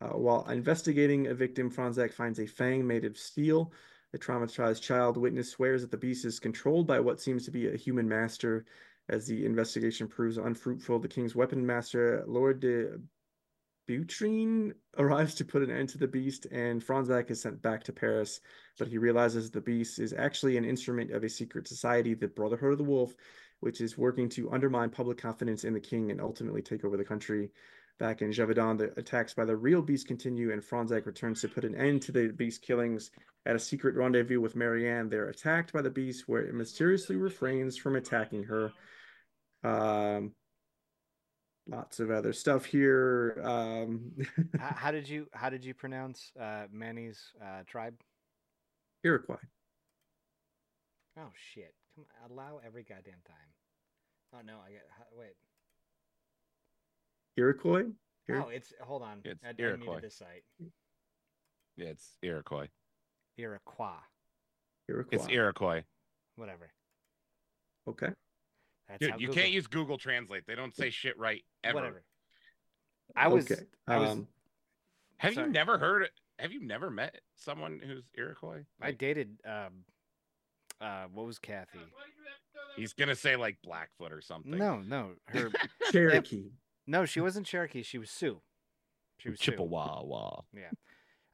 Uh, while investigating a victim, Fronsac finds a fang made of steel. The traumatized child witness swears that the beast is controlled by what seems to be a human master. As the investigation proves unfruitful, the king's weapon master, Lord de Beauterne [laughs] arrives to put an end to the beast, and Fronsac is sent back to Paris. But he realizes the beast is actually an instrument of a secret society, the Brotherhood of the Wolf, which is working to undermine public confidence in the king and ultimately take over the country. Back in Gévaudan, the attacks by the real beast continue, and Fronsac returns to put an end to the beast killings. At a secret rendezvous with Marianne, they're attacked by the beast, where it mysteriously refrains from attacking her. Um, lots of other stuff here. Um, [laughs] how, how did you How did you pronounce uh, Manny's uh, tribe? Iroquois. Oh shit! Come on, allow every goddamn time. Oh no, I get wait. Iroquois. Ir- No, it's hold on. It's I, I Iroquois. muted this site. Yeah, it's Iroquois. Iroquois, Iroquois. It's Iroquois. whatever. Okay. That's Dude, you Google- can't use Google Translate. They don't say shit right ever. whatever. I was. Okay. I was. Um, Have Sorry. you never heard? Have you never met someone who's Iroquois? I dated. Um, uh, what was Kathy? he's gonna say like Blackfoot or something. No, no, her. [laughs] Cherokee. No, she wasn't Cherokee. She was Sioux. She was Sioux. Chippewa. Yeah.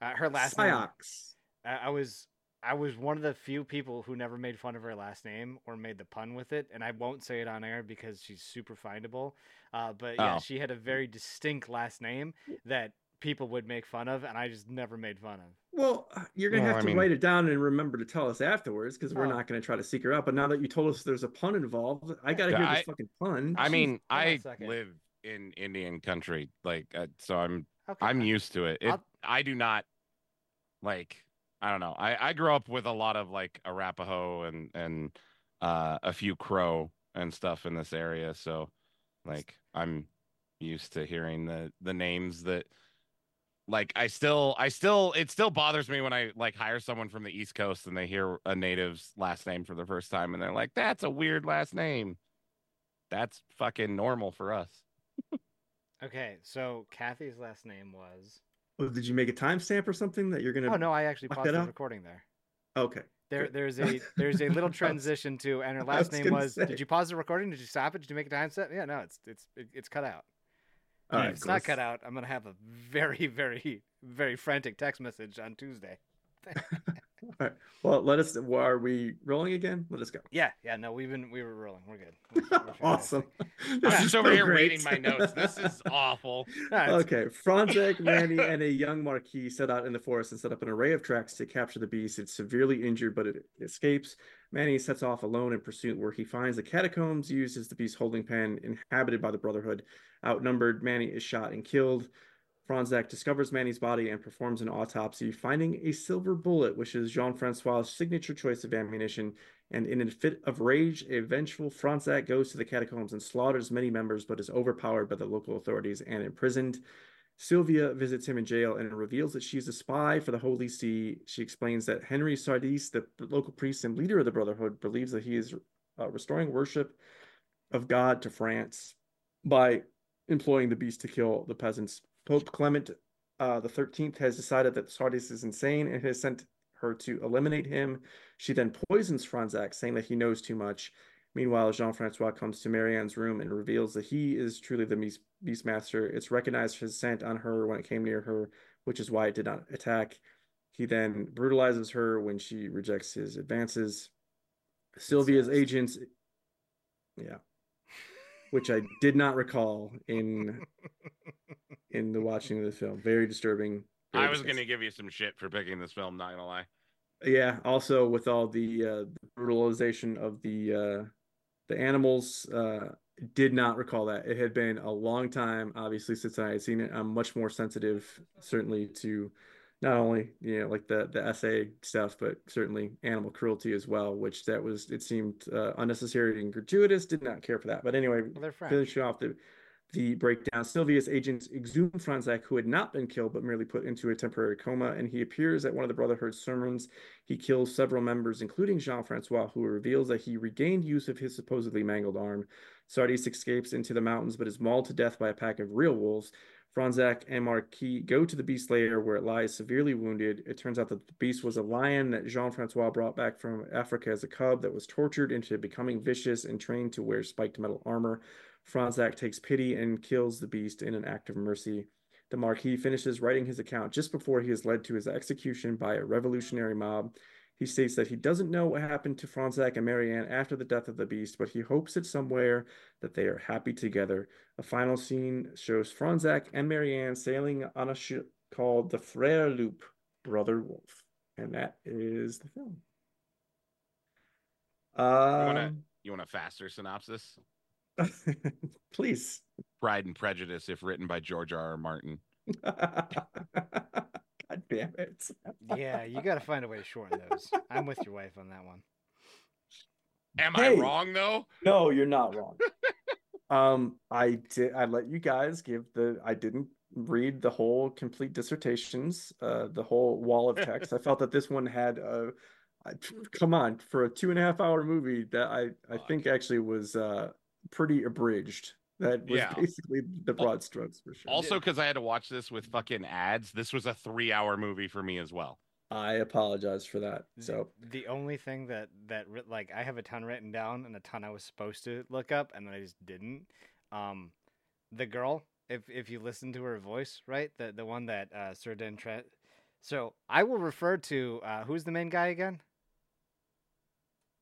Uh, her last name. Sioux. I, I was I was one of the few people who never made fun of her last name or made the pun with it, and I won't say it on air because she's super findable. Uh, but yeah, Oh. she had a very distinct last name that people would make fun of, and I just never made fun of. Well, uh, you're gonna Well, have I to mean- write it down and remember to tell us afterwards because we're Oh. not gonna try to seek her out. But now that you told us there's a pun involved, I gotta hear I- this fucking pun. I mean, Hold on a I second. live in Indian country, like uh, so I'm Okay. I'm used to it. it I'll- I do not like I don't know. I I grew up with a lot of like Arapaho and and uh a few Crow and stuff in this area, so like I'm used to hearing the the names that like I still I still it still bothers me when I like hire someone from the East Coast and they hear a native's last name for the first time and they're like that's a weird last name. That's fucking normal for us. Okay, so Kathy's last name was. Oh, did you make a timestamp or something that you're gonna? Oh no, I actually paused the recording there. Okay. There, there's [laughs] a there's a little transition to, and her [laughs] last was name was. say. Did you pause the recording? Did you stop it? Did you make a timestamp? set? Yeah, no, it's it's it's cut out. All if it's cool. not cut out, I'm gonna have a very very very frantic text message on Tuesday. [laughs] All right. Well, let us. well, Are we rolling again? Let us go. Yeah, yeah, no, we've been we were rolling. We're good. [laughs] We're- we're awesome. [laughs] I'm just over so here great. reading my notes. This is [laughs] awful. It's- Okay, Fronsac, Manny, and a young Marquis set out in the forest and set up an array of tracks to capture the beast. It's severely injured, but it escapes. Manny sets off alone in pursuit, where he finds the catacombs used as the beast's holding pen, inhabited by the Brotherhood. Outnumbered, Manny is shot and killed. Fronsac discovers Manny's body and performs an autopsy, finding a silver bullet, which is Jean Francois' signature choice of ammunition. And in a fit of rage, a vengeful Fronsac goes to the catacombs and slaughters many members, but is overpowered by the local authorities and imprisoned. Sylvia visits him in jail and reveals that she's a spy for the Holy See. She explains that Henry Sardis, the local priest and leader of the Brotherhood, believes that he is uh, restoring worship of God to France by employing the beast to kill the peasants. Pope Clement uh, the 13th has decided that Sardis is insane and has sent her to eliminate him. She then poisons Fronsac, saying that he knows too much. Meanwhile, Jean Francois comes to Marianne's room and reveals that he is truly the Beast Beastmaster. It's recognized his scent on her when it came near her, which is why it did not attack. He then brutalizes her when she rejects his advances. Sylvia's agents, yeah, which I did not recall in in the watching of the film. Very disturbing. very I was gonna give you some shit for picking this film. Not gonna lie. Yeah. Also, with all the uh, the brutalization of the uh, the animals, uh, did not recall that. It had been a long time, obviously, since I had seen it. I'm much more sensitive, certainly, to not only you know like the the SA stuff, but certainly animal cruelty as well. Which that was it seemed uh, unnecessary and gratuitous. Did not care for that. But anyway, Well, finishing off the the breakdown. Sylvia's agents exhume Fronsac, who had not been killed but merely put into a temporary coma, and he appears at one of the Brotherhood's sermons. He kills several members, including Jean Francois, who reveals that he regained use of his supposedly mangled arm. Sardis escapes into the mountains but is mauled to death by a pack of real wolves. Fronsac and Marquis go to the beast lair where it lies severely wounded. It turns out that the beast was a lion that Jean Francois brought back from Africa as a cub that was tortured into becoming vicious and trained to wear spiked metal armor. Fronsac takes pity and kills the beast in an act of mercy. The Marquis finishes writing his account just before he is led to his execution by a revolutionary mob. He states that he doesn't know what happened to Fronsac and Marianne after the death of the beast, but he hopes that somewhere that they are happy together. A final scene shows Fronsac and Marianne sailing on a ship called the Frere Loup, Brother Wolf. And that is the film. wanna- Um, You want a faster synopsis? [laughs] please. Pride and Prejudice, if written by George R. R. Martin. [laughs] God damn it. yeah, you got to find a way to shorten those. I'm with your wife on that one. Am Hey. I wrong though? No, you're not wrong. [laughs] um, I did. I let you guys give the. I didn't read the whole complete dissertations, uh, the whole wall of text. I felt that this one had a. I, come on, for a two and a half hour movie that I I think actually was uh pretty abridged. That was Yeah. basically the broad strokes for sure. Also, because I had to watch this with fucking ads, this was a three-hour movie for me as well. I apologize for that. So the only thing that that like I have a ton written down and a ton I was supposed to look up and then I just didn't. Um, the girl, if if you listen to her voice, right, the the one that uh, Sir Den Trent. So I will refer to uh, who's the main guy again?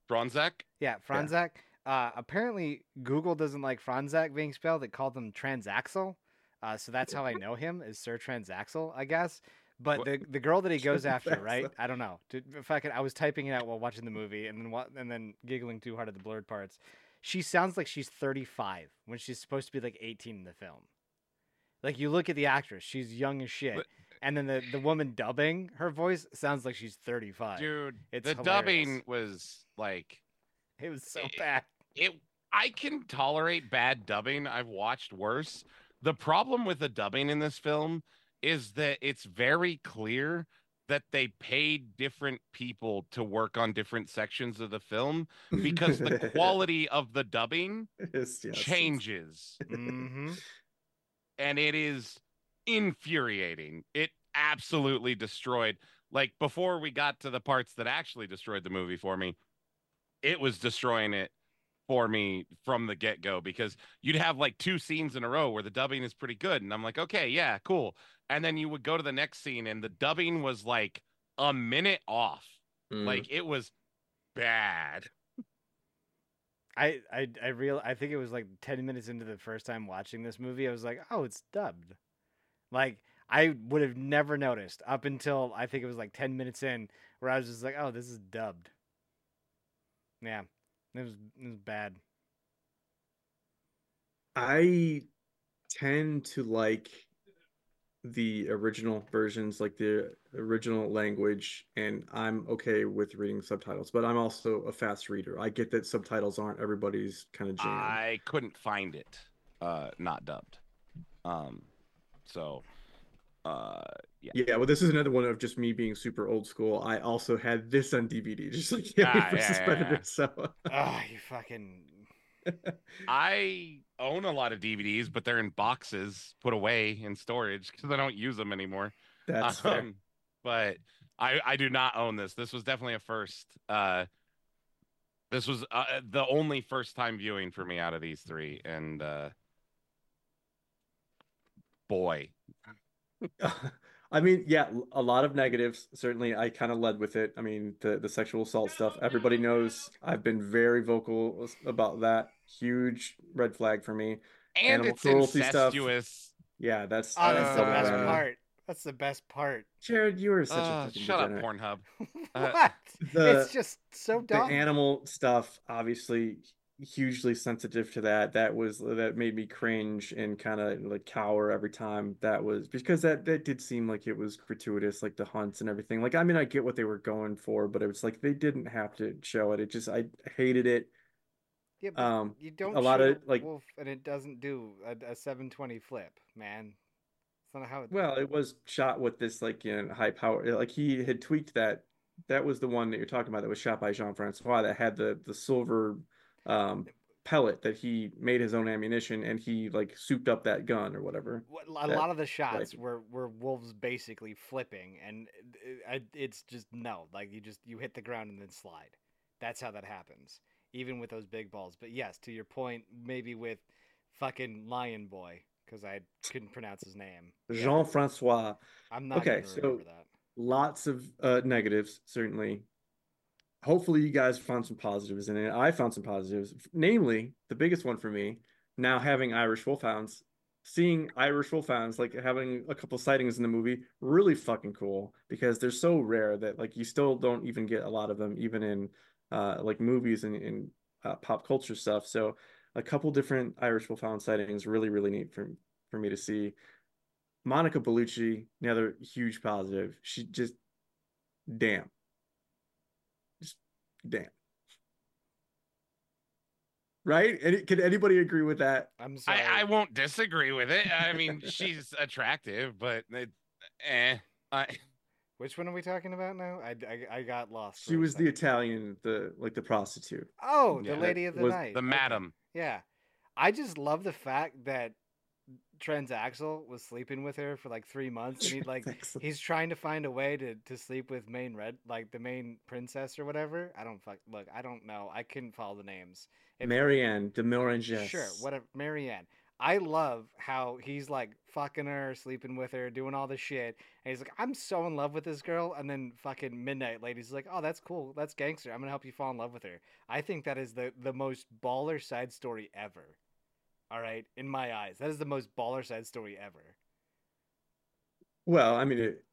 Bronzak? Yeah, Fronsac. Uh, apparently, Google doesn't like Fronsac being spelled. It called him Transaxle. Uh, so that's how I [laughs] know him is Sir Transaxel, I guess. But Wha- the the girl that he goes after, right? I don't know. If I was typing it out while watching the movie, and then what, and then giggling too hard at the blurred parts. she sounds like she's 35 when she's supposed to be like 18 in the film. Like you look at the actress, she's young as shit. But- and then the, the woman dubbing her voice sounds like she's 35. Dude, It's the hilarious. dubbing was like It was so it- bad. It I can tolerate bad dubbing. I've watched worse. The problem with the dubbing in this film is that it's very clear that they paid different people to work on different sections of the film because the [laughs] quality of the dubbing Yes, yes. changes hmm and it is infuriating. It absolutely destroyed. Like before we got to the parts that actually destroyed the movie for me, it was destroying it for me from the get go because you'd have like two scenes in a row where the dubbing is pretty good. And I'm like, okay, yeah, cool. And then you would go to the next scene and the dubbing was like a minute off. Mm. Like it was bad. I I I real I think it was like 10 minutes into the first time watching this movie I was like, "Oh, it's dubbed." Like I would have never noticed up until I think it was like 10 minutes in where I was just like, "Oh, this is dubbed." Yeah. It was it was bad. I tend to like the original versions, like the original language, and I'm okay with reading subtitles, but I'm also a fast reader. I get that subtitles aren't everybody's kind of jam. I couldn't find it uh not dubbed. Um so uh yeah. Yeah, well, this is another one of just me being super old school. I also had this on DVD, [laughs] just like Alien Ah, yeah, versus yeah, Predator. yeah. So Ah, you fucking [laughs] I own a lot of DVDs, but they're in boxes put away in storage because I don't use them anymore. that's fair. Um, but I I do not own this. This was definitely a first. Uh, this was uh, the only first time viewing for me out of these three, and uh, boy, [laughs] I mean, yeah, a lot of negatives. Certainly, I kind of led with it. I mean, the the sexual assault stuff. Everybody knows I've been very vocal about that. Huge red flag for me. and Animal it's cruelty stuff. incestuous. Yeah, that's Oh, that's the Uh, best uh, part. That's the best part. Jared, you are such a Uh, fucking shut up. Pornhub. [laughs] what? Uh, The- it's just so dumb. the animal stuff obviously hugely sensitive to that. That was that made me cringe and kind of like cower every time that was because that that did seem like it was gratuitous like the hunts and everything. Like i mean i get what they were going for but it was like they didn't have to show it. It just i hated it. Yeah, but um you don't a lot of, like- wolf and it doesn't do a, a 720 flip, man. That's not how it well it was shot with this like you know high power like he had tweaked that that was the one that you're talking about that was shot by jean-francois that had the the silver um pellet that he made his own ammunition and he like souped up that gun or whatever What- a that- lot of the shots like- were were wolves basically flipping, and it- it's just no, like you just you hit the ground and then slide. That's how that happens, even with those big balls. But yes, to your point, maybe with fucking Lion Boy, because I couldn't pronounce his name. Yeah, jean-francois I'm not okay, gonna so- that. lots of uh, negatives, certainly. Hopefully, you guys found some positives in it. I found some positives, namely the biggest one for me. Now having Irish wolfhounds, seeing Irish wolfhounds, like having a couple sightings in the movie, really fucking cool because they're so rare that like you still don't even get a lot of them, even in uh, like movies and in uh, pop culture stuff. So a couple different Irish wolfhound sightings, really really neat for for me to see. Monica Bellucci, another huge positive. She just, damn, just damn. Right? Any, can anybody agree with that? I'm sorry. I, I won't disagree with it. I mean, [laughs] she's attractive, but it, eh. I, Which one are we talking about now? I, I, I got lost. She was the. Italian, the like the prostitute. Oh, Yeah, the lady of the was night. the Okay. madam. Yeah. I just love the fact that Transaxle was sleeping with her for like three months and he like he's trying to find a way to, to sleep with main red like the main princess or whatever. I don't fuck look, I don't know. I couldn't follow the names. If- Marianne de Miranges. Sure, whatever Marianne. I love how he's like fucking her, sleeping with her, doing all this shit. And he's like, I'm so in love with this girl. And then fucking Midnight Lady's like, oh, that's cool. That's gangster. I'm going to help you fall in love with her. I think that is the, the most baller side story ever. All right. In my eyes, that is the most baller side story ever. Well, I mean, it,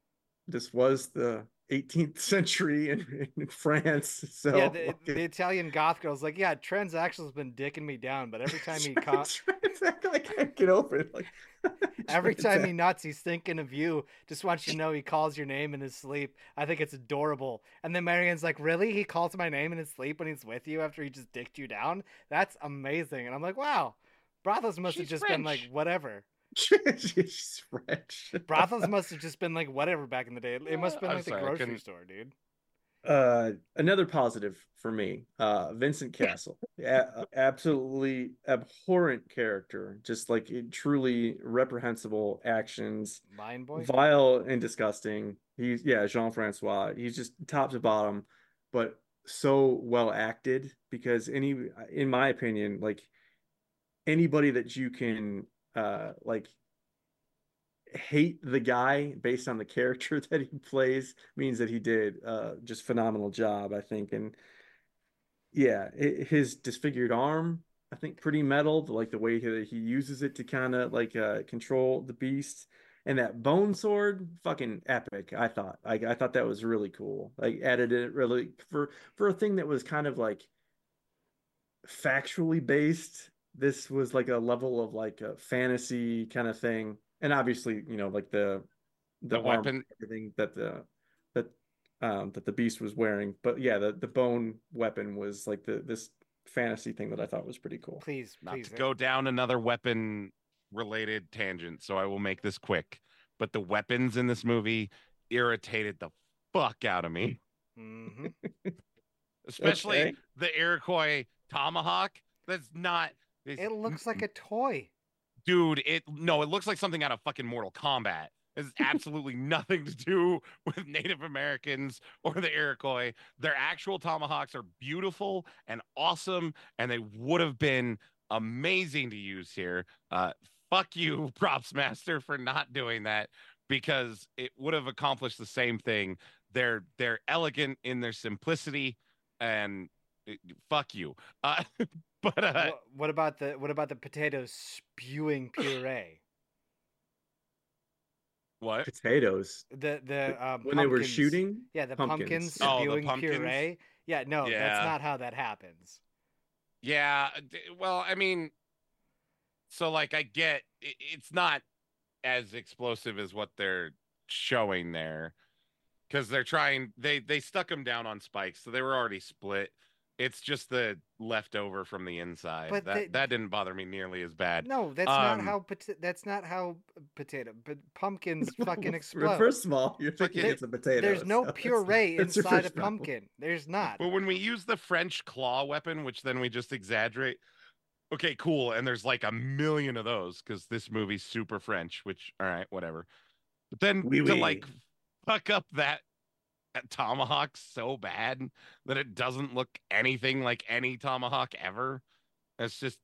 this was the 18th [laughs] century in, in France. So yeah, the, like, the Italian goth girl's like, yeah, Transactional's been dicking me down, but every time he [laughs] Transact- I can't get over it. Like [laughs] every time he nuts, he's thinking of you. Just wants you to know he calls your name in his sleep. I think it's adorable. And then Marianne's like, really? He calls my name in his sleep when he's with you after he just dicked you down? That's amazing. And I'm like, wow, brothels must have She's just been like whatever. [laughs] She's French. Brothels must have just been like whatever back in the day. It, it must have been I'm like sorry, the grocery store, dude. Uh, another positive for me, uh, Vincent [laughs] Castle, a- absolutely abhorrent character, just like truly reprehensible actions, Lion boy. vile and disgusting. He's yeah, Jean Francois. He's just top to bottom, but so well acted because any, in my opinion, like anybody that you can uh like hate the guy based on the character [laughs] that he plays means that he did uh just phenomenal job i think. And yeah i his disfigured arm i think pretty metal like the way that he uses it to kind of like uh control the beast. And that bone sword fucking epic i thought. I, I thought that was really cool. Like added it really for for a thing that was kind of like factually based this was like a level of like a fantasy kind of thing and obviously you know like the The armor, weapon- everything that the that um that the beast was wearing but yeah the the bone weapon was like the this fantasy thing that i thought was pretty cool Please, Not please. to go down another weapon related tangent, so I will make this quick. But the weapons in this movie irritated the fuck out of me, hmm [laughs] especially Okay. the Iroquois tomahawk. That's not. It's- It looks like a toy. dude. It no, it looks like something out of fucking Mortal Kombat. It has absolutely [laughs] nothing to do with Native Americans or the Iroquois. Their actual tomahawks are beautiful and awesome, and they would have been amazing to use here. Uh, fuck you, [laughs] props master, for not doing that because it would have accomplished the same thing. They're they're elegant in their simplicity, and fuck you. Uh, [laughs] but uh, Wha- what about the what about the potatoes spewing [laughs] puree? what? potatoes The the um, when they were shooting Yeah, the pumpkins. pumpkins, Oh, the spewing pumpkins? puree. Yeah, no, Yeah. that's not how that happens. Yeah, d- well, I mean, so like I get i- it's not as explosive as what they're showing there because they're trying they they stuck them down on spikes, so they were already split. It's just the leftover from the inside. But that they- that didn't bother me nearly as bad. No, that's not Um, how pota- that's not how potato but pumpkins [laughs] fucking Well, explode. First of all, you're thinking There- it's a potato. There's no so puree that's your inside a problem. pumpkin. There's not. But when we use the French claw weapon, which then we just exaggerate, okay, cool. And there's like a million of those because this movie's super French, which, all right, whatever. But then Oui, to oui. like fuck up that, that tomahawk so bad that it doesn't look anything like any tomahawk ever, it's just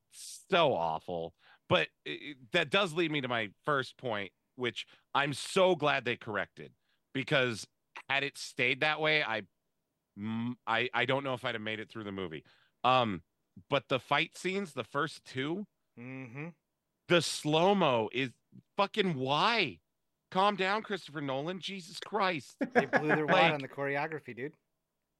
so awful. But it, that does lead me to my first point, which I'm so glad they corrected because had it stayed that way, I Mm, I I don't know if I'd have made it through the movie. Um, but the fight scenes, the first two, Mm-hmm. the slow mo is fucking why. Calm down, Christopher Nolan. Jesus Christ, [laughs] They blew their wad Like- on the choreography, dude.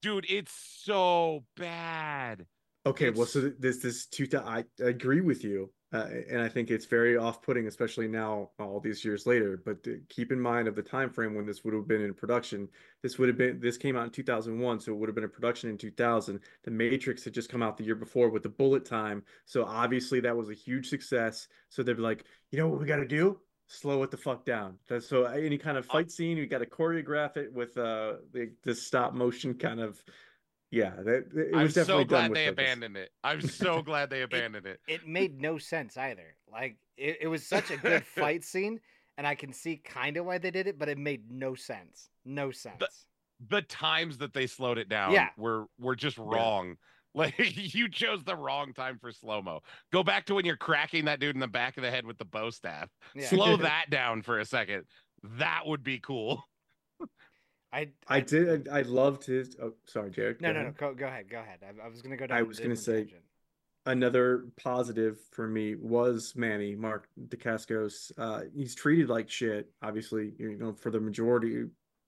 dude, it's so bad. Okay, well, so this this two. I I agree with you, uh, and I think it's very off-putting, especially now, all these years later. But uh, keep in mind of the time frame when this would have been in production. This would have been this came out in 2001, so it would have been in production in 2000. The Matrix had just come out the year before with the bullet time, so obviously that was a huge success. So they'd be like, you know what we got to do? Slow it the fuck down. So any kind of fight scene, you got to choreograph it with uh the, the stop motion kind of. Yeah, that it I'm was definitely so done glad with they purpose. abandoned it. I'm so glad they [laughs] abandoned it. It made no sense either. Like it, it was such a good [laughs] fight scene, and I can see kind of why they did it, but it made no sense. No sense. The times that they slowed it down Yeah. were were just wrong. [laughs] Like you chose the wrong time for slow mo. Go back to when you're cracking that dude in the back of the head with the bow staff. Yeah. Slow [laughs] that down for a second. That would be cool. [laughs] I, I did. I loved his. Oh, sorry, Jared. No, go no, no. Go, go ahead. Go ahead. I, I was gonna go down. I was gonna say- tangent. Another positive for me was Manny Mark Dacascos. Uh, he's treated like shit, obviously, you know, for the majority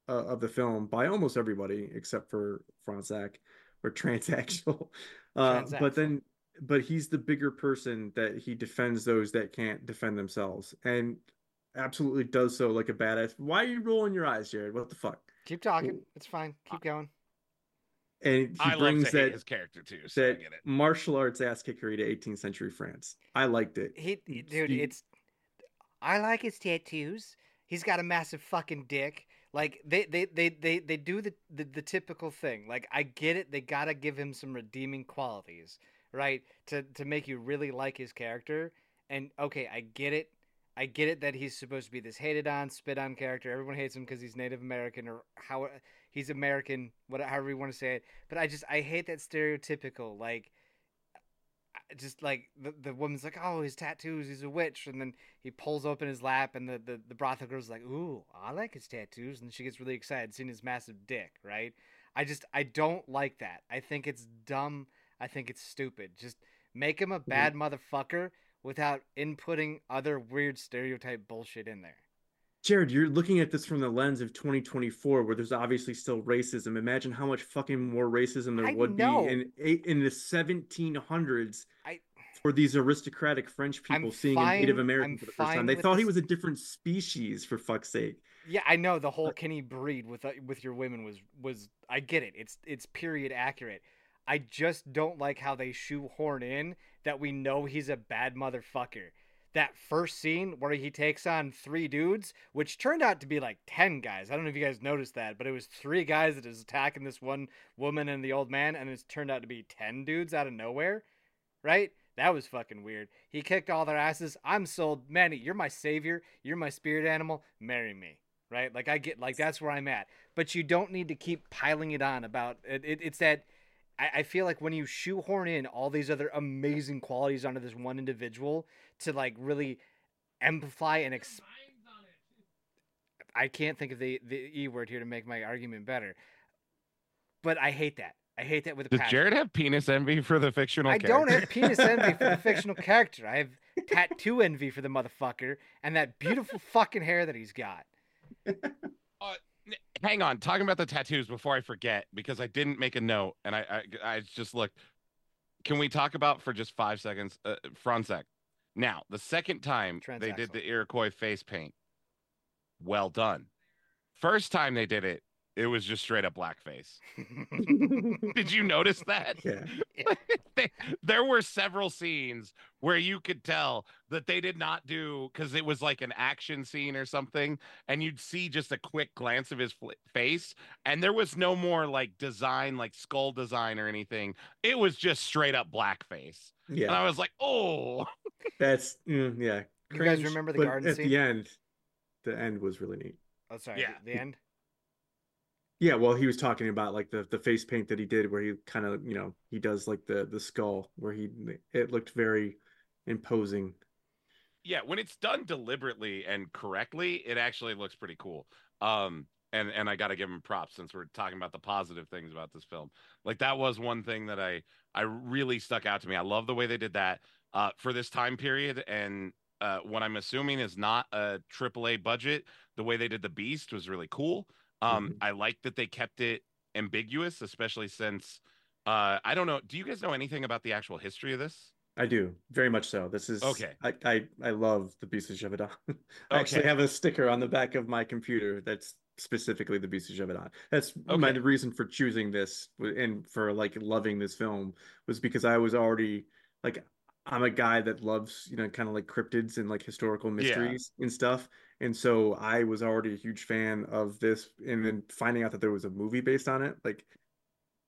uh, of the film by almost everybody except for Fronsac or Transaxle. [laughs] Uh, Transaxle. but then, but he's the bigger person that he defends those that can't defend themselves, and absolutely does so like a badass. Why are you rolling your eyes, Jared? What the fuck? Keep talking. It's fine. Keep going. And he I love brings to hate that his character too. So I that get it. martial arts ass kickery to 18th century France. I liked it. He, He- dude, he- it's. I like his tattoos. He's got a massive fucking dick. Like they, they, they, they, they do the, the the typical thing. Like I get it. They gotta give him some redeeming qualities, right? To to make you really like his character. And okay, I get it. I get it that he's supposed to be this hated on, spit on character. Everyone hates him because he's Native American or how he's American, whatever however you want to say it. But I just I hate that stereotypical like just like the, the woman's like, oh, his tattoos, he's a witch, and then he pulls open his lap, and the, the, the brothel girl's like, ooh, I like his tattoos, and she gets really excited seeing his massive dick, right? I just I don't like that. I think it's dumb. I think it's stupid. Just make him a mm-hmm. bad motherfucker without inputting other weird stereotype bullshit in there. Jared, you're looking at this from the lens of 2024, where there's obviously still racism. Imagine how much fucking more racism there I would know. be in in the 1700s I- for these aristocratic French I'm people seeing a Native American I'm for the first time. They thought he was a different species, for fuck's sake. Yeah, I know the whole can he breed with uh, with your women was was I get it. It's it's period accurate. I just don't like how they shoehorn in that we know he's a bad motherfucker. That first scene where he takes on three dudes, which turned out to be like ten guys. I don't know if you guys noticed that, but it was three guys that is attacking this one woman and the old man, and it's turned out to be ten dudes out of nowhere. Right? That was fucking weird. He kicked all their asses. I'm sold. Manny, you're my savior. You're my spirit animal. Marry me right? Like I get like that's where I'm at. But you don't need to keep piling it on about it. it it's that I, I feel like when you shoehorn in all these other amazing qualities onto this one individual to like really amplify and ex- I can't think of the the e word here to make my argument better. But I hate that. I hate that with a Does passion. Jared have penis envy for the fictional I character? don't have penis envy for the [laughs] fictional character. I have tattoo envy for the motherfucker and that beautiful fucking hair that he's got. [laughs] Uh, Hang on, talking about the tattoos before I forget because I didn't make a note and I I, I just looked. Can we talk about for just five seconds, uh, Fronsac? Now, the second time they did the Iroquois face paint, well done. First time they did it, it was just straight up blackface. [laughs] Did you notice that? Yeah. [laughs] They- there were several scenes where you could tell that they did not do because it was like an action scene or something, and you'd see just a quick glance of his fl- face, and there was no more like design, like skull design or anything. It was just straight up blackface, Yeah. and Yeah. I was like, oh, [laughs] That's mm, yeah. You guys remember the but garden at scene? the end, the end was really neat. Oh, sorry. Yeah. The, the end. Yeah, well, he was talking about like the the face paint that he did, where he kind of you know he does like the the skull, where he it looked very imposing. yeah when it's done deliberately and correctly it actually looks pretty cool. Um and and i gotta give him props since we're talking about the positive things about this film. Like that was one thing that i i really stuck out to me. I love the way they did that uh for this time period and uh what i'm assuming is not a triple a budget the way they did the beast was really cool um Mhm. i like that they kept it ambiguous especially since uh i don't know do you guys know anything about the actual history of this I do very much so. This is Okay. I I, I love the Beast of Gévaudan. [laughs] I actually have a sticker on the back of my computer that's specifically the Beast of Gévaudan. That's my reason for choosing this and for like loving this film was because I was already like I'm a guy that loves you know kind of like cryptids and like historical mysteries and stuff. And so I was already a huge fan of this, and then finding out that there was a movie based on it, like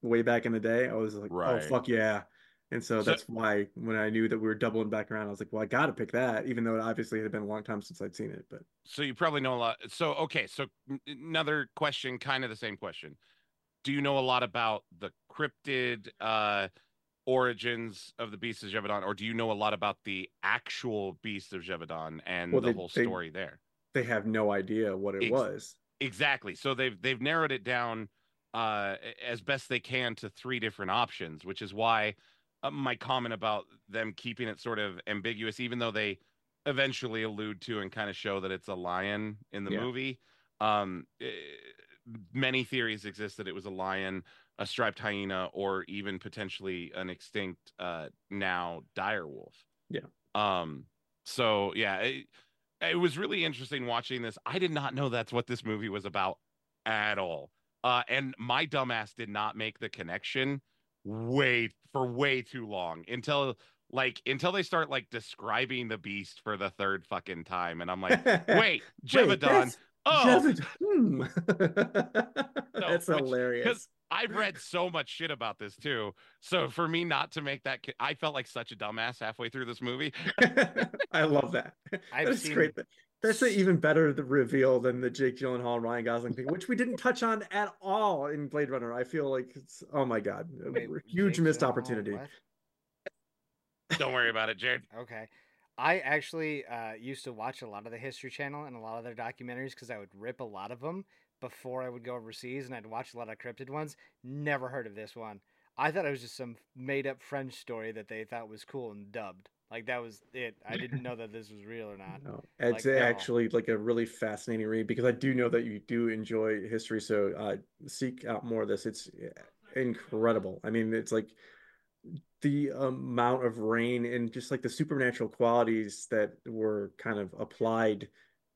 way back in the day, I was like, Right. oh fuck yeah. And so, So- that's why when I knew that we were doubling back around, I was like, well, I got to pick that, even though it obviously had been a long time since I'd seen it. But so you probably know a lot. So okay, so another question, kind of the same question. Do you know a lot about the cryptid uh, origins of the Beast of Gévaudan, or do you know a lot about the actual Beast of Gévaudan and Well, the they- whole they- story there? They have no idea what it Ex- was. Exactly. So they've they've narrowed it down uh, as best they can to three different options, which is why uh, my comment about them keeping it sort of ambiguous, even though they eventually allude to and kind of show that it's a lion in the Yeah. movie. Um, eh, many theories exist that it was a lion, a striped hyena, or even potentially an extinct uh, now dire wolf. Yeah. Um. So yeah, it, it was really interesting watching this. I did not know that's what this movie was about at all. Uh, and my dumbass did not make the connection way for way too long until like until they start like describing the beast for the third fucking time, and I'm like, [laughs] wait, Gévaudan. that's Oh. Hmm. [laughs] that's which- hilarious. I've read so much shit about this too. So for me not to make that, I felt like such a dumbass halfway through this movie. [laughs] I love that. [laughs] I've That's seen- great. That's an even better the reveal than the Jake Gyllenhaal and Ryan Gosling thing, which we didn't touch on at all in Blade Runner. I feel like it's oh my god, Wait, huge Jake missed Gyllenhaal, opportunity. what? Don't worry about it, Jared. Okay. I actually uh, used to watch a lot of the History Channel and a lot of their documentaries because I would rip a lot of them before I would go overseas, and I'd watch a lot of cryptid ones. Never heard of this one. I thought it was just some made up French story that they thought was cool and dubbed. Like that was it. I didn't know that this was real or not. [laughs] No, it's Like, no. actually like a really fascinating read because I do know that you do enjoy history. So uh, seek out more of this. It's eh, incredible. I mean, it's like the amount of rain and just like the supernatural qualities that were kind of applied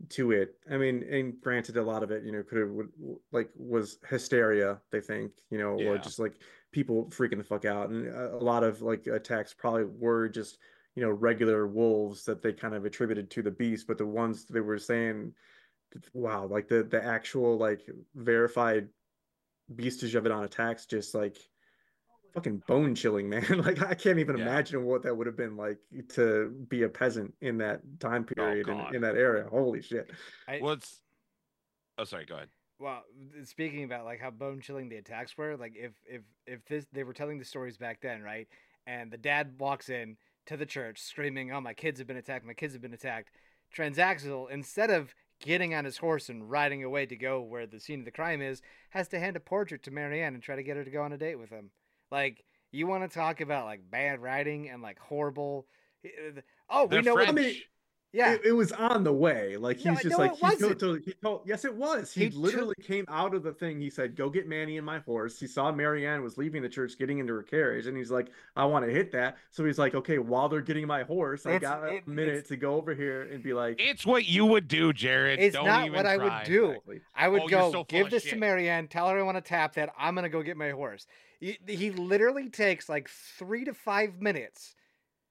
to it. I mean, and granted, a lot of it, you know, could have like was hysteria. They think, you know, or just like people freaking the fuck out, and a, a lot of like attacks probably were just you know regular wolves that they kind of attributed to the beast but the ones they were saying wow like the the actual like verified beast de Gévaudan attacks just like fucking bone chilling man [laughs] like i can't even Yeah. imagine what that would have been like to be a peasant in that time oh, period Oh, in, in that area holy shit I, Well, it's. Oh, sorry. Go ahead. Well, speaking about like how bone chilling the attacks were, like if if if this they were telling the stories back then, right? And the dad walks in to the church screaming, "Oh, my kids have been attacked! My kids have been attacked!" Transaxle, instead of getting on his horse and riding away to go where the scene of the crime is, has to hand a portrait to Marianne and try to get her to go on a date with him. Like, you want to talk about like bad writing and like horrible. Eh, eh, oh, we They're know what. French. I mean, Yeah, it, it was on the way like he's No, just no, like he told, told- he told yes it was he, He took- literally came out of the thing he said go get manny and my horse he saw marianne was leaving the church getting into her carriage and he's like i want to hit that so he's like okay while they're getting my horse i got a it- minute it's- to go over here and be like It's what you would do, Jared. It's Don't not even what I would do. Exactly. I would Oh, go so give of this to. Marianne, tell her I want to tap that. I'm gonna go get my horse. He, he literally takes like three to five minutes,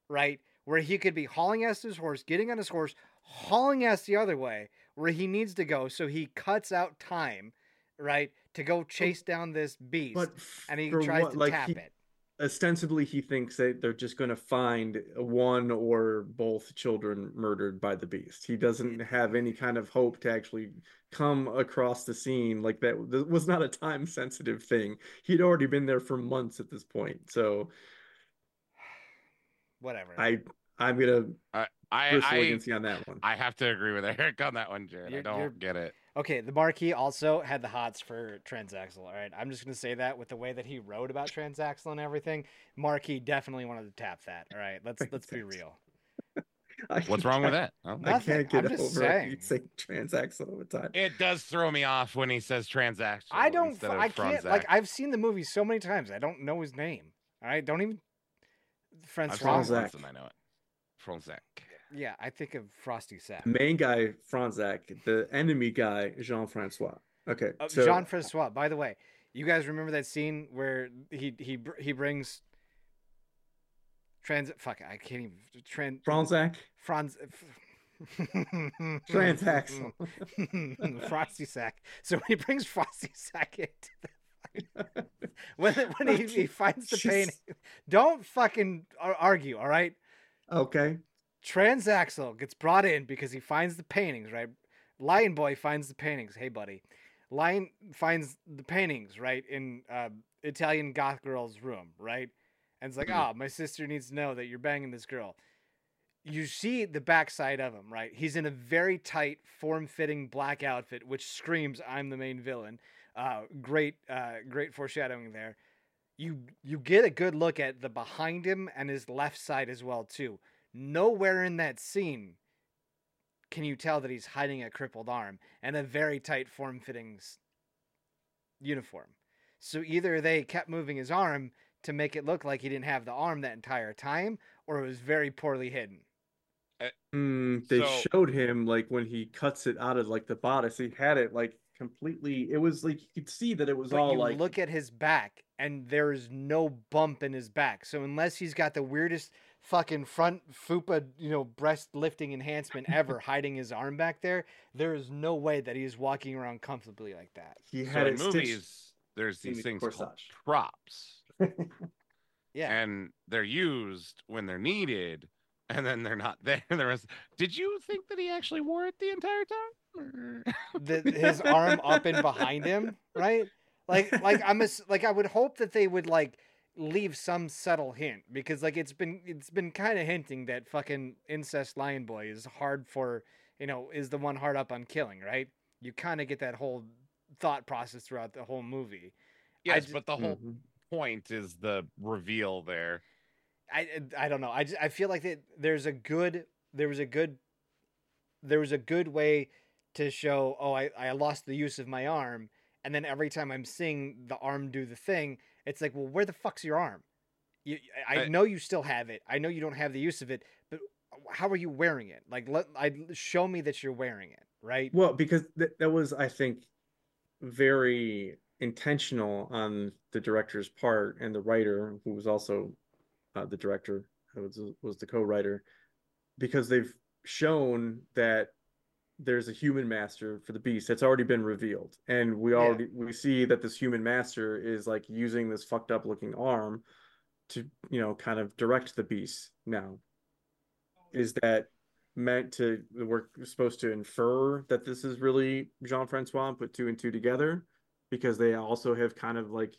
right, where he could be hauling ass to his horse, getting on his horse, hauling ass the other way where he needs to go. So he cuts out time, right, to go chase down this beast, but and he tries what- to like tap he, it. Ostensibly he thinks that they're just going to find one or both children murdered by the beast he doesn't have any kind of hope to actually come across the scene like that that was not a time sensitive thing he'd already been there for months at this point so [sighs] Whatever. i i'm gonna I I, I, on that one I have to agree with Eric on that one, Jared. I You're- don't get it. Okay, the Marquis also had the hots for Transaxle. All right, I'm just gonna say that with the way that he wrote about Transaxle and everything, Marquis definitely wanted to tap that. All right, let's let's be real. [laughs] What's wrong with that? Oh. i can't get I'm just over saying. you saying transaxle all the time It does throw me off when he says transaction. I don't. instead f- of I can't. Like Fronsac. I've seen the movie so many times. I don't know his name. All right, don't even. I've Francois. Fronsac. I know it. Fronsac. Yeah, I think of Frosty Sack. main guy Fronsac the enemy guy jean-francois okay Uh, so Jean Francois. By the way, you guys remember that scene where he he he brings trans. Fuck, I can't even. [laughs] Trans. Fronsac Franz. [laughs] Transaxle. Frosty Sack. So when he brings Frosty Sack into the when when he, he [laughs] finds the painting, don't fucking argue. All right. okay Transaxle gets brought in because he finds the paintings, right? Lion Boy finds the paintings. Hey, buddy. Lion finds the paintings, right, in uh, Italian goth girl's room, right? And it's like, Mhm. oh, my sister needs to know that you're banging this girl. You see the backside of him, right? He's in a very tight, form-fitting black outfit, which screams, "I'm the main villain." Uh, great, uh, great foreshadowing there. You you get a good look at the behind him and his left side as well too nowhere in that scene can you tell that he's hiding a crippled arm and a very tight form fitting uniform. So either they kept moving his arm to make it look like he didn't have the arm that entire time, or it was very poorly hidden. Mm, they So- showed him like when he cuts it out of like the bodice, he had it like completely. It was like you could see that it was But all you like look at his back, and there is no bump in his back. So unless he's got the weirdest fucking front fupa, you know, breast lifting enhancement ever [laughs] hiding his arm back there, there is no way that he's walking around comfortably like that. he So had in it stitched. movies, there's these the things called props, [laughs] Yeah. and they're used when they're needed, and then they're not there. The rest. Did you think that he actually wore it the entire time? the, [laughs] his arm up and behind him, right? Like, like I'm a, like I would hope that they would like leave some subtle hint because like it's been it's been kind of hinting that fucking incest lion boy is hard for you know is the one hard up on killing, right? You kind of get that whole thought process throughout the whole movie. yes, just- but the whole Mhm. point is the reveal there. I I don't know. I just, I feel like that there's a good there was a good there was a good way to show oh I I lost the use of my arm and then every time I'm seeing the arm do the thing it's like well where the fuck's your arm? You I, I- know you still have it. I know you don't have the use of it, but how are you wearing it? Like let I show me that you're wearing it, right? Well, because th- that was, I think, very intentional on the director's part and the writer, who was also uh, the director, who was was the co-writer, because they've shown that there's a human master for the beast that's already been revealed, and we Yeah. already we see that this human master is like using this fucked up looking arm to you know kind of direct the beast now. Is that meant to we're supposed to infer that this is really Jean-Francois and put two and two together because they also have kind of like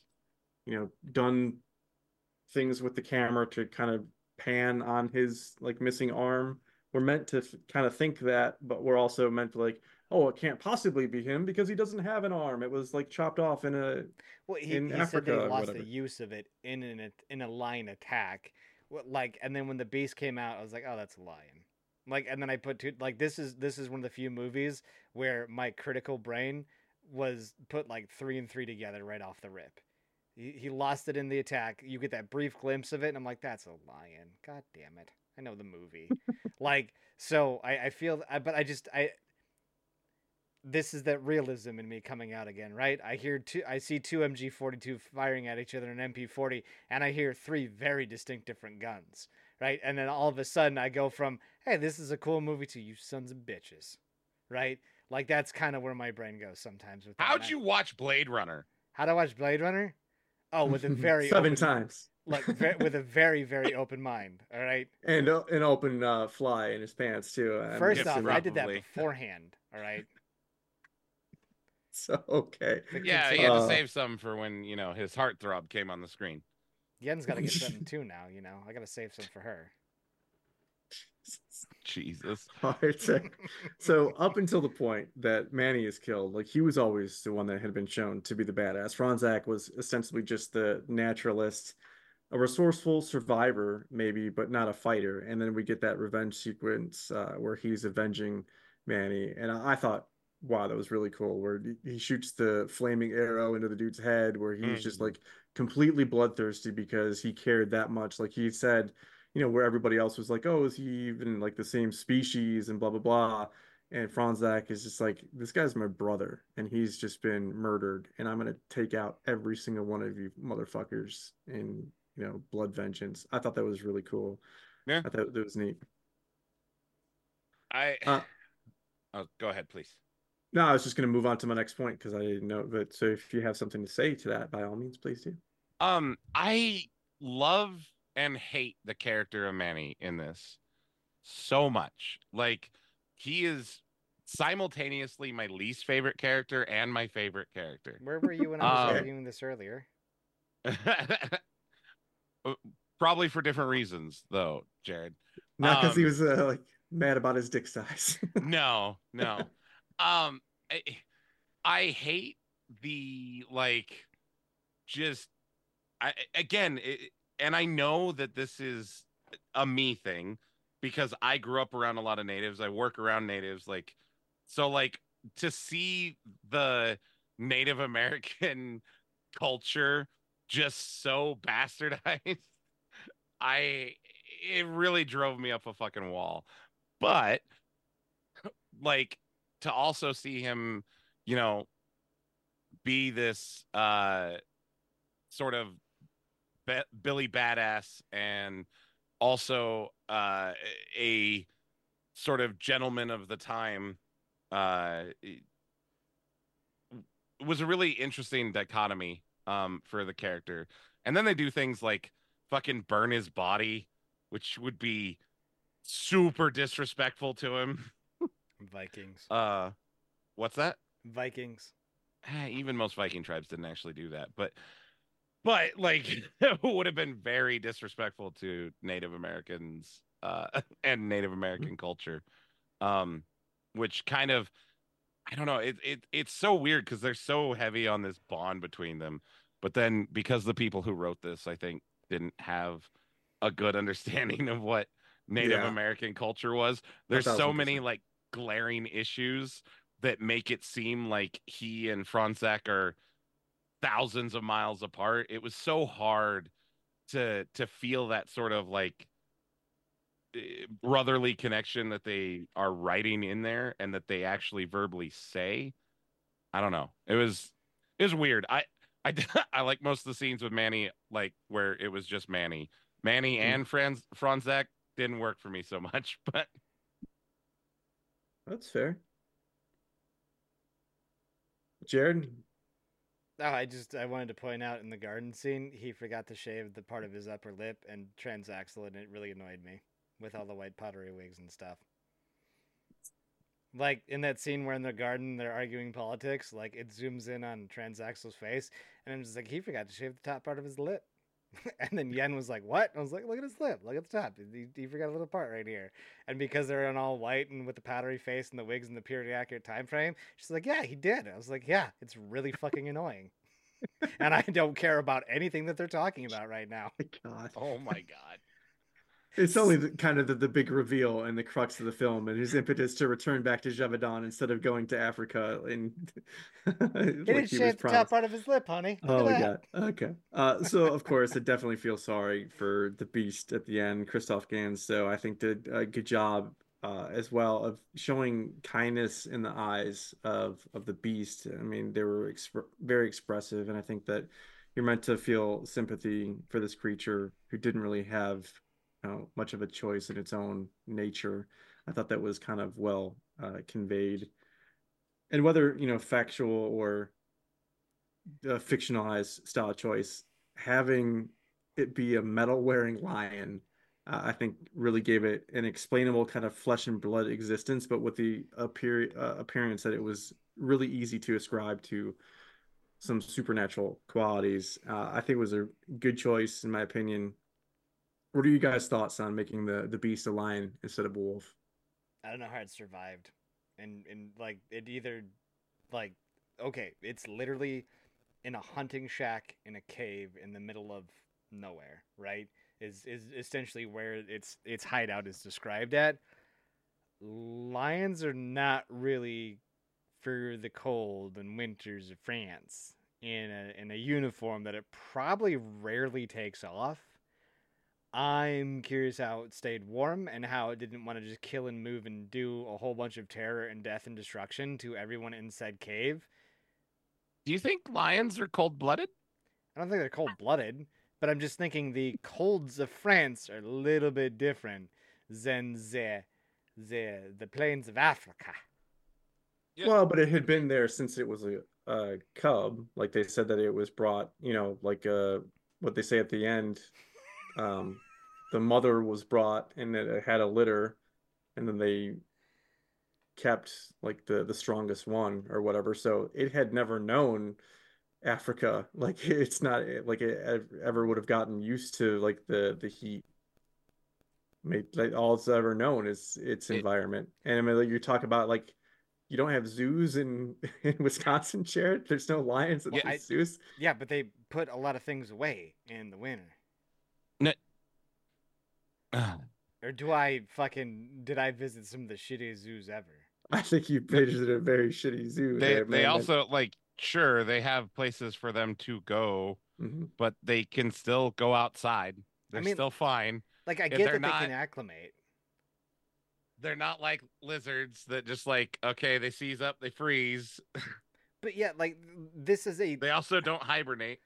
you know done things with the camera to kind of pan on his like missing arm we're meant to f- kind of think that but we're also meant to like oh it can't possibly be him because he doesn't have an arm it was like chopped off in a Well, he, in he said they lost the use of it in an in a lion attack. Like, and then when the beast came out, I was like, oh, that's a lion. Like, and then I put two. Like, this is this is one of the few movies where my critical brain was put like three and three together right off the rip. He, he lost it in the attack. You get that brief glimpse of it, and I'm like, that's a lion. God damn it! I know the movie. like, so I I feel, I, but I just I this is that realism in me coming out again, right? I hear two, I see two MG42 firing at each other in an MP40, and I hear three very distinct different guns, right? And then all of a sudden, I go from, "Hey, this is a cool movie," to "You sons of bitches," right? Like that's kind of where my brain goes sometimes. With. How'd And I- you watch Blade Runner? How to watch Blade Runner? Oh, with a very [laughs] seven open, times like ve- with a very very open mind. All right. and uh, an open uh, fly in his pants too I'm First off, assuming. I did that beforehand. All right. [laughs] so okay Yeah, he had to Uh, save some for when you know his heartthrob came on the screen. Yen's got to get something [laughs] too now. You know, I got to save some for her. [laughs] Jesus. All right, so, so up until the point that Manny is killed, like he was always the one that had been shown to be the badass. Fronsac was ostensibly just the naturalist, a resourceful survivor, maybe, but not a fighter. And then we get that revenge sequence uh, where he's avenging Manny, and I, I thought, wow, that was really cool. Where he- shoots the flaming arrow into the dude's head, where he's just Mhm. like completely bloodthirsty because he cared that much. Like he said you know, where everybody else was like, oh, is he even like the same species and blah blah blah. And Fronsac is just like, this guy's my brother, and he's just been murdered, and I'm gonna take out every single one of you motherfuckers in you know blood vengeance. I thought that was really cool. Yeah. I thought that was neat. I. Uh, [sighs] oh, go ahead, please. No, I was just gonna move on to my next point because I didn't know. But so if you have something to say to that, by all means, please do. Um, I love and hate the character of Manny in this so much. Like, he is simultaneously my least favorite character and my favorite character. Where were you when I was Um, arguing this earlier? [laughs] Probably for different reasons, though, Jared. Not because he Um, was uh, like mad about his dick size. [laughs] no, no. um, I, I hate the like, just, I again, it, and I know that this is a me thing because I grew up around a lot of natives. I work around natives, like, so like to see the Native American [laughs] culture just so bastardized. [laughs] I it really drove me up a fucking wall. But like to also see him, you know, be this uh sort of Be- Billy badass and also uh a sort of gentleman of the time uh was a really interesting dichotomy um for the character. And then they do things like fucking burn his body, which would be super disrespectful to him. [laughs] Vikings. Uh what's that? Vikings. Eh, even most Viking tribes didn't actually do that, but but like [laughs] it would have been very disrespectful to Native Americans uh [laughs] and Native American culture. Um which kind of I don't know, it, it it's so weird because they're so heavy on this bond between them. But then because the people who wrote this, I think, didn't have a good [laughs] understanding of what Native Yeah. American culture was, there's so many like glaring issues that make it seem like he and Fronsac are thousands of miles apart. It was so hard to to feel that sort of like eh, brotherly connection that they are writing in there and that they actually verbally say. I don't know. It was it was weird. I I [laughs] I like most of the scenes with Manny like where it was just Manny. Manny Mm. and Franz Franzek didn't work for me so much, [laughs] but That's fair. Jared, Oh, I just I wanted to point out in the garden scene, he forgot to shave the part of his upper lip and transaxle, and it really annoyed me with all the white pottery wigs and stuff. Like in that scene where in the garden they're arguing politics, like it zooms in on Transaxle's face, and I'm just like, he forgot to shave the top part of his lip. [laughs] and then Yen was like, "What?" I was like, "Look at his lip. Look at the top. He, he forgot a little part right here." And because they're in all white and with the powdery face and the wigs and the period accurate time frame, she's like, "Yeah, he did." I was like, "Yeah, it's really fucking annoying." [laughs] and I don't care about anything that they're talking about right now. [laughs] God, oh my god. It's only the, kind of the, the big reveal and the crux of the film, and his impetus to return back to Gévaudan instead of going to Africa. And [laughs] He didn't shave the top part of his lip, honey. Look Oh my god. Okay. Uh, so of course, I definitely feel sorry for the beast at the end. Christophe Gans, so I think did a good job uh, as well of showing kindness in the eyes of of the beast. I mean, they were exp very expressive, and I think that you're meant to feel sympathy for this creature who didn't really have know, much of a choice in its own nature. I thought that was kind of well uh, conveyed, and whether you know factual or fictionalized style choice, having it be a metal wearing lion, uh, I think really gave it an explainable kind of flesh and blood existence, but with the appear uh, appearance that it was really easy to ascribe to some supernatural qualities. Uh, I think was a good choice in my opinion. What are you guys' thoughts on making the the beast a lion instead of a wolf? I don't know how it survived. And and like it either like okay, it's literally in a hunting shack in a cave in the middle of nowhere, right? Is is essentially where its its hideout is described at. Lions are not really for the cold and winters of France in a in a uniform that it probably rarely takes off. I'm curious how it stayed warm and how it didn't want to just kill and move and do a whole bunch of terror and death and destruction to everyone in said cave. Do you think lions are cold blooded? I don't think they're cold blooded, but I'm just thinking the colds of France are a little bit different than the the the plains of Africa. Yeah. Well, but it had been there since it was a, a cub. Like they said that it was brought, you know, like uh what they say at the end. Um, the mother was brought and it had a litter, and then they kept like the the strongest one or whatever. So it had never known Africa. [laughs] Like it's not like it ever would have gotten used to like the the heat. Made like all it's ever known is its It- environment. And I mean, like, you talk about like you don't have zoos in [laughs] in Wisconsin, Jared. There's no lions at Well, the zoos. Yeah, but they put a lot of things away in the winter. [sighs] Or do I fucking did I visit some of the shittiest zoos ever? [laughs] I think you visited a very shitty zoo. They there, they man. also like sure they have places for them to go, Mhm. but they can still go outside. They're mean- still fine. Like I If get they're that they not- can acclimate. They're not like lizards that just like okay, they seize up, they freeze. [laughs] But yeah, like this is a They also don't hibernate.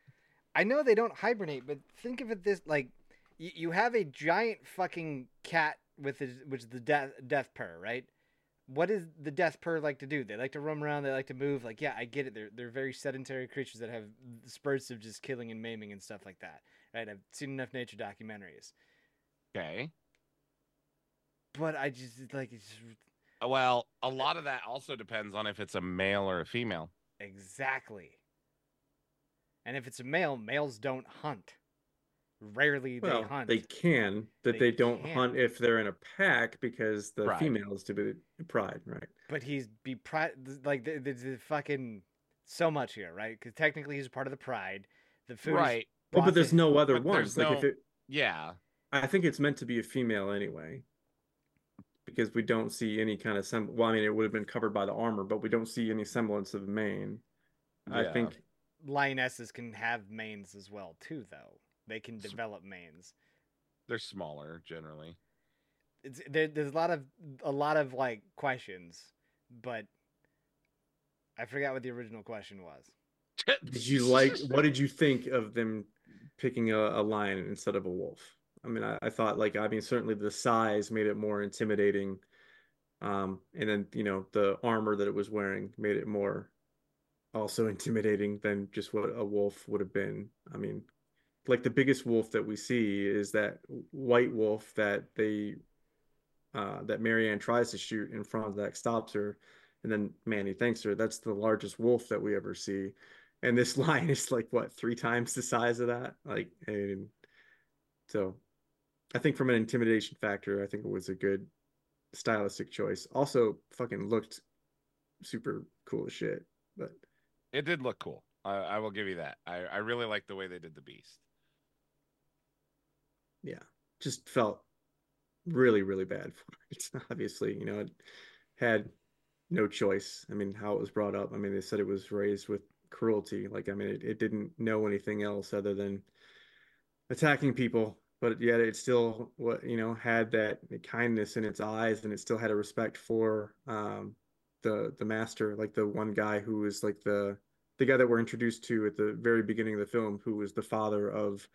I know they don't hibernate, but think of it this like you, you have a giant fucking cat with his, which is the death death purr, right? What does the death purr like to do? They like to roam around. They like to move. Like, yeah, I get it. They're they're very sedentary creatures that have spurts of just killing and maiming and stuff like that. Right? I've seen enough nature documentaries, Okay. but I just like it's Uh, Well, a lot of that also depends on if it's a male or a female. exactly. And if it's a male, males don't hunt. Rarely they Well, hunt. they can, that They they, don't can. hunt if they're in a pack because the Right. female is to be pride, right? but he's be pride like the, the, the fucking so much here, right? Because technically he's part of the pride. The food, Right. Well, but there's no other but there's ones. Like if no- it, Yeah. I think it's meant to be a female anyway, because we don't see any kind of sem. Well, I mean, it would have been covered by the armor, but we don't see any semblance of a mane. I think lionesses can have manes as well too, though. They can develop manes. They're smaller generally. It's there, there's a lot of a lot of like questions, but I forgot what the original question was. [laughs] Did you like? What did you think of them picking a, a lion instead of a wolf? I mean, I, I thought like I mean certainly the size made it more intimidating, um, and then you know the armor that it was wearing made it more also [laughs] intimidating than just what a wolf would have been. I mean, like the biggest wolf that we see is that white wolf that they uh, that Marianne tries to shoot in front of that stops her, and then Manny thanks her. That's the largest wolf that we ever see and this [laughs] lion is like what three times the size of that like and so i think from an intimidation factor i think it was a good stylistic choice also fucking looked super cool as shit but It did look cool. I, I will give you that. I, I really like the way they did the beast. Yeah. Just felt really really bad for it. Obviously you know it had no choice. I mean how it was brought up i mean they said it was raised with cruelty. Like i mean it, it didn't know anything else other than attacking people. But yet it still what you know had that kindness in its eyes and it still had a respect for um the the master like the one guy who was like the the guy that we're introduced to at the very beginning of the film who was the father of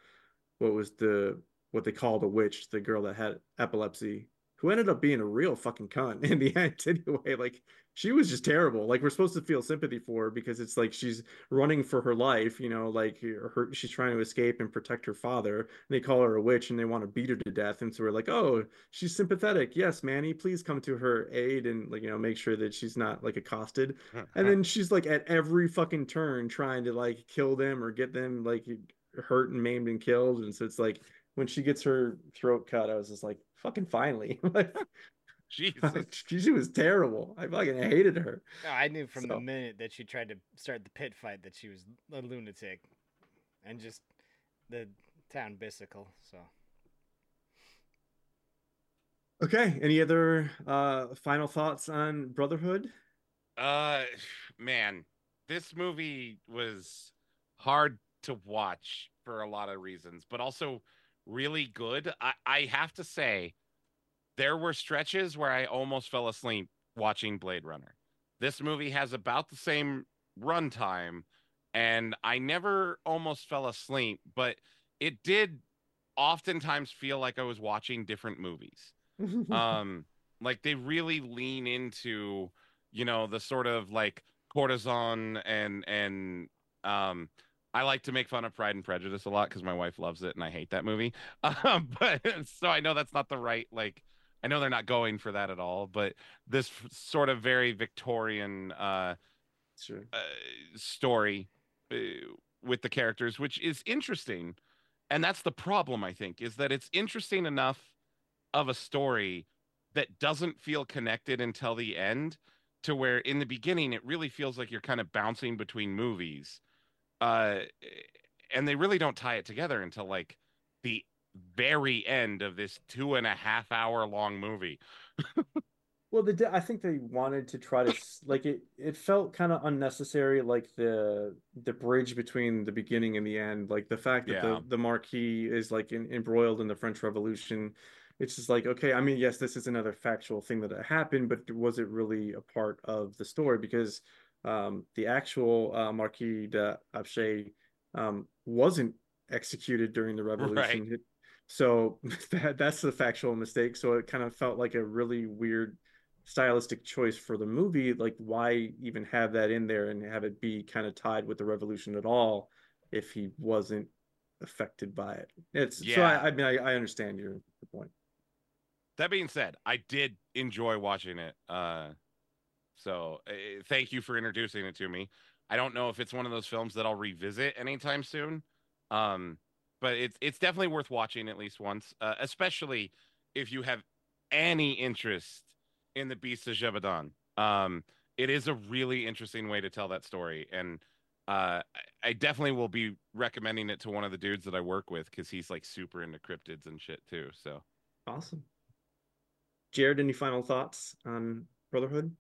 what was the what they called a witch the girl that had epilepsy who ended up being a real fucking cunt [laughs] in the end anyway. Like she was just terrible. Like we're supposed to feel sympathy for her because it's like she's running for her life you know like her she's trying to escape and protect her father. And they call her a witch and they want to beat her to death. And so we're like oh she's sympathetic. Yes manny please come to her aid and like you know make sure that she's not like accosted. [laughs] And then she's like at every fucking turn trying to like kill them or get them like hurt and maimed and killed. And so it's like when she gets her throat cut i was just like fucking finally [laughs] like Jesus. [laughs] she was terrible i fucking hated her No, I knew from the minute that she tried to start the pit fight that she was a lunatic, and just the town bicycle. So okay any other uh final thoughts on brotherhood Uh, man, this movie was hard to watch for a lot of reasons, but also really good. I, I have to say, there were stretches where I almost fell asleep watching Blade Runner. This movie has about the same runtime, and I never almost fell asleep, but it did oftentimes feel like I was watching different movies [laughs] um like they really lean into you know the sort of like cortisone and and um I like to make fun of Pride and Prejudice a lot because my wife loves it and I hate that movie. [laughs] Um, but [laughs] so I know that's not the right like I know they're not going for that at all, but this sort of very Victorian uh, sure uh, story uh, with the characters, which is interesting. And that's the problem, I think, is that it's interesting enough of a story that doesn't feel connected until the end, to where in the beginning it really feels like you're kind of bouncing between movies. Uh, and they really don't tie it together until like the very end of this two and a half hour long movie. [laughs] Well, the I think they wanted to try to s- like it. It felt kind of unnecessary, like the the bridge between the beginning and the end, like the fact that Yeah. the the Marquis is like in, embroiled in the French Revolution. It's just like okay, I mean, yes, this is another factual thing that happened, but was it really a part of the story? Because um, the actual uh, Marquis de Apcher um, wasn't executed during the revolution. It- so [laughs] that that's the factual mistake. So it kind of felt like a really weird stylistic choice for the movie. Like, why even have that in there and have it be kind of tied with the revolution at all if he wasn't affected by it? It's so I, I mean I, I understand your, your point. That being said, I did enjoy watching it. Uh, so uh, thank you for introducing it to me. I don't know if it's one of those films that I'll revisit anytime soon. Um, but it's it's definitely worth watching at least once, uh, especially if you have any interest in the Beast of Gévaudan. Um, it is a really interesting way to tell that story, and uh, I definitely will be recommending it to one of the dudes that I work with because he's like super into cryptids and shit too. So. Awesome. Jared, any final thoughts on Brotherhood?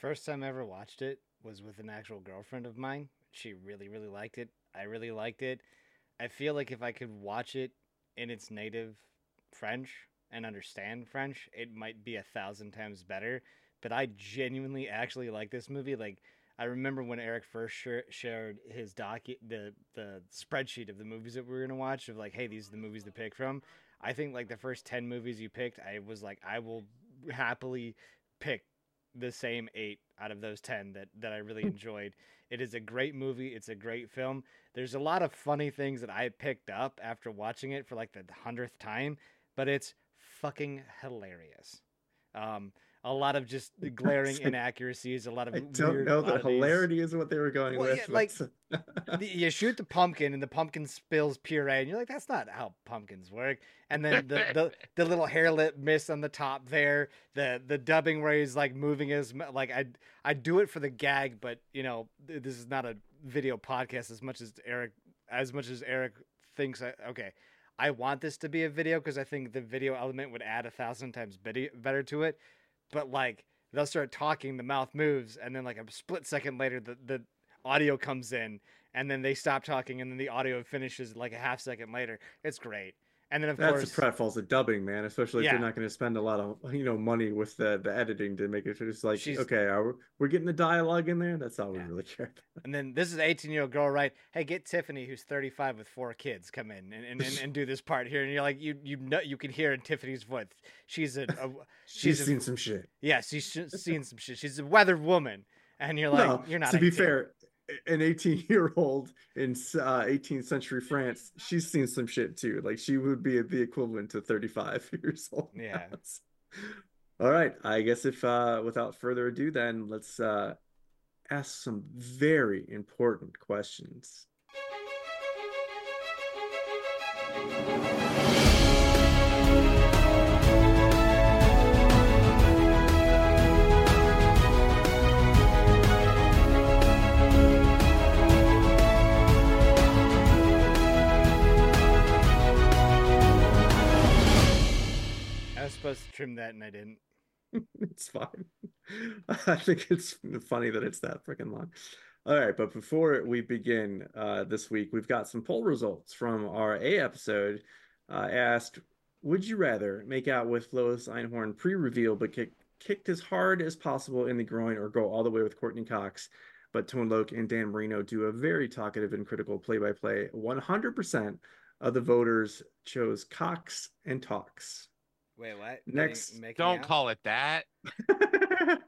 First time I ever watched it was with an actual girlfriend of mine. She really, really liked it. I really liked it. I feel like if I could watch it in its native French and understand French, it might be a thousand times better. But I genuinely actually like this movie. Like, I remember when Eric first shar- shared his docu the the spreadsheet of the movies that we were gonna watch of like, hey, these are the movies to pick from. I think like the first ten movies you picked, I was like, I will happily pick the same eight out of those 10 that, that I really enjoyed. It is a great movie. It's a great film. There's a lot of funny things that I picked up after watching it for like the hundredth time, but it's fucking hilarious. Um, a lot of just the [laughs] glaring like- inaccuracies, a lot of I don't know oddities. hilarity is what they were going Well, with. yeah, like- [laughs] The- you shoot the pumpkin and the pumpkin spills puree and you're like that's not how pumpkins work and then the the, [laughs] the little hair lip mist on the top there the the dubbing where he's like moving his like i i do it for the gag but you know this is not a video podcast as much as eric as much as eric thinks I, okay i want this to be a video because i think the video element would add a thousand times better to it but like they'll start talking the mouth moves and then like a split second later the the audio comes in and then they stop talking and then the audio finishes like a half second later. It's great and then of course, That's course the pratfalls of dubbing, man. Especially if Yeah. you're not going to spend a lot of you know money with the the editing to make it just like She's- okay, are, we're getting the dialogue in there. That's all we really care. about. and then this is 18 year old girl right hey get tiffany who's 35 with four kids come in and, and, and, [laughs] and do this part here and you're like you you know you can hear in tiffany's voice she's a, a She's She's a- seen some shit. yeah she's seen some shit she's a weathered woman and you're like no, you're not to be 18. fair, an 18 year old in uh, 18th century France, she's seen some shit too. Like she would be the equivalent to 35 [laughs] years old. now. Yeah. [laughs] All right. I guess if uh, without further ado, then let's uh, ask some very important questions. Supposed to trim that and i didn't [laughs] it's fine. [laughs] I think it's funny that it's that freaking long. All right, but before we begin uh, this week, we've got some poll results from our A episode. Uh, asked, would you rather make out with Lois Einhorn pre-reveal but kick, kicked as hard as possible in the groin, or go all the way with Courteney Cox? But Tone Loc and Dan Marino do a very talkative and critical play-by-play. 100% of the voters chose Cox and Talks. Wait what Next, Making- making Don't out? call it that. [laughs]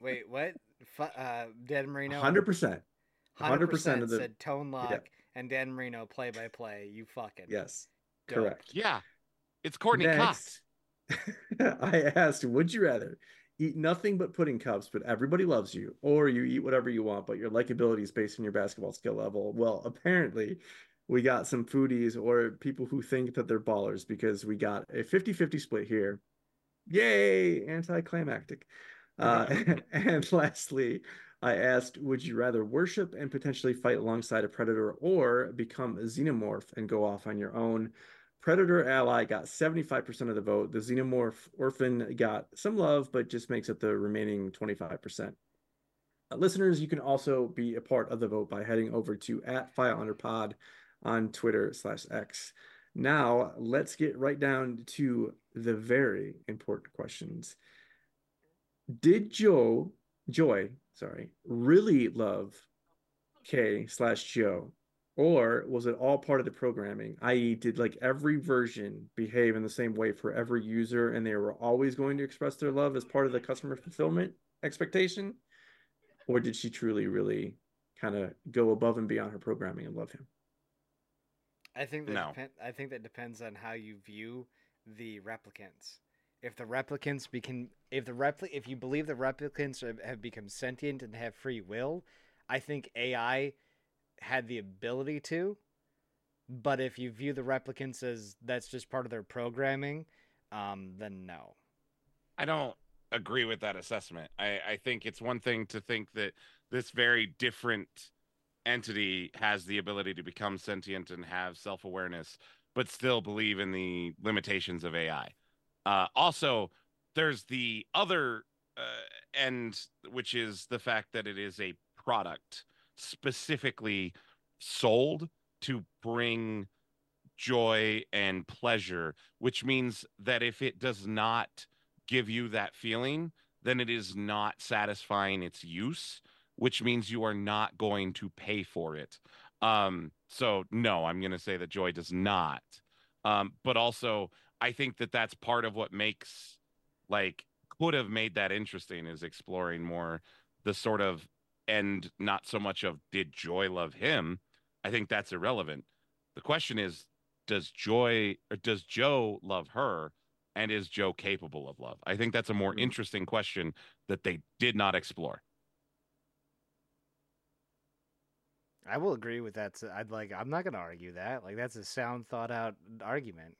wait what Fu- uh dan marino Hundred percent. 100% 100% of the- said Tone Loc and Dan Marino play by play. You fucking Yes, dope. correct. Yeah. It's Courteney Cox. [laughs] I asked, would you rather eat nothing but pudding cups, but everybody loves you, or you eat whatever you want, but your likability is based on your basketball skill level? Well, apparently, we got some foodies or people who think that they're ballers because we got a 50 50 split here. Yay, anticlimactic. Uh, [laughs] [laughs] and lastly, I asked, would you rather worship and potentially fight alongside a predator or become a xenomorph and go off on your own? Predator Ally got 75% of the vote. The Xenomorph Orphan got some love, but just makes up the remaining 25%. Uh, listeners, you can also be a part of the vote by heading over to at File Under Pod on Twitter slash X. Now, let's get right down to the very important questions. Did Joe, Joi, sorry, really love K slash Joe? Or was it all part of the programming? I.e., did like every version behave in the same way for every user and they were always going to express their love as part of the customer fulfillment expectation? Or did she truly, really kind of go above and beyond her programming and love him? I think that No. depend, I think that depends on how you view the replicants. If the replicants become if the repli- if you believe the replicants have, have become sentient and have free will, I think AI had the ability to. But if you view the replicants as that's just part of their programming, um, then no. I don't agree with that assessment. I, I think it's one thing to think that this very different entity has the ability to become sentient and have self awareness, but still believe in the limitations of AI. Uh, also, there's the other uh, end, which is the fact that it is a product specifically sold to bring joy and pleasure, which means that if it does not give you that feeling, then it is not satisfying its use, which means you are not going to pay for it. Um, so no, I'm going to say that Joi does not. Um, but also, I think that that's part of what makes like could have made that interesting is exploring more the sort of and not so much of did Joi love him. I think that's irrelevant. The question is, does Joi or does Joe love her? and is Joe capable of love? I think that's a more Mhm. interesting question that they did not explore. I will agree with that. I'd like. I'm not going to argue that. Like that's a sound, thought out argument.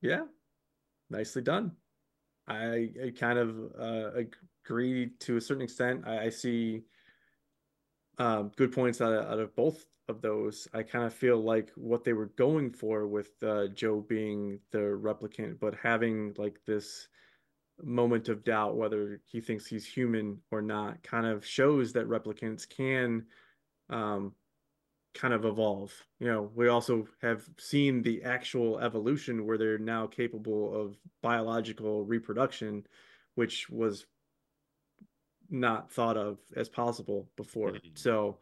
Yeah, nicely done. I, I kind of uh, agree to a certain extent. I, I see um, good points out of, out of both of those. I kind of feel like what they were going for with uh, Joe being the replicant, but having like this moment of doubt whether he thinks he's human or not kind of shows that replicants can um, kind of evolve. You know, we also have seen the actual evolution where they're now capable of biological reproduction, which was not thought of as possible before. Mhm. So,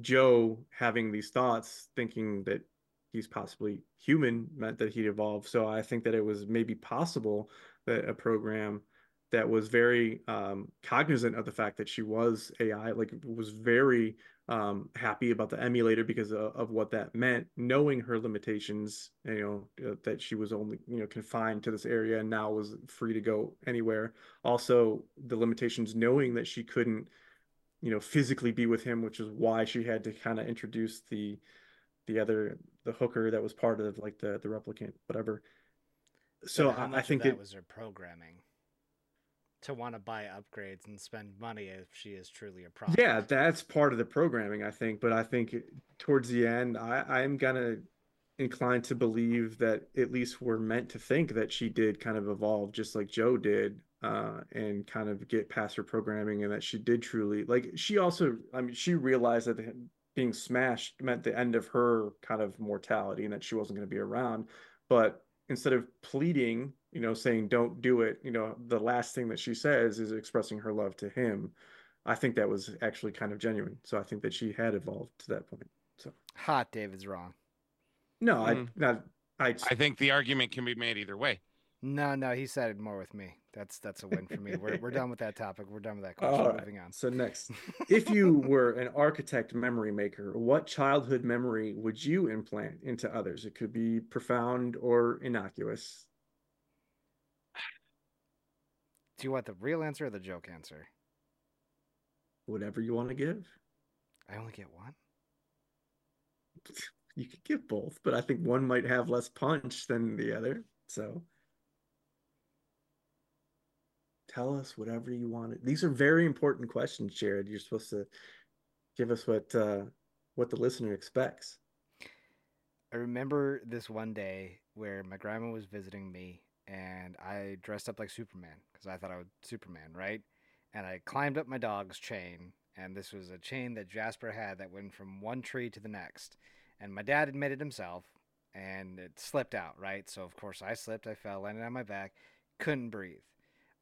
Joe having these thoughts, thinking that he's possibly human, meant that he'd evolve. So, I think that it was maybe possible that a program that was very um, cognizant of the fact that she was AI, like was very um, happy about the emulator because of, of what that meant, knowing her limitations, you know, uh, that she was only, you know, confined to this area and now was free to go anywhere. Also, the limitations, knowing that she couldn't, you know, physically be with him, which is why she had to kind of introduce the the other the hooker that was part of like the the replicant, whatever. So I, I think that it was her programming to want to buy upgrades and spend money if she is truly a product. Yeah, that's part of the programming, I think. But I think towards the end, I, I'm gonna inclined to believe that at least we're meant to think that she did kind of evolve just like Joe did, uh, and kind of get past her programming, and that she did truly like. She also, I mean, she realized that being smashed meant the end of her kind of mortality, and that she wasn't going to be around. But instead of pleading, you know, saying don't do it, you know, the last thing that she says is expressing her love to him. I think that was actually kind of genuine. So I think that she had evolved to that point. So Hot David's wrong. no, I Mm. not I I think the argument can be made either way. No, no, he sided more with me. That's that's a win for me. We're we're done with that topic. We're done with that question. All right. Moving on. So next, if you were an architect memory maker, what childhood memory would you implant into others? It could be profound or innocuous. Do you want the real answer or the joke answer? Whatever you want to give. I only get one. You could give both, but I think one might have less punch than the other. So tell us whatever you want. These are very important questions, Jared. You're supposed to give us what uh what the listener expects. I remember this one day where my grandma was visiting me and I dressed up like Superman because I thought I was Superman, right? And I climbed up my dog's chain, and this was a chain that Jasper had that went from one tree to the next. And my dad admitted himself, and it slipped out, right? So of course I slipped, I fell, landed on my back, couldn't breathe.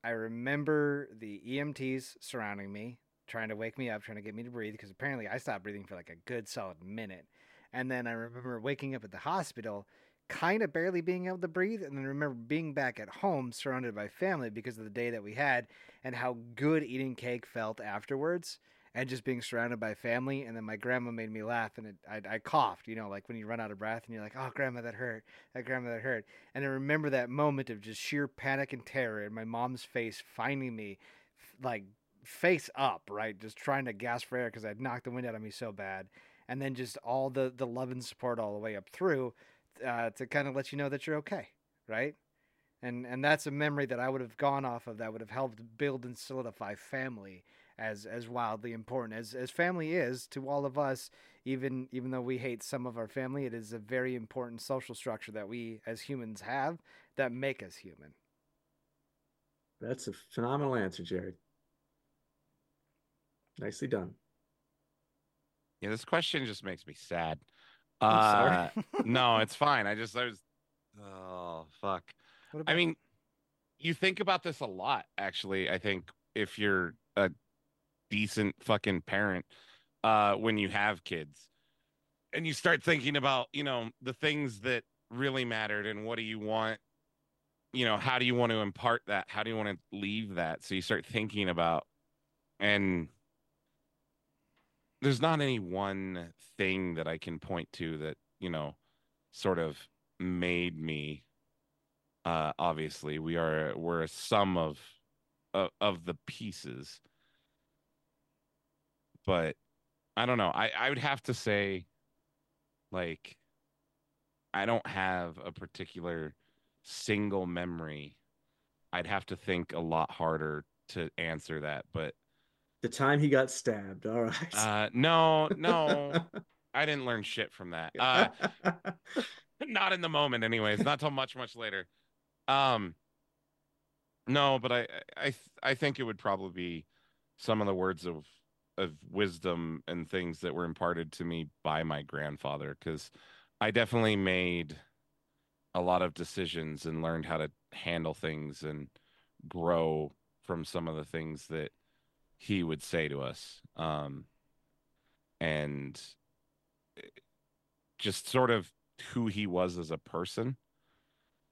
I remember the EMTs surrounding me, trying to wake me up, trying to get me to breathe, because apparently I stopped breathing for like a good solid minute. And then I remember waking up at the hospital, kind of barely being able to breathe. And then I remember being back at home surrounded by family because of the day that we had and how good eating cake felt afterwards and just being surrounded by family. And then my grandma made me laugh and it, I, I coughed, you know, like when you run out of breath and you're like, oh, grandma, that hurt. That grandma, that hurt. And I remember that moment of just sheer panic and terror and my mom's face finding me like face up, right? Just trying to gasp for air because I'd knocked the wind out of me so bad and then just all the the love and support all the way up through uh, to kind of let you know that you're okay, right? And and that's a memory that I would have gone off of that would have helped build and solidify family as as wildly important as as family is to all of us. Even even though we hate some of our family, it is a very important social structure that we as humans have that make us human. That's a phenomenal answer, Jared. Nicely done. Yeah, this question just makes me sad. I'm Uh, sorry. [laughs] no, it's fine. I just I was oh fuck. What I mean, you think about this a lot, actually. I think if you're a decent fucking parent, uh, when you have kids, and you start thinking about, you know, the things that really mattered and what do you want, you know, how do you want to impart that? How do you want to leave that? So you start thinking about, and there's not any one thing that I can point to that, you know, sort of made me uh obviously we are we're a sum of of, of the pieces but i don't know. I i would have to say like i don't have a particular single memory. I'd have to think a lot harder to answer that but The time he got stabbed. All right. uh no no. [laughs] I didn't learn shit from that. Uh [laughs] not in the moment anyways. Not till much much later. Um no but i i i think it would probably be some of the words of of wisdom and things that were imparted to me by my grandfather because i definitely made a lot of decisions and learned how to handle things and grow from some of the things that he would say to us um and eh, just sort of who he was as a person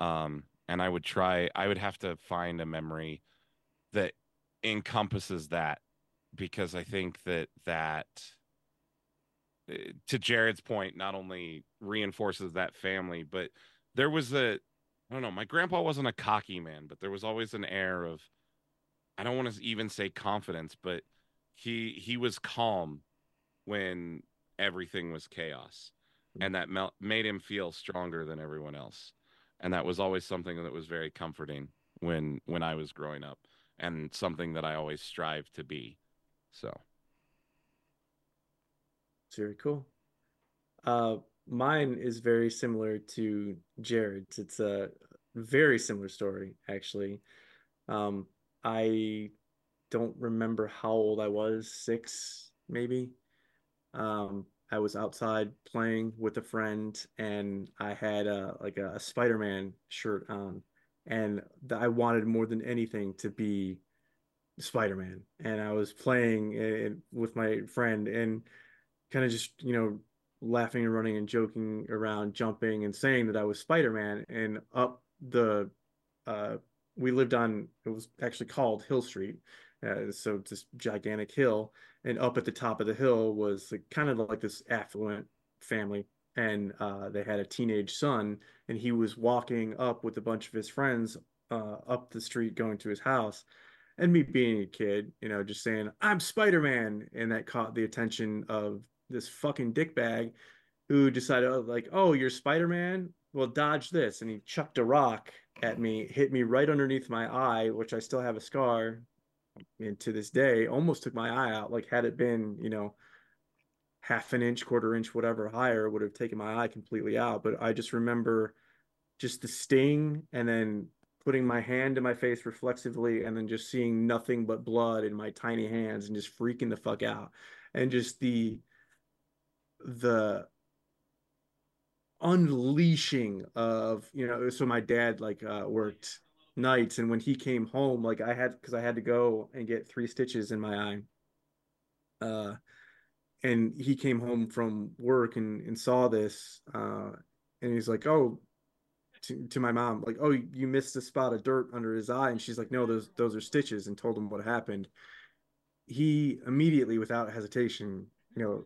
um and i would try i would have to find a memory that encompasses that because i think that that eh, to jared's point not only reinforces that family but there was a i don't know my grandpa wasn't a cocky man but there was always an air of i don't want to even say confidence but he he was calm when everything was chaos and that mel- made him feel stronger than everyone else. And that was always something that was very comforting when when i was growing up and something that i always strive to be so It's very cool. Uh, mine is very similar to Jared's. It's a very similar story, actually. Um, I don't remember how old I was, six maybe. Um, I was outside playing with a friend, and I had a like a, Spider-Man shirt on, and I wanted more than anything to be Spider-Man. And I was playing uh, with my friend, and kind of just you know laughing and running and joking around jumping and saying that i was spider-man and up the uh we lived on it was actually called hill street uh, so this gigantic hill and up at the top of the hill was like, kind of like this affluent family and uh they had a teenage son and he was walking up with a bunch of his friends uh up the street going to his house and me being a kid, you know, just saying, I'm Spider Man. And that caught the attention of this fucking dickbag who decided, oh, like, oh, you're Spider Man? Well, dodge this. And he chucked a rock at me, hit me right underneath my eye, which I still have a scar. And to this day, almost took my eye out. Like, had it been, you know, half an inch, quarter inch, whatever higher would have taken my eye completely out. But I just remember just the sting and then putting my hand to my face reflexively and then just seeing nothing but blood in my tiny hands and just freaking the fuck out. And just the the unleashing of you know so my dad like uh worked nights and when he came home like i had because i had to go and get three stitches in my eye uh and he came home from work and and saw this uh and he's like oh to, to my mom like oh you missed a spot of dirt under his eye. And she's like no those those are stitches and told him what happened. He immediately without hesitation you know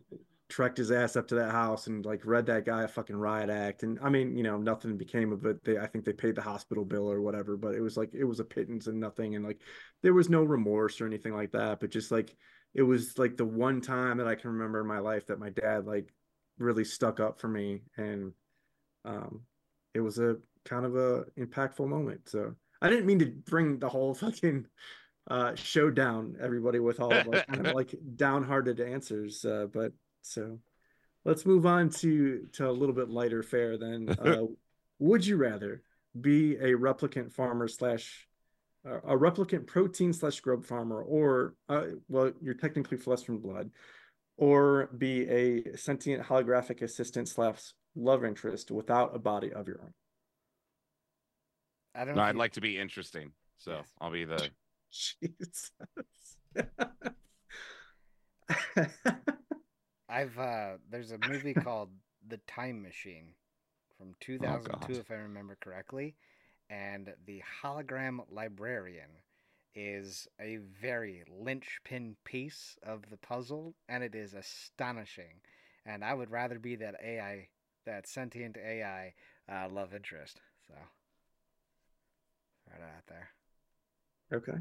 trekked his ass up to that house and like read that guy a fucking riot act. And i mean you know nothing became of it. They i think they paid the hospital bill or whatever but it was like it was a pittance and nothing. And like there was no remorse or anything like that but just like it was like the one time that i can remember in my life that my dad like really stuck up for me. And um it was a kind of a impactful moment so i didn't mean to bring the whole [laughs] fucking uh show down everybody with all of like kind of like [laughs] downhearted answers uh but so let's move on to to a little bit lighter fare then. [laughs] Uh, would you rather be a replicant farmer slash a replicant protein slash grub farmer, or uh, well, you're technically flesh from blood, or be a sentient holographic assistant slash love interest without a body of your own? I don't. No, know I'd you- like to be interesting, so Yes. I'll be the. [laughs] Jesus. [laughs] I've uh there's a movie called The Time Machine from 2002 God. if I remember correctly and the hologram librarian is a very linchpin piece of the puzzle and it is astonishing and I would rather be that AI that sentient AI uh, love interest so right out there okay.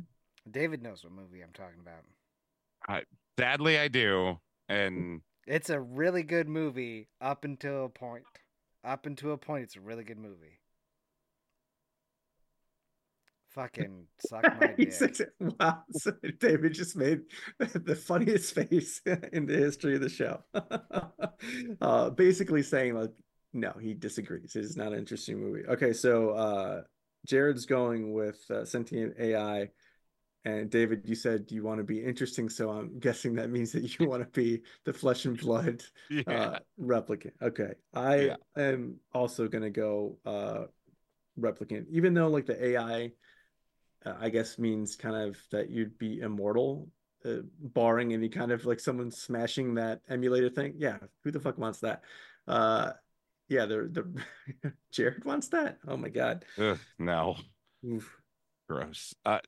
David knows what movie I'm talking about Sadly, I do, and It's a really good movie up until a point. Up until a point, it's a really good movie. Fucking suck my [laughs] dick. says- wow, so David just made [laughs] the funniest [laughs] face in the history of the show. uh, basically saying like, no, he disagrees. It is not an interesting movie. Okay, so uh, Jared's going with uh, sentient AI, and David, you said you want to be interesting, so I'm guessing that means that you want to be the flesh and blood yeah, uh, replicant. Okay, I Yeah. am also gonna go uh, replicant, even though like the AI, uh, I guess means kind of that you'd be immortal, uh, barring any kind of like someone smashing that emulator thing. Yeah, who the fuck wants that? Uh, yeah, the the [laughs] Jared wants that. Oh my god. Ugh, no, Oof. gross. Uh,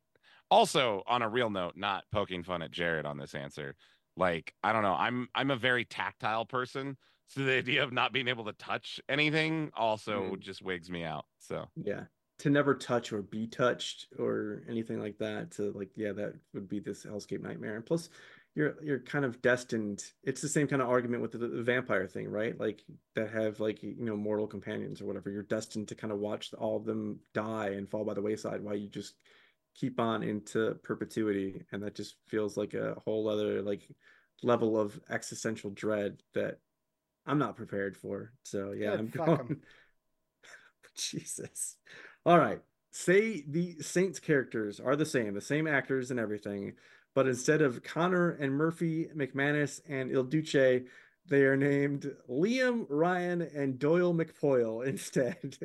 also, on a real note, not poking fun at Jared on this answer. Like, I don't know. I'm I'm a very tactile person, so the idea of not being able to touch anything also Mm. just wigs me out. So Yeah. To never touch or be touched or anything like that. To like, yeah, that would be this hellscape nightmare. And plus, you're you're kind of destined. It's the same kind of argument with the, the vampire thing, right? Like that have like you know mortal companions or whatever. You're destined to kind of watch all of them die and fall by the wayside while you just keep on into perpetuity. And that just feels like a whole other like level of existential dread that I'm not prepared for. So yeah, Good, I'm going. [laughs] Jesus. All right. Say the Saints characters are the same, the same actors and everything, but instead of Connor and Murphy, McManus and Il Duce, they are named Liam, Ryan, and Doyle McPoyle [laughs] instead.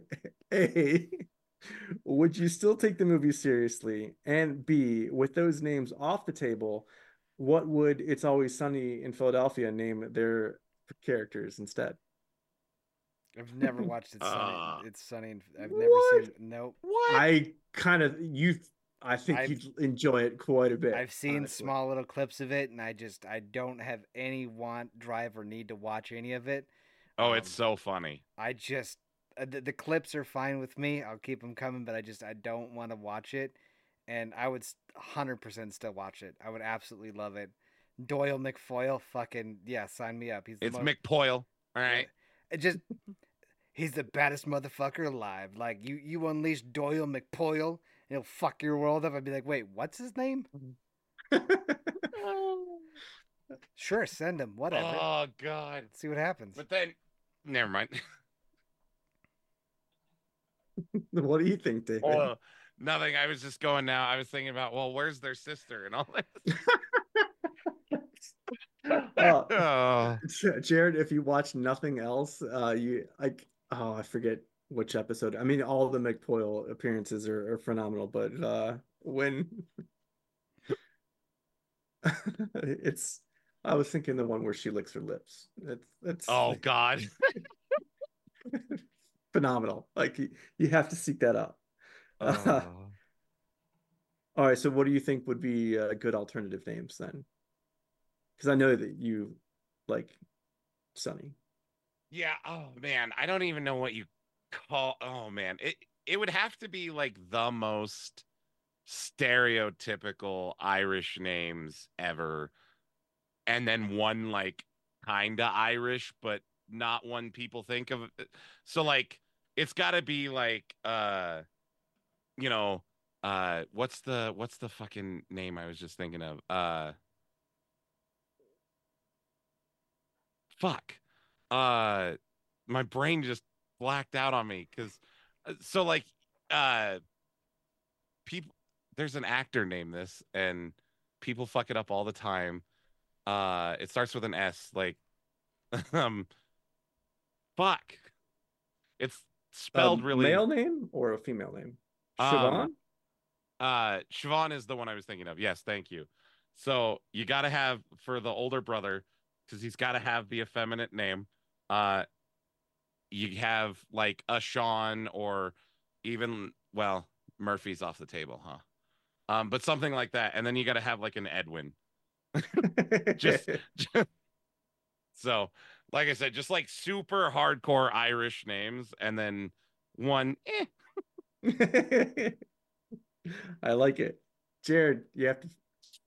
A. Would you still take the movie seriously? And B, with those names off the table, what would It's Always Sunny in Philadelphia name their characters instead? I've never watched it. Sunny. Uh, it's Sunny. and- I've never what? seen. Nope. what? I kind of you. I think I've- you'd enjoy it quite a bit. I've seen honestly. small little clips of it, and I just I don't have any want, drive, or need to watch any of it. oh, it's um, so funny. I just uh, the, the clips are fine with me. I'll keep them coming, but I just I don't want to watch it, and I would hundred percent still watch it. I would absolutely love it. Doyle McFoyle, fucking yeah, sign me up. He's the It's most, McPoyle. All right. It just he's the baddest motherfucker alive. Like you you unleash Doyle McPoyle, and he'll fuck your world up. I'd be like, wait, what's his name? [laughs] Sure, send him. Whatever. Oh God. Let's See what happens. But then, never mind. [laughs] what do you think, David? Oh, nothing. I was just going now. I was thinking about, well, where's their sister and all this? [laughs] Uh, [laughs] Oh, [laughs] Jared, if you watch nothing else, uh, you like oh, I forget which episode. I mean, all the McPoyle appearances are, are phenomenal, but uh, when [laughs] it's, I was thinking the one where she licks her lips. It's it's oh God. phenomenal. Like you, you have to seek that out. Oh. All right, so what do you think would be uh, good alternative names then? Because I know that you like Sunny. Yeah. Oh man, I don't even know what you call. Oh man, it it would have to be like the most stereotypical Irish names ever, and then one like kinda Irish, but not one people think of. So like, it's got to be like, uh, you know, uh, what's the what's the fucking name I was just thinking of? Uh, fuck uh my brain just blacked out on me because so like uh people there's an actor named this and people fuck it up all the time uh it starts with an s like [laughs] um fuck it's spelled A really male name or a female name? Um, uh Siobhan is the one I was thinking of. Yes, thank you. So you got to have for the older brother because he's got to have the effeminate name. Uh, you have like a Sean or even well Murphy's off the table, huh? Um, but something like that, and then you got to have like an Edwin. [laughs] just- So, like I said, just like super hardcore Irish names, and then one. Eh. [laughs] I like it. Jared, you have to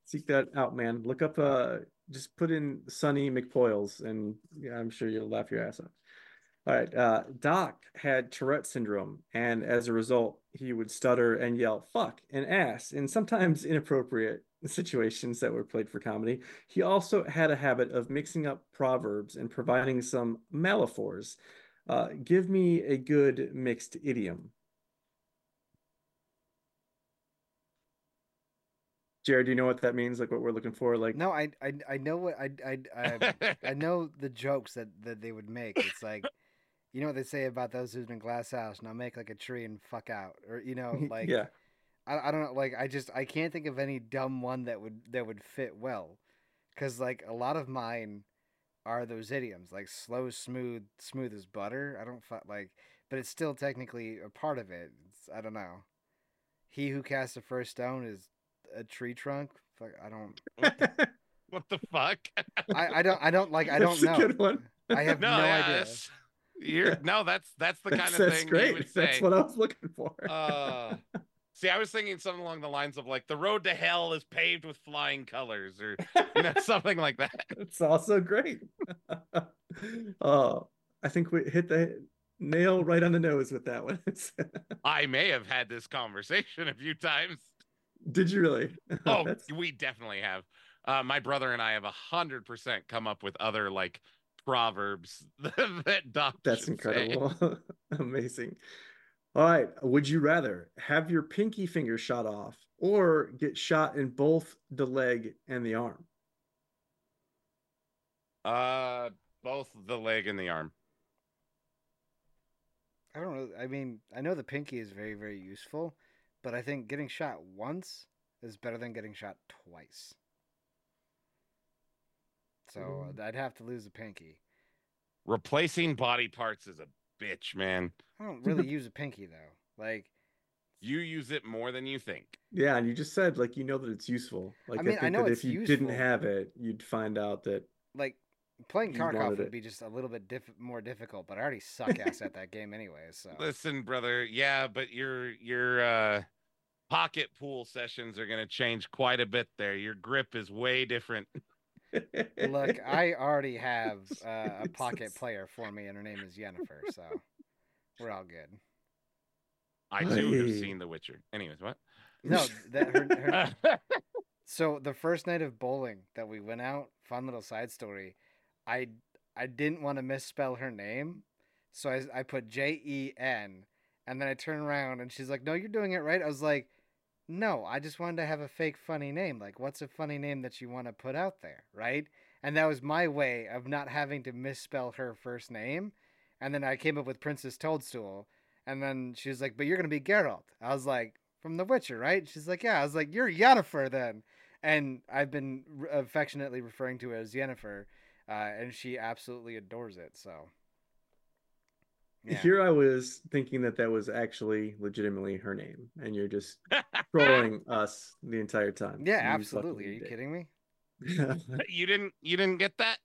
seek that out, man. Look up uh just put in Sonny McPoyles and yeah, I'm sure you'll laugh your ass off. All right. Uh Doc had Tourette syndrome, and as a result, he would stutter and yell fuck and ass in sometimes inappropriate situations that were played for comedy. He also had a habit of mixing up proverbs and providing some metaphors. Uh, give me a good mixed idiom. Jared, do you know what that means? Like what we're looking for? Like No, I, I, I know what I, I, um, I, I [laughs] know the jokes that, that they would make. It's like, you know what they say about those who's in glass house. Now make like a tree and fuck out, or you know, [laughs] like yeah. I, I don't know. Like I just I can't think of any dumb one that would that would fit well, because like a lot of mine are those idioms like slow, smooth, smooth as butter. I don't like, but it's still technically a part of it. It's, I don't know. He who casts the first stone is a tree trunk. Fuck, I don't. [laughs] what the fuck? I, I don't. I don't like. I [laughs] don't a know. good one. I have [laughs] no, yeah, idea. that's- You're no, that's that's the kind That's, of that's thing great. you would say. That's what I was looking for. uh, see, I was thinking something along the lines of like the road to hell is paved with flying colors, or you know, something like that. it's also great. oh, I think we hit the nail right on the nose with that one. I may have had this conversation a few times. Did you really? [laughs] Oh, we definitely have. Uh, my brother and I have a hundred percent come up with other like proverbs [laughs] that Doc That's incredible. [laughs] Amazing. All right. Would you rather have your pinky finger shot off or get shot in both the leg and the arm? Uh, both the leg and the arm. I don't know. I mean, I know the pinky is very, very useful, but I think getting shot once is better than getting shot twice. So Mm. I'd have to lose a pinky. Replacing body parts is a bitch, man. I don't really [laughs] use a pinky though. Like, You use it more than you think. Yeah, and you just said like you know that it's useful. Like I, mean, I think know that it's if you didn't have it, you'd find out that like playing You Tarkov wanted would be just a little bit diff- more difficult. But I already suck ass at [laughs] that game anyway. So Listen, brother. Yeah, but you're you're uh pocket pool sessions are gonna change quite a bit there. Your grip is way different. look, [laughs] I already have uh, a [laughs] pocket player for me, and her name is Jennifer. So we're all good. I too have seen The Witcher. Anyways, what? No, that her, her [laughs] So the first night of bowling that we went out, fun little side story. I I didn't want to misspell her name, so I I put J E N, and then I turn around and she's like, "No, you're doing it right." I was like, "No, I just wanted to have a fake funny name. Like, what's a funny name that you want to put out there, right?" And that was my way of not having to misspell her first name. And then I came up with Princess Toadstool, and then she was like, "But you're gonna be Geralt." I was like, "From The Witcher, right?" She's like, "Yeah." I was like, "You're Yennefer then." And I've been affectionately referring to it as Yennefer, uh, and she absolutely adores it. So, yeah. Here I was thinking that that was actually legitimately her name, and you're just [laughs] trolling us the entire time. yeah, You absolutely. Are you dick. kidding me? [laughs] you didn't you didn't get that?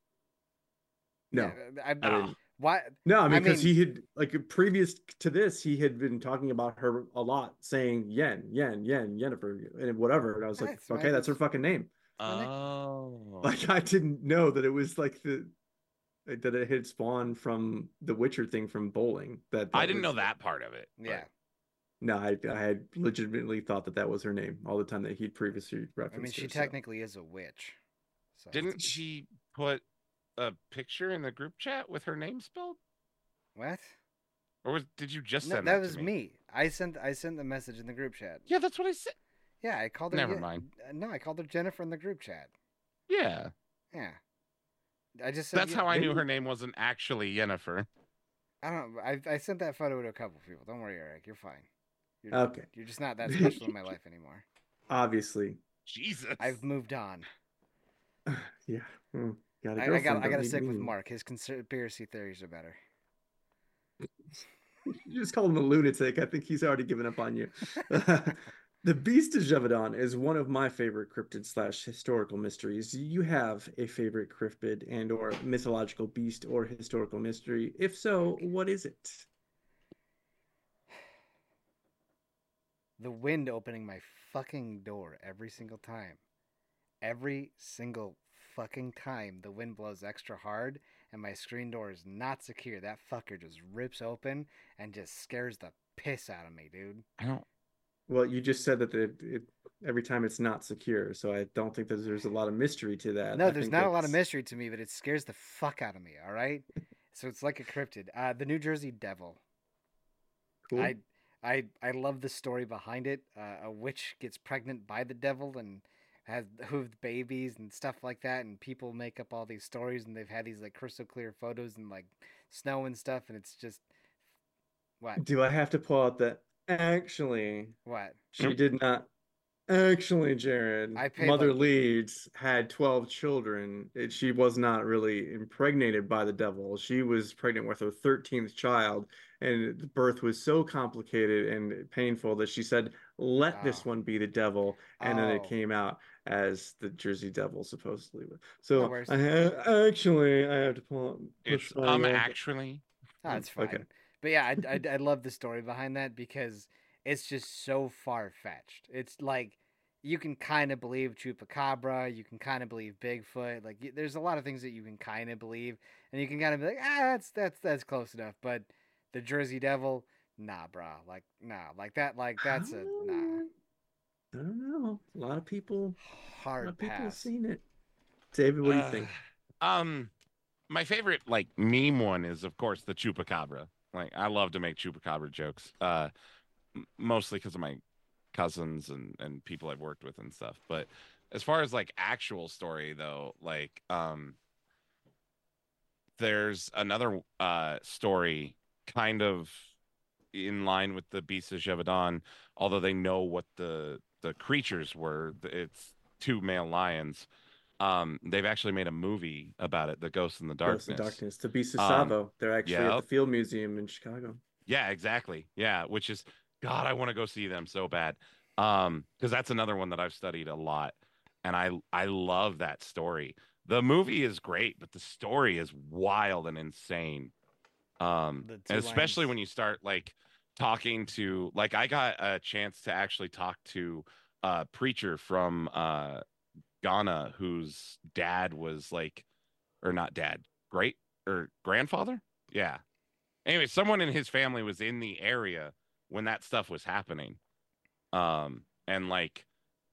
no, Yeah, I, I uh, didn't. why? No, I I mean, because mean- he had like previous to this, he had been talking about her a lot, saying yen, yen, yen, Yennefer, and whatever. And I was like, That's my- okay, that's her fucking name. name. Oh. Like I didn't know that it was like the that it had spawned from the Witcher thing from bowling. That, I didn't know that part of it. Yeah. No, I I had legitimately thought that that was her name all the time that he'd previously referenced. I mean, she her, so- technically is a witch. So. Didn't she put a picture in the group chat with her name spelled? what? Or was did you just No, send that to was me. I sent I sent the message in the group chat. Yeah, that's what I said. Yeah, I called her. Never Ye- mind. uh, No, I called her Jennifer in the group chat. Yeah. Yeah. I just said, That's Ye- how I knew her name wasn't actually Yennefer. I don't. I I sent that photo to a couple people. Don't worry, Eric. You're fine. You're, Okay. You're just not that [laughs] special in my life anymore. Obviously, Jesus. I've moved on. [sighs] yeah. Hmm. Got a I, I girlfriend, got. I got to stick with. Mark. His conspiracy theories are better. [laughs] You just call him a lunatic. I think he's already given up on you. [laughs] the Beast of Gévaudan is one of my favorite cryptid slash historical mysteries. You have a favorite cryptid and or mythological beast or historical mystery? If so, what is it? The wind opening my fucking door every single time. Every single fucking time the wind blows extra hard and my screen door is not secure. That fucker just rips open and just scares the piss out of me, dude. I don't Well, you just said that it, it every time it's not secure, so I don't think that there's a lot of mystery to that. No, I there's not a lot of mystery to me, but it scares the fuck out of me, all right? So it's like a cryptid. Uh, the New Jersey Devil. Cool. I I I love the story behind it. Uh, a witch gets pregnant by the devil and has hooved babies and stuff like that, and people make up all these stories, and they've had these like crystal clear photos and like snow and stuff, and it's just what Do I have to pull out that? Actually, what she did not. Actually, Jared, I Mother like- Leeds had 12 children. It, she was not really impregnated by the devil. She was pregnant with her 13th child, and the birth was so complicated and painful that she said, Let this Oh. one be the devil. And then it Oh. came out as the Jersey Devil, supposedly. No So. I ha- actually, I have to pull out. it's push my, um uh, actually That's fine. Okay. But yeah, I, I, I love the story behind that because it's just so far fetched. It's like you can kind of believe Chupacabra, you can kind of believe Bigfoot. Like y- there's a lot of things that you can kind of believe, and you can kind of be like, ah, that's that's that's close enough. But the Jersey Devil, nah, brah. Like nah, like that, like that's a nah. I don't know. A lot of people, a lot Hard of people have pass. seen it. David, what do you think? Um, my favorite like meme one is of course the chupacabra. Like I love to make chupacabra jokes. Uh, mostly because of my cousins and and people I've worked with and stuff. But as far as like actual story though, like um, there's another uh story kind of in line with the Beast of Gévaudan, although they know what the the creatures were. It's two male lions. Um, they've actually made a movie about it, The Ghost in the Darkness. Ghost in Darkness. The Beast of Um, They're actually at the Field Museum in Chicago. Yeah, exactly. Yeah, which is God, I want to go see them so bad. Um, because that's another one that I've studied a lot, and I I love that story. The movie is great, but the story is wild and insane. Um, and especially lions. when you start like talking to like I got a chance to actually talk to a preacher from uh Ghana whose dad was like or not dad, great or grandfather? Yeah. Anyway, someone in his family was in the area when that stuff was happening. Um and like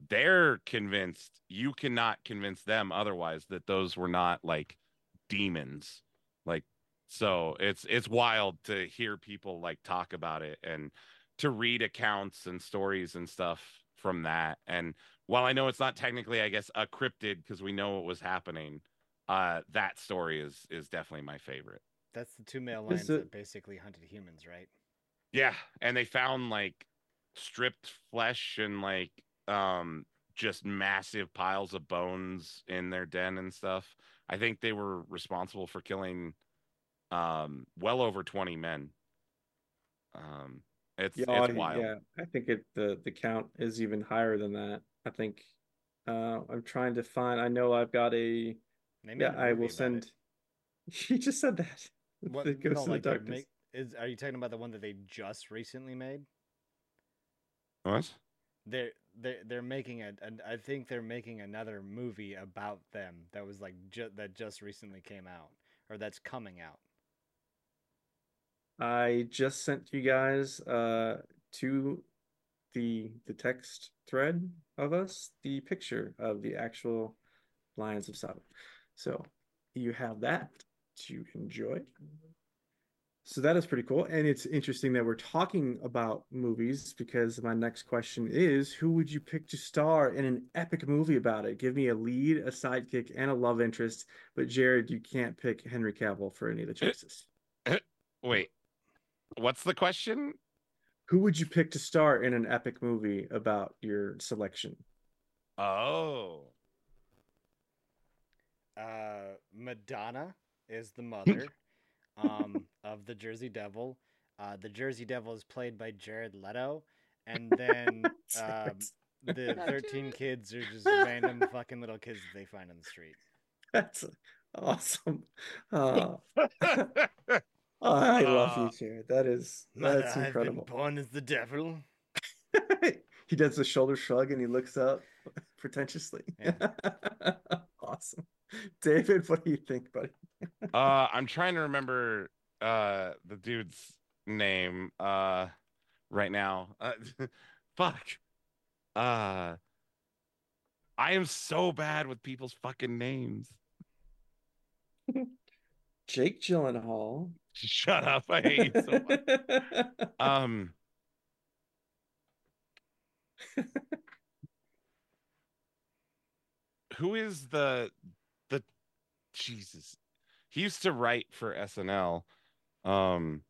they're convinced you cannot convince them otherwise that those were not like demons like so it's it's wild to hear people like talk about it and to read accounts and stories and stuff from that and while i know it's not technically i guess a cryptid because we know what was happening uh that story is is definitely my favorite That's the two male Is lions it- that basically hunted humans, right? Yeah, and they found like stripped flesh and like um just massive piles of bones in their den and stuff. I think they were responsible for killing um well over 20 men. Um it's Yeah, it's I- wild. yeah, I think it the the count is even higher than that. I think uh I'm trying to find I know I've got a They made yeah, a I movie will send it. [laughs] He just said that. [laughs] What, The Ghost no, of the like they're Darkness. make, is are you talking about the one that they just recently made? What? They're they're they're making a, an I think they're making another movie about them that was like ju- that just recently came out or that's coming out. I just sent you guys uh to the the text thread of us the picture of the actual Lions of Tsavo. So you have that to enjoy. So that is pretty cool. And it's interesting that we're talking about movies because my next question is who would you pick to star in an epic movie about it? Give me a lead, a sidekick, and a love interest. But Jared, you can't pick Henry Cavill for any of the choices. [clears throat] Wait. What's the question? Who would you pick to star in an epic movie about your selection? Oh. Uh, Madonna is the mother [laughs] um, of the Jersey Devil. Uh, the Jersey Devil is played by Jared Leto, and [laughs] then um, the thirteen kids are just [laughs] random fucking little kids that they find on the street. That's awesome. Uh, I love you, Uh, Jared. That is that's incredible. born as the devil. [laughs] he does the shoulder shrug and he looks up [laughs] pretentiously. [laughs] awesome. David, what do you think, buddy? uh I'm trying to remember uh the dude's name uh right now. Uh, fuck. Uh I am so bad with people's fucking names. Jake Gyllenhaal. [laughs] Shut up. I hate you so much. Um Who is the the Jesus? He used to write for SNL. Um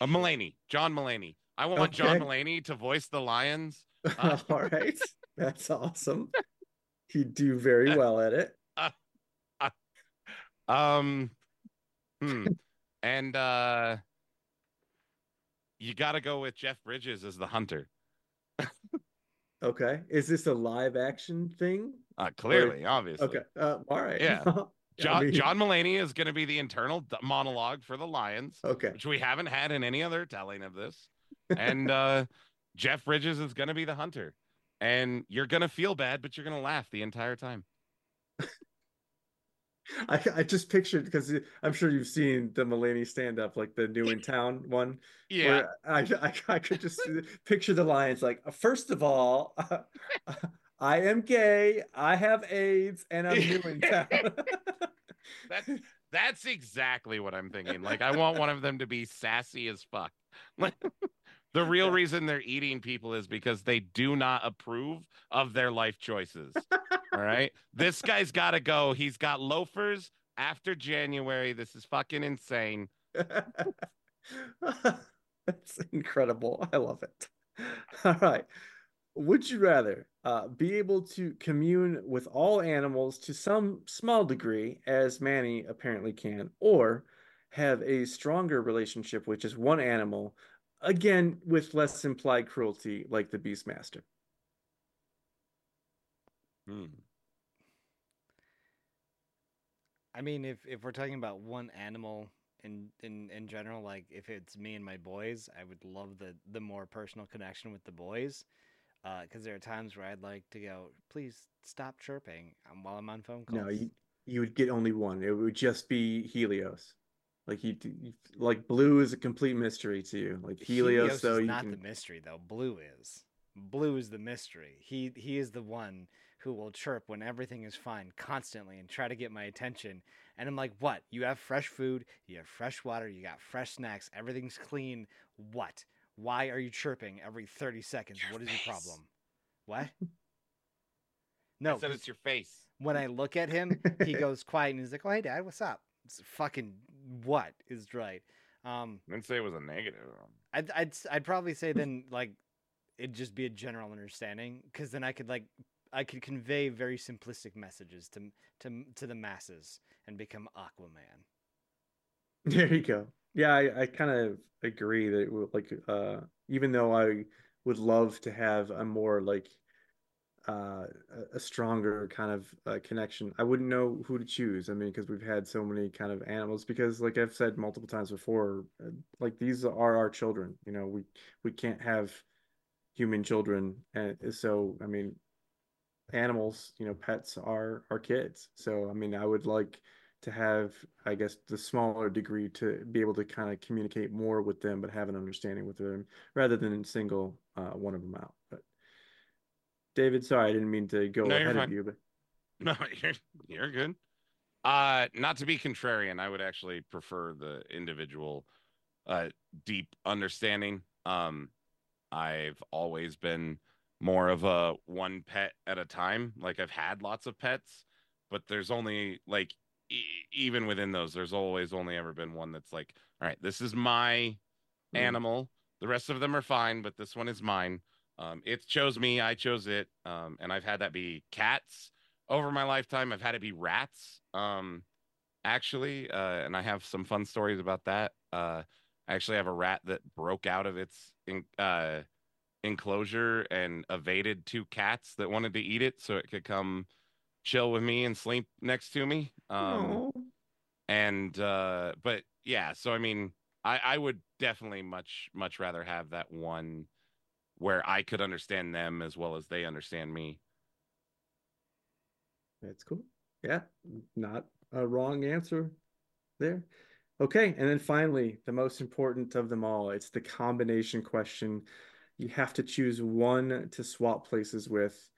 uh, Mulaney, John Mulaney. I want John Okay. Mulaney to voice the lions. [laughs] All right. That's awesome. He'd do very [laughs] well at it. Um, hmm. and uh, you got to go with Jeff Bridges as the hunter. Okay. Is this a live action thing? Uh, clearly, obviously. Okay. Uh, all right. Yeah. [laughs] I John mean- John Mulaney is going to be the internal monologue for the lions, Okay. which we haven't had in any other telling of this. And uh, [laughs] Jeff Bridges is going to be the hunter. And you're going to feel bad, but you're going to laugh the entire time. [laughs] I, I just pictured because I'm sure you've seen the Mulaney stand up, like the New in Town one. Yeah. I, I, [laughs] I could just picture the lions like, uh, first of all, uh, [laughs] I am gay, I have AIDS, and I'm new in town. That's that's exactly what I'm thinking. Like I want one of them to be sassy as fuck. The real reason they're eating people is because they do not approve of their life choices. All right. [laughs] This guy's got to go. He's got loafers after January. This is fucking insane. [laughs] That's incredible. I love it. All right. Would you rather uh, be able to commune with all animals to some small degree, as Manny apparently can, or have a stronger relationship with just one animal, again with less implied cruelty, like the Beastmaster? Hmm. I mean, if if we're talking about one animal in in in general, like if it's me and my boys, I would love the the more personal connection with the boys, because there are times where I'd like to go, please stop chirping um, while I'm on phone calls. No, you, you would get only one. It would just be Helios. Like you, like blue is a complete mystery to you. Like Helios, is though, you not can. the mystery though. Blue is Blue is the mystery. He he is the one who will chirp when everything is fine constantly and try to get my attention. And I'm like, "What? You have fresh food, you have fresh water, you got fresh snacks, everything's clean. What? Why are you chirping every 30 seconds? Your what is face. your problem?" What? [laughs] I No, said 'cause it's your face. when I look at him, he [laughs] goes quiet and he's like, "Oh, hey, Dad, what's up?" It's fucking what is right. Um, I didn't say it was a negative. I'd I'd s- I'd probably say [laughs] then like it'd just be a general understanding because then I could like I could convey very simplistic messages to to to the masses and become Aquaman. [laughs] There you go. Yeah, I, I kind of agree that it would, like uh even though I would love to have a more like uh a- stronger kind of uh, connection, I wouldn't know who to choose. I mean, because we've had so many kind of animals because like I've said multiple times before, uh, like these are our children, you know, we we can't have human children and so I mean animals, you know, pets are our kids. So I mean, I would like to have, I guess, the smaller degree to be able to kind of communicate more with them, but have an understanding with them rather than single uh, one of them out. But David, sorry, I didn't mean to go No, ahead of you, but [laughs] No, you're you're good. Uh, not to be contrarian, I would actually prefer the individual, uh, deep understanding. Um, I've always been more of a one pet at a time. Like I've had lots of pets, but there's only like e- even within those, there's always only ever been one that's like, all right, this is my Mm. animal. The rest of them are fine, but this one is mine. Um, it chose me, I chose it. Um, and I've had that be cats over my lifetime. I've had it be rats. Um, actually, uh, and I have some fun stories about that. Uh, I actually have a rat that broke out of its in, uh, enclosure and evaded two cats that wanted to eat it so it could come chill with me and sleep next to me. Um, and uh but yeah so i mean i i would definitely much much rather have that one where i could understand them as well as they understand me That's cool. Yeah, not a wrong answer there. Okay, and then finally, the most important of them all, it's the combination question. You have to choose one to swap places with.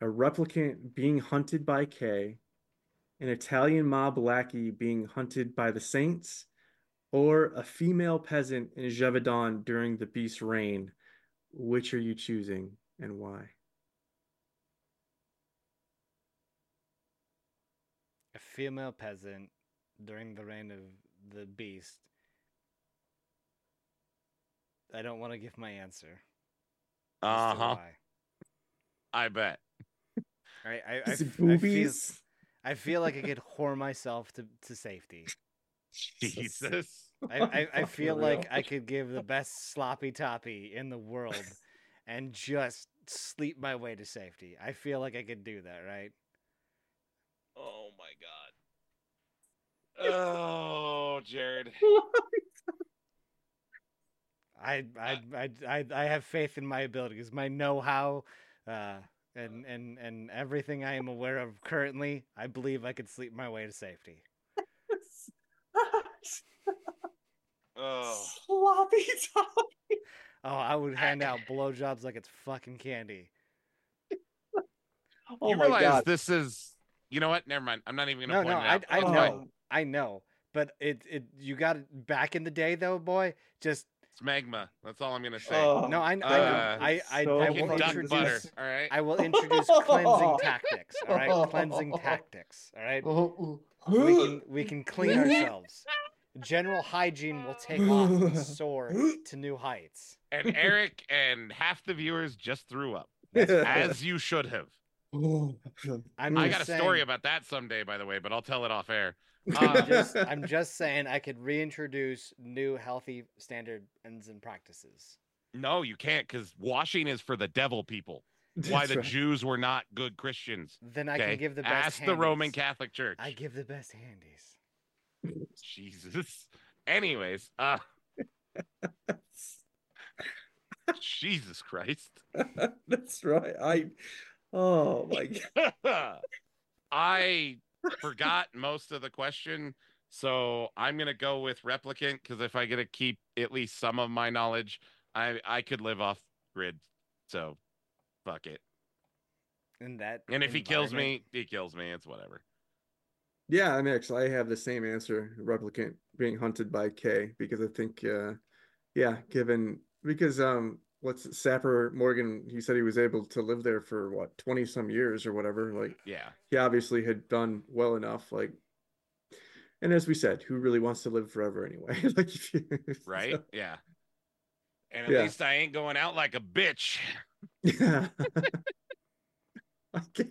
A replicant being hunted by Kay, an Italian mob lackey being hunted by the Saints, or a female peasant in Gévaudan during the beast's reign. Which are you choosing and why? A female peasant during the reign of the beast. I don't want to give my answer. uh-huh i bet I, I, I, Is it feel. I feel like I could whore myself to, to safety. [laughs] jesus [laughs] I, I, I For feel like? I could give the best sloppy toppy in the world [laughs] and just sleep my way to safety. I feel like I could do that, right? oh my god [laughs] oh jared I I I I, I have faith in my abilities, my know-how, uh, and and and everything I am aware of currently. I believe I could sleep my way to safety. Oh Sloppy toppy. Oh, I would hand out [laughs] blowjobs like it's fucking candy. Oh you my realize god. this is you know what never mind i'm not even gonna No, point no, it I out. I It's Oh. know, fine. I know, but it it you got it back in the day though, boy. Just it's magma that's all i'm gonna say Oh, no, I I. Uh, I I, so I you can will introduce. butter all right I will introduce cleansing [laughs] tactics. All right, cleansing tactics. All right. [laughs] we can we can clean ourselves. General hygiene will [laughs] take off and soar to new heights. and eric and half the viewers just threw up [laughs] as you should have I'm I just got a saying, story about that someday, by the way, but I'll tell it off air. I'm Uh, just I'm just saying I could reintroduce new healthy standards and practices. no, you can't, because washing is for the devil people. [laughs] Why the right. Jews were not good Christians. Then I Okay, can give the best. ask the Roman. Catholic Church. I give the best handies. Jesus. Anyways, uh, Jesus Christ. [laughs] That's right. I. Oh my [laughs] god. I forgot most of the question, so I'm gonna go with replicant because if I get to keep at least some of my knowledge, I I could live off grid So, fuck it. In that, And if he kills me, he kills me. It's whatever. Yeah, I mean, actually, I have the same answer. Replicant being hunted by K because I think, uh, yeah, given because um, what's Sapper Morton? He said he was able to live there for what twenty some years or whatever. Like Yeah. he obviously had done well enough. Like, and as we said, who really wants to live forever anyway? [laughs] like, if you, [laughs] Right? so- Yeah. And at Yeah. least I ain't going out like a bitch. [laughs] Yeah. I can't,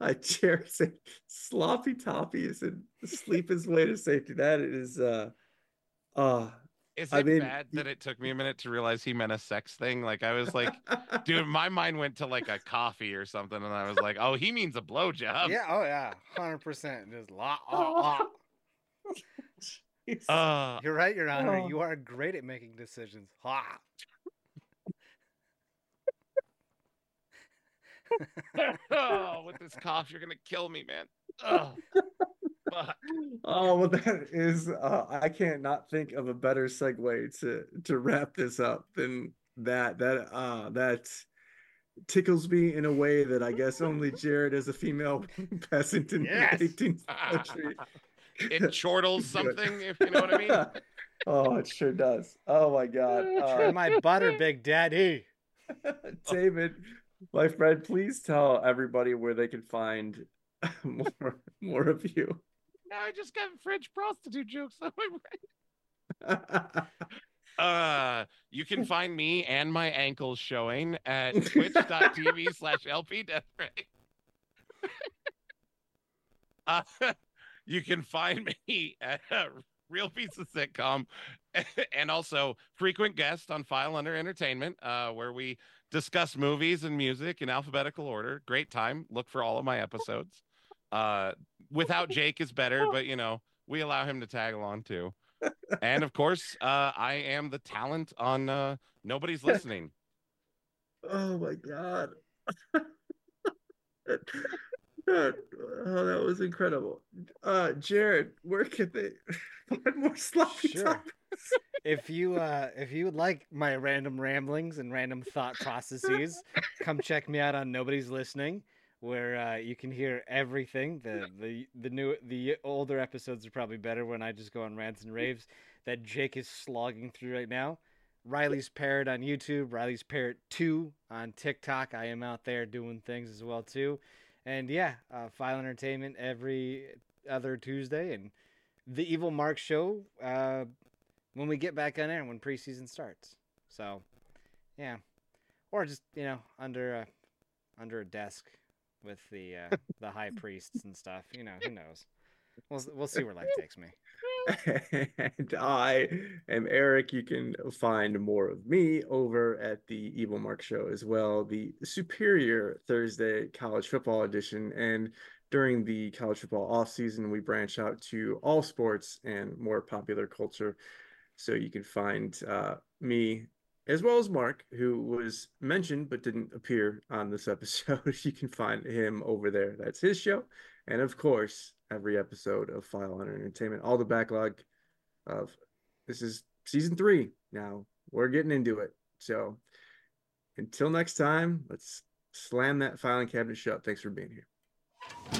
I cherish [laughs] it. Sloppy toppies and sleep is way to safety. That is uh uh Is I it mean, bad y- that it took me a minute to realize he meant a sex thing? Like I was like, [laughs] dude, my mind went to like a coffee or something, and I was like, oh, he means a blowjob. yeah, oh yeah, hundred percent. Just la, [laughs] la, la. Uh, You're right, Your Honor. Oh. You are great at making decisions. Ha. Oh, with this cough, you're gonna kill me, man. Oh, fuck. oh well that is uh I can't not think of a better segue to to wrap this up than that that uh that tickles me in a way that I guess only Jared as a female [laughs] peasant in Yes. the 18th [laughs] century It chortles [laughs] something, if you know what I mean. oh, it sure does. Oh my god. Uh, my butter, Big Daddy. David, my friend, please tell everybody where they can find [laughs] more more of you. Now I just got French prostitute jokes on my brain. [laughs] Uh, you can find me and my ankles showing at [laughs] twitch.tv slash LP Death Ray. Uh, you can find me at uh, Real Piece of Sitcom and also frequent guest on File Under Entertainment, uh, where we discuss movies and music in alphabetical order. Great time. Look for all of my episodes. Uh, without [laughs] Jake is better, but you know, we allow him to tag along too. And of course, uh, I am the talent on uh, Nobody's Listening. [laughs] oh my god. [laughs] oh, that was incredible. Uh Jared, where can they find more sloppy Sure. topics? If you uh if you would like my random ramblings and random thought processes, come check me out on Nobody's Listening, where uh, you can hear everything. The the the new the older episodes are probably better when I just go on rants and raves that Jake is slogging through right now. Riley's Parrot on YouTube, Riley's Parrot 2 on TikTok. I am out there doing things as well too. And yeah, uh, File Entertainment every other Tuesday and the Evil Mark show uh, when we get back on air when preseason starts. So, yeah, or just you know under a under a desk with the uh, [laughs] the high priests and stuff. You know, who knows? We'll we'll see where life takes me. and [laughs] I am Eric. You can find more of me over at the Evil Mark Show as well, the Superior Thursday College Football Edition. And during the college football off season, we branch out to all sports and more popular culture. So you can find uh, me as well as Mark, who was mentioned but didn't appear on this [laughs] episode. you can find him over there. That's his show. And of course, every episode of File Under Entertainment, all the backlog of this is season three. Now we're getting into it. So until next time, let's slam that filing cabinet shut. Thanks for being here.